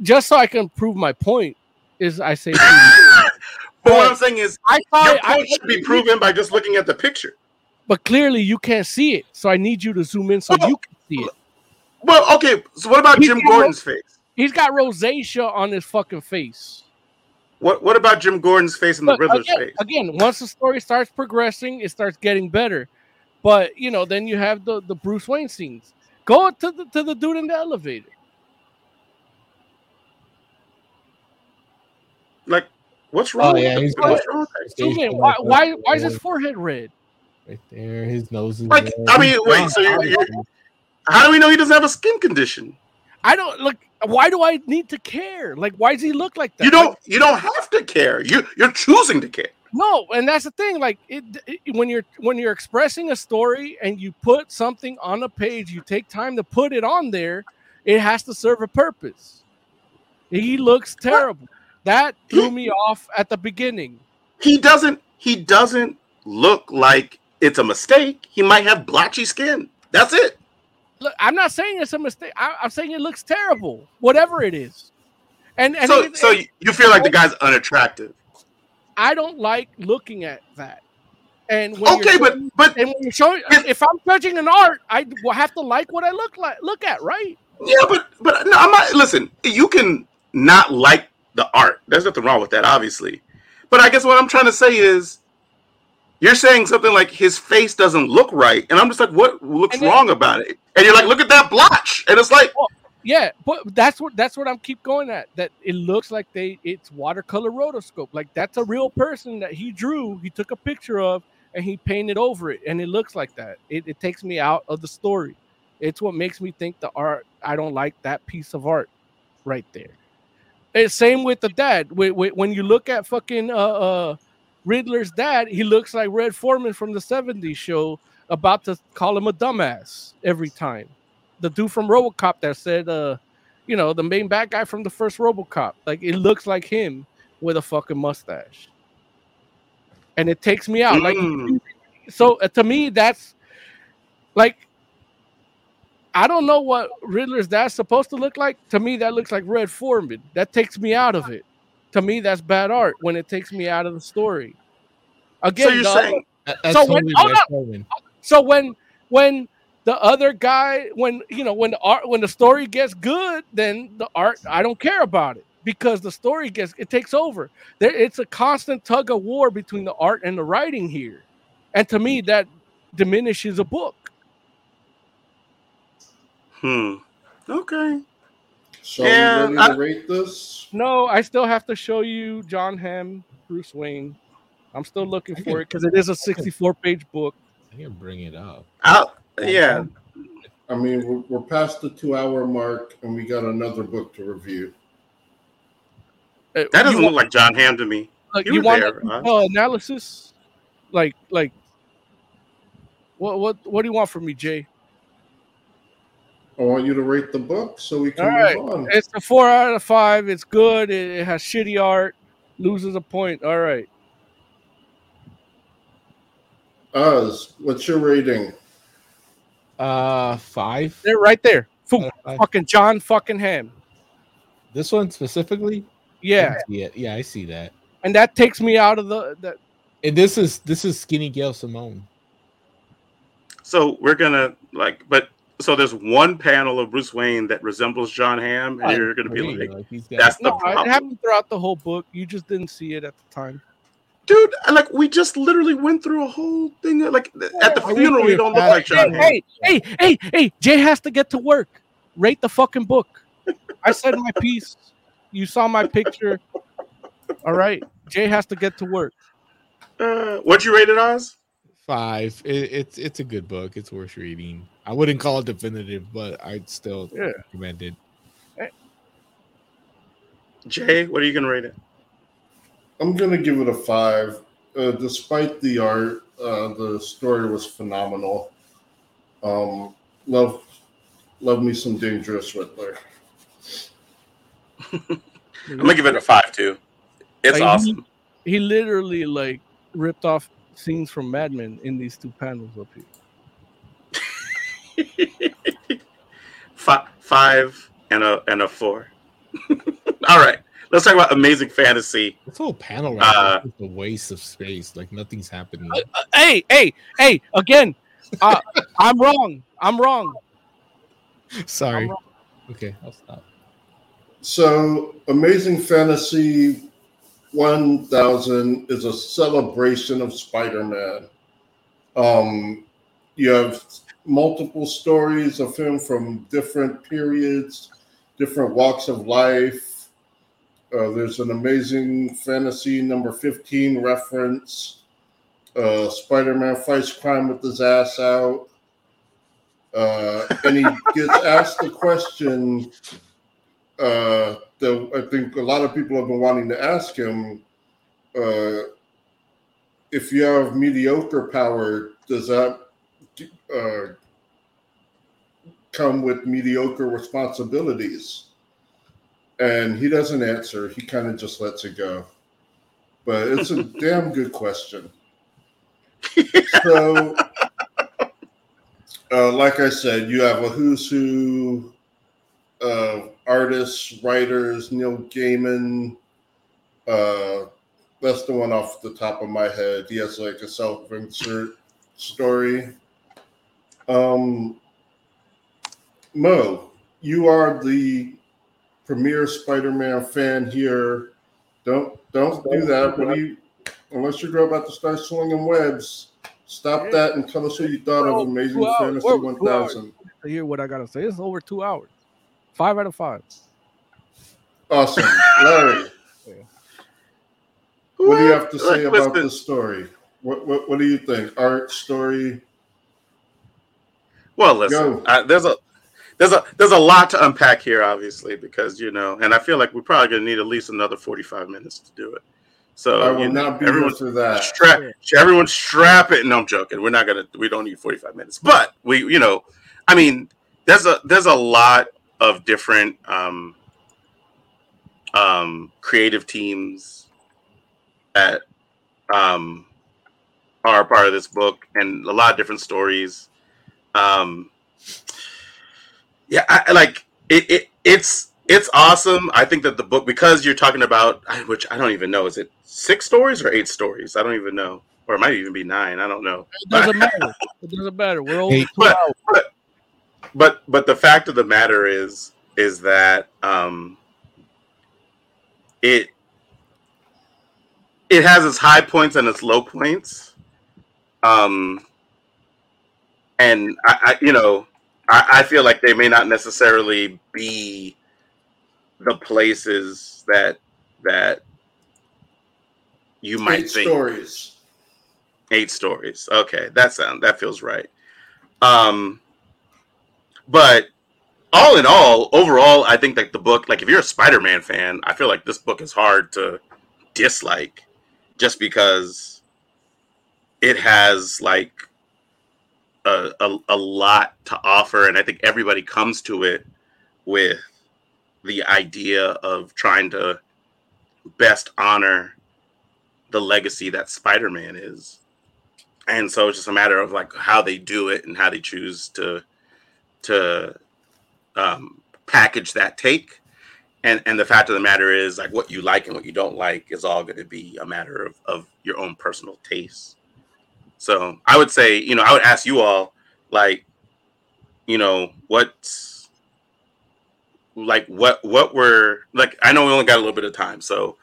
just so I can prove my point, is I say. but what I'm saying is, I your thought I, point should be proven by just looking at the picture. but clearly you can't see it, so I need you to zoom in so you can see it. Well, okay. So what about He's Jim got ro- Gordon's face? He's got rosacea on his fucking face. What What about Jim Gordon's face and the Look, Riddler's again, face? again, once the story starts progressing, it starts getting better. But you know, then you have the the Bruce Wayne scenes. Go to the to the dude in the elevator. Like, what's wrong? Oh, yeah, with he's the- what's wrong with that? Zoom Why why why is his forehead red? Right there, his nose is. Like, red. I mean, wait, so you're- you're- How do we know he doesn't have a skin condition? I don't look. Why do I need to care? Like, why does he look like that? You don't. You don't have to care. You You're choosing to care. No, and that's the thing. Like it, it- when you're when you're expressing a story and you put something on a page, you take time to put it on there. It has to serve a purpose. He looks terrible. That threw me off at the beginning. He doesn't. He doesn't look like it's a mistake. He might have blotchy skin. That's it. Look, I'm not saying it's a mistake. I, I'm saying it looks terrible, whatever it is. And, and so it- so you- you feel like the guy's unattractive. I don't like looking at that. And when Okay, but showing- but and when you're showing, if I'm judging an art, I will have to like what I look like. Look at right. yeah, but but no, I'm not. Listen, you can not like the art. There's nothing wrong with that, obviously. But I guess what I'm trying to say is, you're saying something like his face doesn't look right, and I'm just like, what looks then- wrong about it? And you're like, look at that blotch, and it's like, yeah, but that's what that's what I'm keep going at. That it looks like they it's watercolor rotoscope. Like that's a real person that he drew. He took a picture of and he painted over it, and it looks like that. It, it takes me out of the story. It's what makes me think the art. I don't like that piece of art right there. It's same with the dad. When, when you look at fucking uh, uh, Riddler's dad, he looks like Red Foreman from the '70s show, about to call him a dumbass every time. The dude from RoboCop that said, uh, you know, the main bad guy from the first RoboCop. Like it looks like him with a fucking mustache, and it takes me out. Like, Mm. so uh, to me, that's like I don't know what Riddler's dad's supposed to look like. To me, that looks like Red Foreman. That takes me out of it. To me, that's bad art when it takes me out of the story. Again, So you're the saying That- So when- totally hold up. So when when the other guy when you know when the art when the story gets good, then the art I don't care about it because the story gets it takes over. There it's a constant tug of war between the art and the writing here, and to me that diminishes a book. Hmm. Okay. So Yeah, you ready I- to rate this? No, I still have to show you Jon Hamm, Bruce Wayne. I'm still looking I for can- it because it is a 64 page book. I can bring it up. I'll, yeah. I mean, we're, we're past the two hour mark and we got another book to review. Uh, That doesn't you look like Jon Hamm to me. Like, You you want there, a huh? uh, analysis? Like, like, what, what, what do you want from me, Jay? I want you to rate the book so we can All move right, on. it's a four out of five. It's good. It, it has shitty art. Loses a point. All right, Oz, what's your rating? Uh, five. they're right there. Boom. Uh, fucking Jon fucking Hamm. This one specifically. Yeah, Yeah, yeah, I see that. and that takes me out of the that. And this is this is Skinny Gail Simone. So we're gonna like, but so there's one panel of Bruce Wayne that resembles Jon Hamm, and you're gonna be Really, like, he's that's the No, it happened throughout the whole book. You just didn't see it at the time. dude. Like we just literally went through a whole thing. Like at the I funeral, through you don't look like Jon Hamm. Hey, hey, hey, hey! Jay has to get to work. Rate the fucking book. I said my piece. You saw my picture. All right, Jay has to get to work. Uh, what'd you rate it, Oz? five. It, it's it's a good book. It's worth reading. I wouldn't call it definitive, but I'd still Yeah. recommend it. Jay, what are you gonna rate it? I'm going to give it a five. Uh, despite the art, uh, the story was phenomenal. Um, love, love me some Dangerous Riddler. I'm gonna give it a five too. It's Like, he- awesome. He literally like ripped off scenes from Mad Men in these two panels up here. Fi- five and a and a four. All right, let's talk about Amazing Fantasy. This whole panel right Uh, is a waste of space. Like nothing's happening. Uh, hey, hey, hey! Again, uh, I'm wrong. I'm wrong. Sorry. I'm wrong. Okay, I'll stop. So, Amazing Fantasy 1000 is a celebration of Spider Man. Um, you have multiple stories of him from different periods, different walks of life. Uh, there's an Amazing Fantasy number 15 reference. Uh, Spider Man fights crime with his ass out. Uh, and he gets asked the question uh, that I think a lot of people have been wanting to ask him uh, if you have mediocre power, does that uh, come with mediocre responsibilities? And he doesn't answer. He kind of just lets it go. But it's a damn good question. So, uh, like I said, you have a who's who uh, artists, writers, Neil Gaiman. Uh, that's the one off the top of my head. He has like a self-insert story. Um, Mo, you are the premier Spider-Man fan here. Don't don't do that. What do you? Unless you're about to start swinging webs, stop that and tell us what you thought of Amazing Two hours. Fantasy We're- hours. 1000. To hear what I gotta say, it's over two hours. Five out of five. Awesome, Larry. What do you have to say Like, about listen. the story? What, what What do you think? Art, story? Well, listen, Go. I, there's a there's a there's a lot to unpack here, obviously, because you know, and I feel like we're probably gonna need at least another 45 minutes to do it. So I will you know, not be here everyone for that. strap everyone strap it. No, I'm joking. We're not gonna we don't need 45 minutes, but we you know, I mean, there's a there's a lot of different um um creative teams that um are a part of this book and a lot of different stories um yeah I, I like it, it it's it's awesome. I think that the book because you're talking about which i don't even know is it six stories or eight stories? I don't even know. Or it might even be nine. I don't know. It doesn't matter. It doesn't matter. We're over Hey, but, but but but the fact of the matter is is that um it it has its high points and its low points. Um and i, I you know I, I feel like they may not necessarily be the places that that you might Eight think stories. Eight stories. Okay, that sound that feels right. Um, but all in all, overall, I think that the book, like if you're a Spider-Man fan, I feel like this book is hard to dislike, just because it has like a, a, a lot to offer, and I think everybody comes to it with the idea of trying to best honor the legacy that Spider-Man is. And so it's just a matter of like how they do it and how they choose to to um, package that take. And and the fact of the matter is like what you like and what you don't like is all going to be a matter of, of your own personal taste so i would say you know i would ask you all like you know what's like what what were like i know we only got a little bit of time so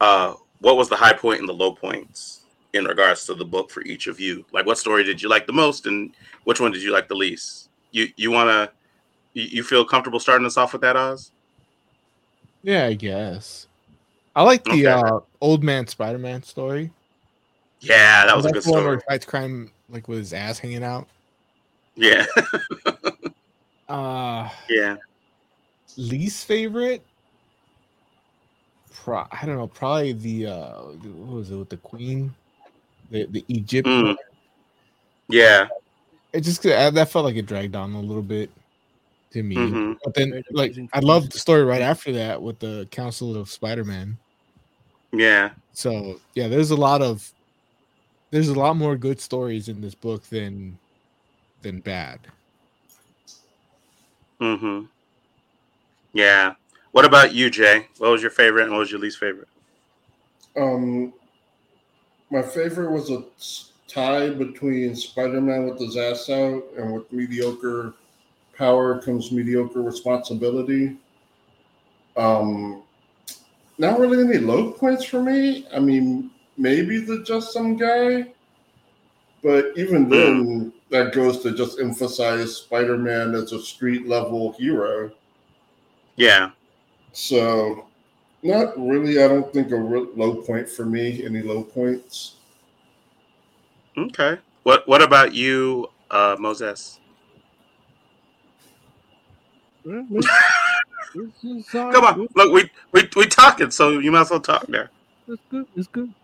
uh what was the high point and the low points in regards to the book for each of you like what story did you like the most and which one did you like the least you you want to you, you feel comfortable starting us off with that oz Yeah, I guess. I like the Okay. uh, old man Spider Man story. Yeah that was a good the one where story he fights crime like with his ass hanging out. yeah Uh yeah least favorite. Pro- I don't know. Probably the uh, what was it with the Queen, the the Egypt. Mm. yeah It just uh, that felt like it dragged on a little bit to me. Mhm. But then, like, I love the story right after that with the Council of Spider Man. yeah So yeah, there's a lot of there's a lot more good stories in this book than than bad. mm-hmm yeah what about you jay what was your favorite and what was your least favorite Um, my favorite was a tie between Spider-Man with his ass out and with mediocre power comes mediocre responsibility. Um, not really any low points for me. I mean, maybe the just some guy, but even then, that goes to just emphasize Spider-Man as a street level hero. yeah So, not really. I don't think a re- low point for me. Any low points? okay what what about you uh moses Well, this- this is, come on look we we we talking so you might as well talk there It's good. It's good.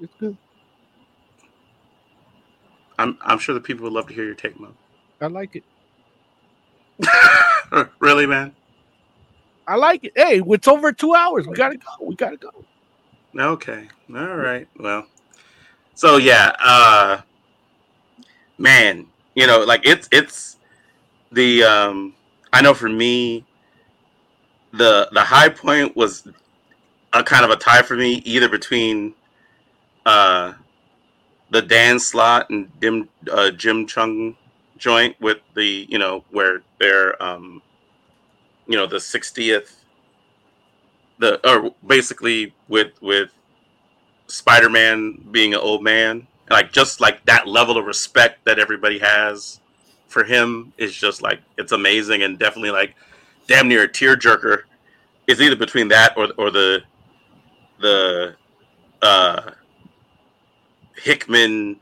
It's good. i'm i'm sure the people would love to hear your take mo I like it. really man I like it. Hey, it's over two hours. We gotta go. We gotta go. Okay. All right. Well. So yeah, uh man, you know, like it's it's the um I know for me the the high point was a kind of a tie for me either between uh the Dan Slott and Dim uh, Jim Cheung joint with the you know where they're um you know the 60th the or basically with with Spider-Man being an old man like just like that level of respect that everybody has for him is just like it's amazing and definitely like damn near a tearjerker. It's either between that or or the the uh, Hickman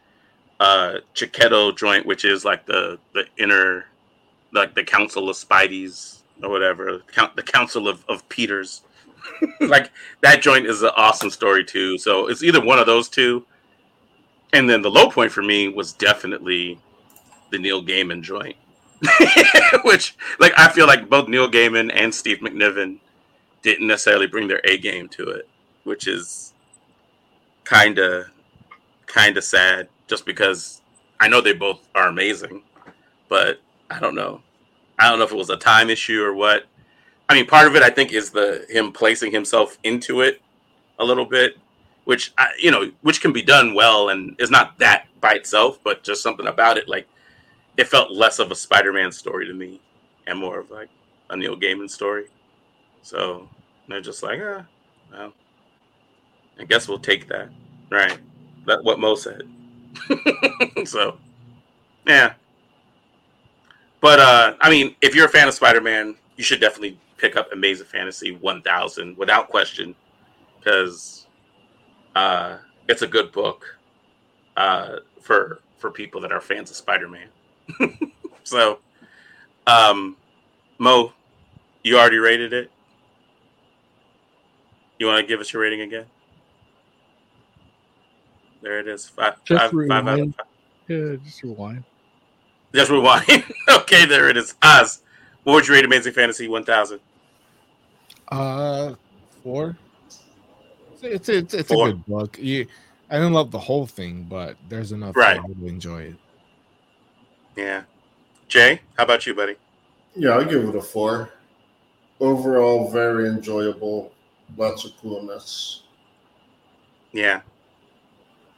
uh, Checchetto joint, which is like the the inner like the Council of Spideys or whatever, the Council of, of Peters. like that joint is an awesome story too. So it's either one of those two. And then the low point for me was definitely the Neil Gaiman joint. Which like I feel like both Neil Gaiman and Steve McNiven didn't necessarily bring their A game to it, which is kinda kinda sad just because I know they both are amazing, but I don't know. I don't know if it was a time issue or what. I mean, part of it I think is the him placing himself into it a little bit, which I, you know, which can be done well and is not that by itself, but just something about it like it felt less of a Spider-Man story to me and more of like a Neil Gaiman story. So they're just like, ah, well, I guess we'll take that, right? What Mo said. so, yeah. But uh, I mean, if you're a fan of Spider-Man, you should definitely pick up Amazing Fantasy 1000 without question, because uh, it's a good book uh, for for people that are fans of Spider-Man. so, um, Mo, you already rated it. You want to give us your rating again? There it is. Five, Just five, five out of five. Yeah, just rewind. Just rewind. okay, there it is. Oz, what would you rate Amazing Fantasy 1000? Uh, four. It's it's it's Four. a good book. You, I didn't love the whole thing, but there's enough Right. to enjoy it. Yeah. Jay, how about you, buddy? Yeah, I'll give it a four. Overall, very enjoyable. Lots of coolness. Yeah.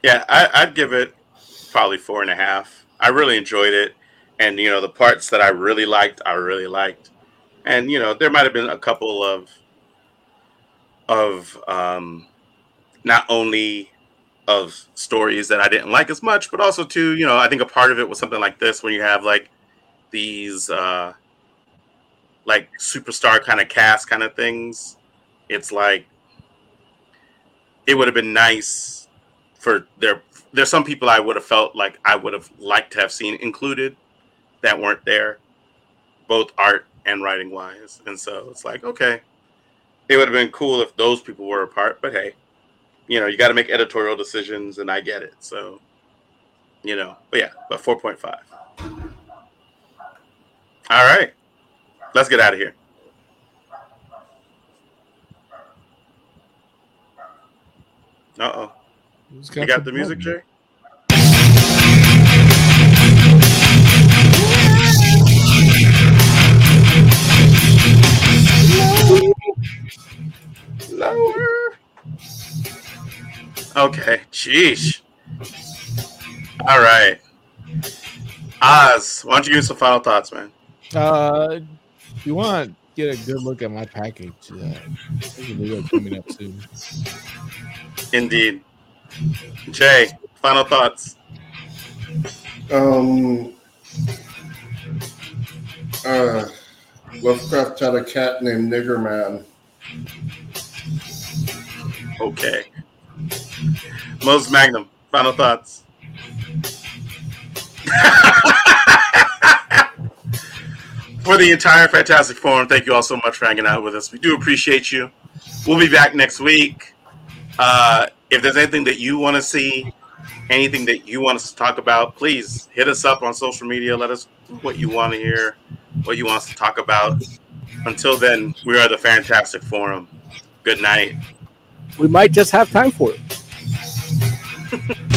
Yeah, I, I'd give it probably four and a half. I really enjoyed it. And, you know, the parts that I really liked, I really liked. And, you know, there might have been a couple of, of, um, not only of stories that I didn't like as much, but also too, you know, I think a part of it was something like this when you have like these, uh, like superstar kind of cast kind of things. It's like, it would have been nice for there there's some people I would have felt like I would have liked to have seen included that weren't there, both art and writing wise. And so it's like, okay, it would have been cool if those people were a part, but hey, you know, you got to make editorial decisions, and I get it. So, you know, but yeah, but 4.5. All right, let's get out of here. Uh oh. Who's You got the music. Jay? Lower. Okay, sheesh. All right. Oz, why don't you give us some final thoughts, man? Uh, if you want to get a good look at my package, uh, there's a video coming up soon. Indeed. Jay, final thoughts. Um, uh, Lovecraft had a cat named Nigger Man. Okay. Most Magnum, final thoughts. For the entire Fantastic Forum, thank you all so much for hanging out with us. We do appreciate you. We'll be back next week. Uh, if there's anything that you want to see, anything that you want us to talk about, please hit us up on social media. Let us know what you want to hear, what you want us to talk about. Until then, we are the Fantastic Forum. Good night. We might just have time for it.